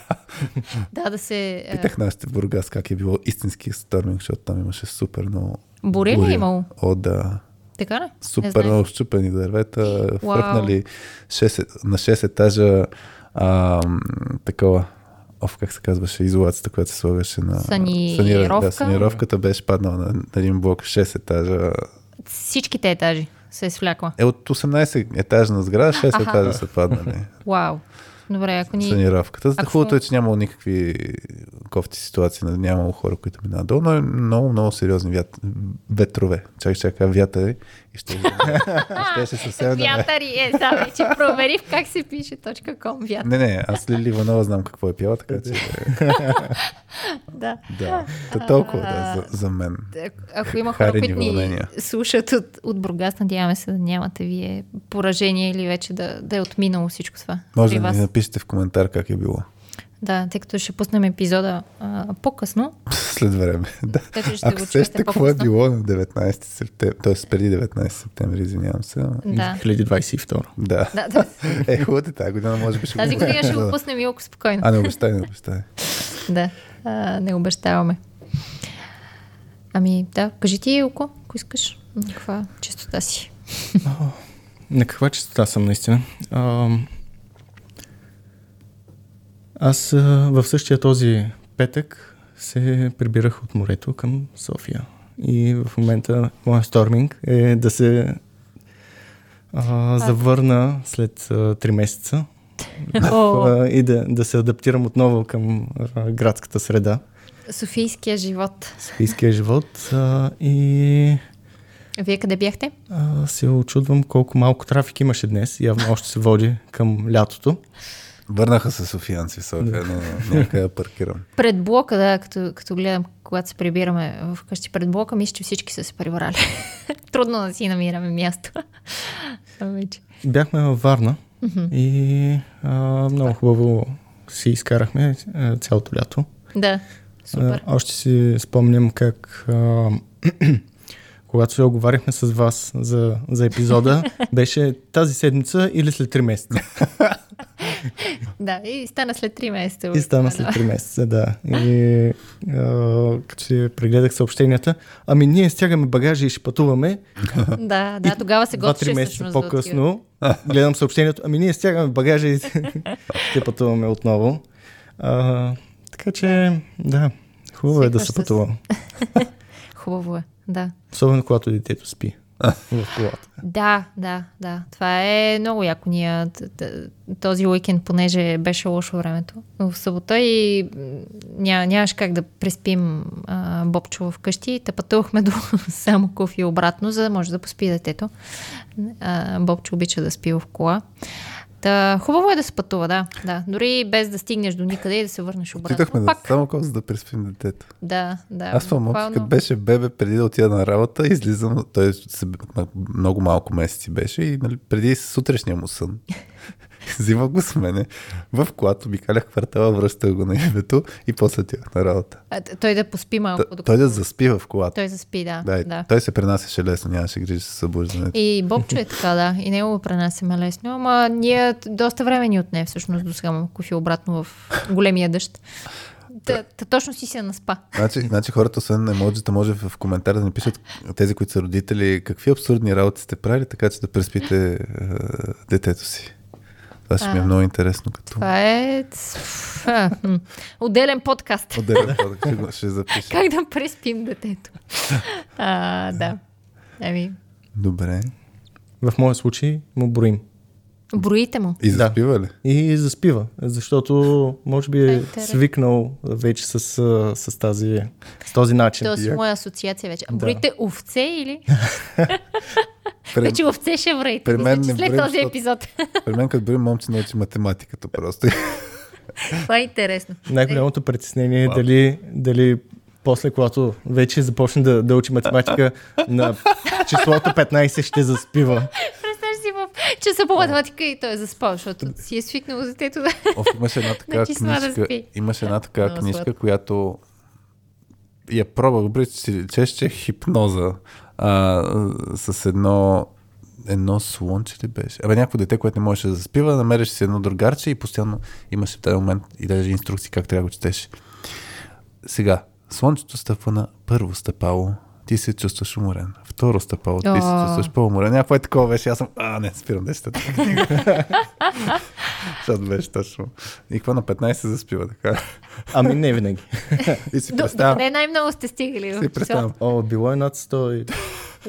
Да, да се... а, Питах нашите в Бургас как е било истински сторминг, защото там имаше супер много... Бури ли е имало? О, да. Така ли? Супер много щупени дървета, Вау. фръкнали 6, на 6 етажа а, такова, оф, как се казваше, изолацията, която се слагаше на... Санировка? Да, санировката беше паднала на, на един блок 6 етажа. Всичките етажи се е свлякла. Е, от 18 етажна сграда, 6 Аха. етажа са паднали. Вау. Добре, ако ни... Санировката. За Ако- хубавото е, че нямало никакви кофти ситуации, нали, нямало хора, които минават долу, но е много, много сериозни вят... ветрове. Чакай, чакай, вятъри. И ще, ще, ще съвсем да Вятъри е, да, вече проверих как се пише .com вятър. Не, не, аз Лили Иванова знам какво е пяла, така че Да. да. Та толкова да, за, за мен. Ако има хора, които ни слушат от, от Бургас, надяваме се да нямате вие поражение или вече да, да е отминало всичко това. Може да ни напишете в коментар как е било. Да, тъй като ще пуснем епизода а, по-късно, След време. Да. че ще Ако сещате какво е било на 19 септември, т.е. преди 19 септември, извинявам се. Да. 2022. Да. Да, да. Е, хубаво е тази година, може би ще Тази го година ще го пуснем Илко спокойно. А, не обещай, не обещай. Да, а, не обещаваме. Ами да, кажи ти, Илко, ако искаш, на каква чистота си. На каква частота съм наистина? А, аз в същия този петък се прибирах от морето към София. И в момента моят сторминг е да се а, завърна след а, 3 месеца а, и да, да се адаптирам отново към а, градската среда, Софийския живот. софийския живот а, и Вие къде бяхте? а, се очудвам колко малко трафик имаше днес. Явно още се води към лятото. Върнаха се софиянци в София, но някъде паркирам. Пред блока, да, като, като гледам, когато се прибираме в къщи пред блока, мисля, че всички са се прибрали. Трудно да си намираме място. Бяхме във Варна и а, много хубаво си изкарахме а, цялото лято. Да, супер. А, още си спомням как а, когато се оговаряхме с вас за, за епизода, беше тази седмица или след 3 месеца. Да, и стана след 3 месеца. И стана след 3 месеца, да. И а, като си прегледах съобщенията, ами ние стягаме багажи и ще пътуваме. Да, да, тогава се готвеше 2-3 месеца по-късно гледам съобщението, ами ние стягаме багажа и ще пътуваме отново. А, така че, да, хубаво е да се пътува. Хубаво е, да. Особено когато детето спи в колата. Да, да, да. Това е много яко. Ние този уикенд, понеже беше лошо времето, в събота и ня, нямаш как да преспим а, Бобчо вкъщи. Те пътувахме до Самоков и обратно, за да може да поспи детето. А, Бобчо обича да спи в кола. Та, хубаво е да се пътува, да, да. Дори без да стигнеш до никъде и да се върнеш обратно. Отидахме да, Пак, само колко за да преспим детето. да, да. Аз спомням, буквално. като беше бебе, преди да отида на работа, излизам, той се, много малко месеци беше и нали, преди сутрешния му сън. Взима го с мене в колата, обикалях квартала, връщах го на името и после отивах на работа. А, той да поспи малко. Т- докато- Той да заспи в колата. Той заспи, да. Да, да. Той се пренасяше лесно, нямаше грижи с събуждането. И Бобчо е така, да. И него го пренасяме лесно. Ама ние доста време ни отне всъщност до сега му куфи обратно в големия дъжд. Та, та, точно си се наспа. Значи, значи хората, освен на емоджите, може в коментар да ни пишат тези, които са родители, какви абсурдни работи сте правили, така че да преспите е, детето си. Това ще ми е много интересно. Като Това е отделен подкаст. отделен подък, ще, запиша. Как да преспим детето? А, да. Ами, Добре. В моя случай му броим. Броите му. И Да. заспива ли? И заспива, защото може би е Интересно. свикнал вече с, с, тази, с този начин. То е моя асоциация вече. А Броите овце или? При, Вече овце ще броите. при мен Мисля, че не след броим, този епизод. при мен като броим момче научи математиката просто. Това е интересно. Най-голямото притеснение е дали, дали после, когато вече започне да, да учи математика на числото 15 ще заспива. В часа по математика и той е заспал, защото си е свикнал детето да... Оф, имаше една така да книжка, имаше една така книжка, която я пробвах, че чеше че е хипноза а, с едно едно слонче ли беше? Абе, някакво дете, което не можеше да заспива, намереше си едно другарче и постоянно имаше в този момент и даже инструкции как трябва да го четеше. Сега, слънчето стъпва на първо стъпало, ти се чувстваш уморен. Второ стъпало, ти се О. чувстваш по-уморен. Някакво е такова беше. Аз съм, а, не, спирам да чета тази книга. Защото беше точно. И какво на 15 се заспива така. Ами не винаги. И си представям. не най-много сте стигали. Си представям. О, било е над 100 и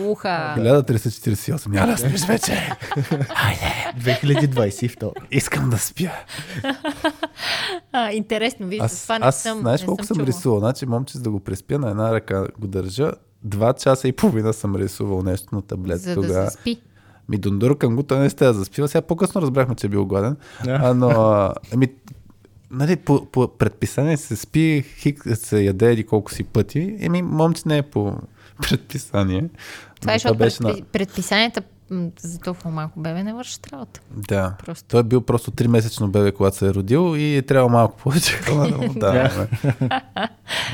Уха. 1348. Няма да спиш вече. 2022. Искам да спя. А, интересно, вижте, Аз, това не аз съм знаеш не колко съм чувала. рисувал? Значи, момче, за да го преспя на една ръка го държа. Два часа и половина съм рисувал нещо на таблет За да тогава. заспи. Ми дундуркам го, той не сте да заспива. Сега по-късно разбрахме, че е бил гладен. Да. А, но, ами, нали, по, по предписание се спи, хик се яде еди колко си пъти. Еми, момче не е по предписание. Това е, защото беше предпи... предписанията м, за толкова малко бебе не вършат работа. Да. Просто. Той е бил просто 3-месечно бебе, когато се е родил и е трябвало малко повече храна да му даваме.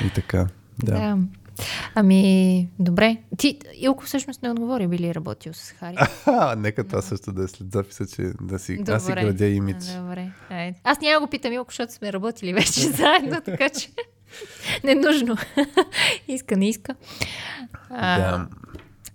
и така. Да. Да. Ами, добре. Ти, Илко всъщност не отговори, би ли е работил с Хари? А, нека това също да е след записа, че да си, аз си градя имидж. Добре. Айде. Аз няма го питам Илко, защото сме работили вече заедно, така че не е нужно. иска, не иска. А, Да.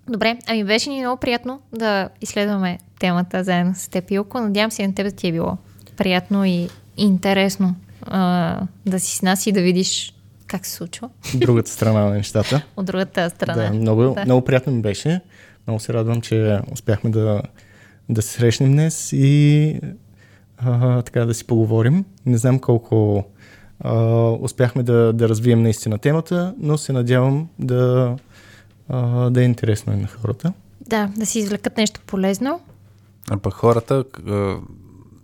Добре, ами беше ни много приятно да изследваме темата заедно с теб, Илко. Надявам се на теб да ти е било приятно и интересно а, да си с нас и да видиш как се случва Другата страна на нещата. от другата страна. Да, много, Да. много приятно ми беше. Много се радвам, че успяхме да, да се срещнем днес и а, така да си поговорим. Не знам колко а, успяхме да, да развием наистина темата, но се надявам да, а, да е интересно и на хората. да, да си извлекат нещо полезно. А пък хората,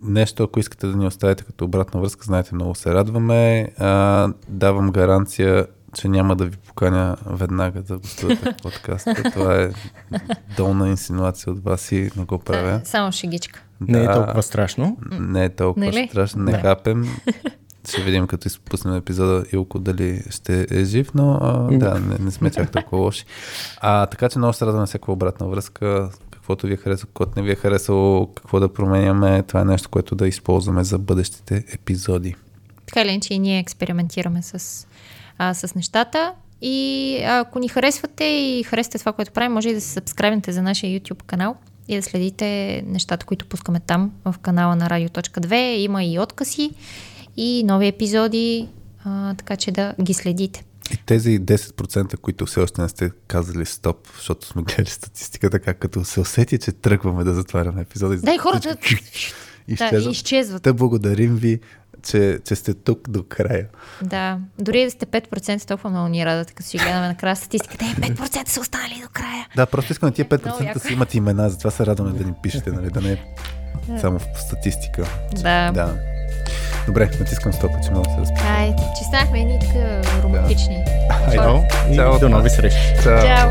нещо, ако искате да ни оставите като обратна връзка, знаете, много се радваме. А, давам гаранция, че няма да ви поканя веднага да гостувате в подкаста. Това е долна инсинуация от вас и не го правя. Само шегичка. Не е Да, толкова страшно. Не е толкова Нали? страшно, не Да. хапем. Ще видим като изпуснем епизода Илко дали ще е жив, но а, да, не, не сме чак толкова лоши. А, така че много се радваме всяка обратна връзка, каквото ви е харесало, каквото не ви е харесало, какво да променяме. Това е нещо, което да използваме за бъдещите епизоди. Така или иначе и ние експериментираме с, а, с нещата. И ако ни харесвате и харесате това, което правим, може и да се сабскрайбнете за нашия YouTube канал и да следите нещата, които пускаме там в канала на Radio.2. Има и откъси и нови епизоди, а, така че да ги следите. И тези 10%, които все още не сте казали стоп, защото сме гледали статистиката, как като се усети, че тръгваме да затваряме епизода. Да, и хората да, изчезват. изчезват. Да, благодарим ви, че, че сте тук до края. Да, дори да сте 5%, толкова много ни радвате, като си гледаме накрая статистиката. Е, 5% са останали до края. Да, просто искаме тия Много 5% яко. си имат имена, затова се радваме да ни пишете, нали, да не е само в статистика. Да. Да. Добре, натискам стопа, че много се разпи. Ай, че станахме едни романтични. Чао и Чао. до нови срещи. Чао. Чао!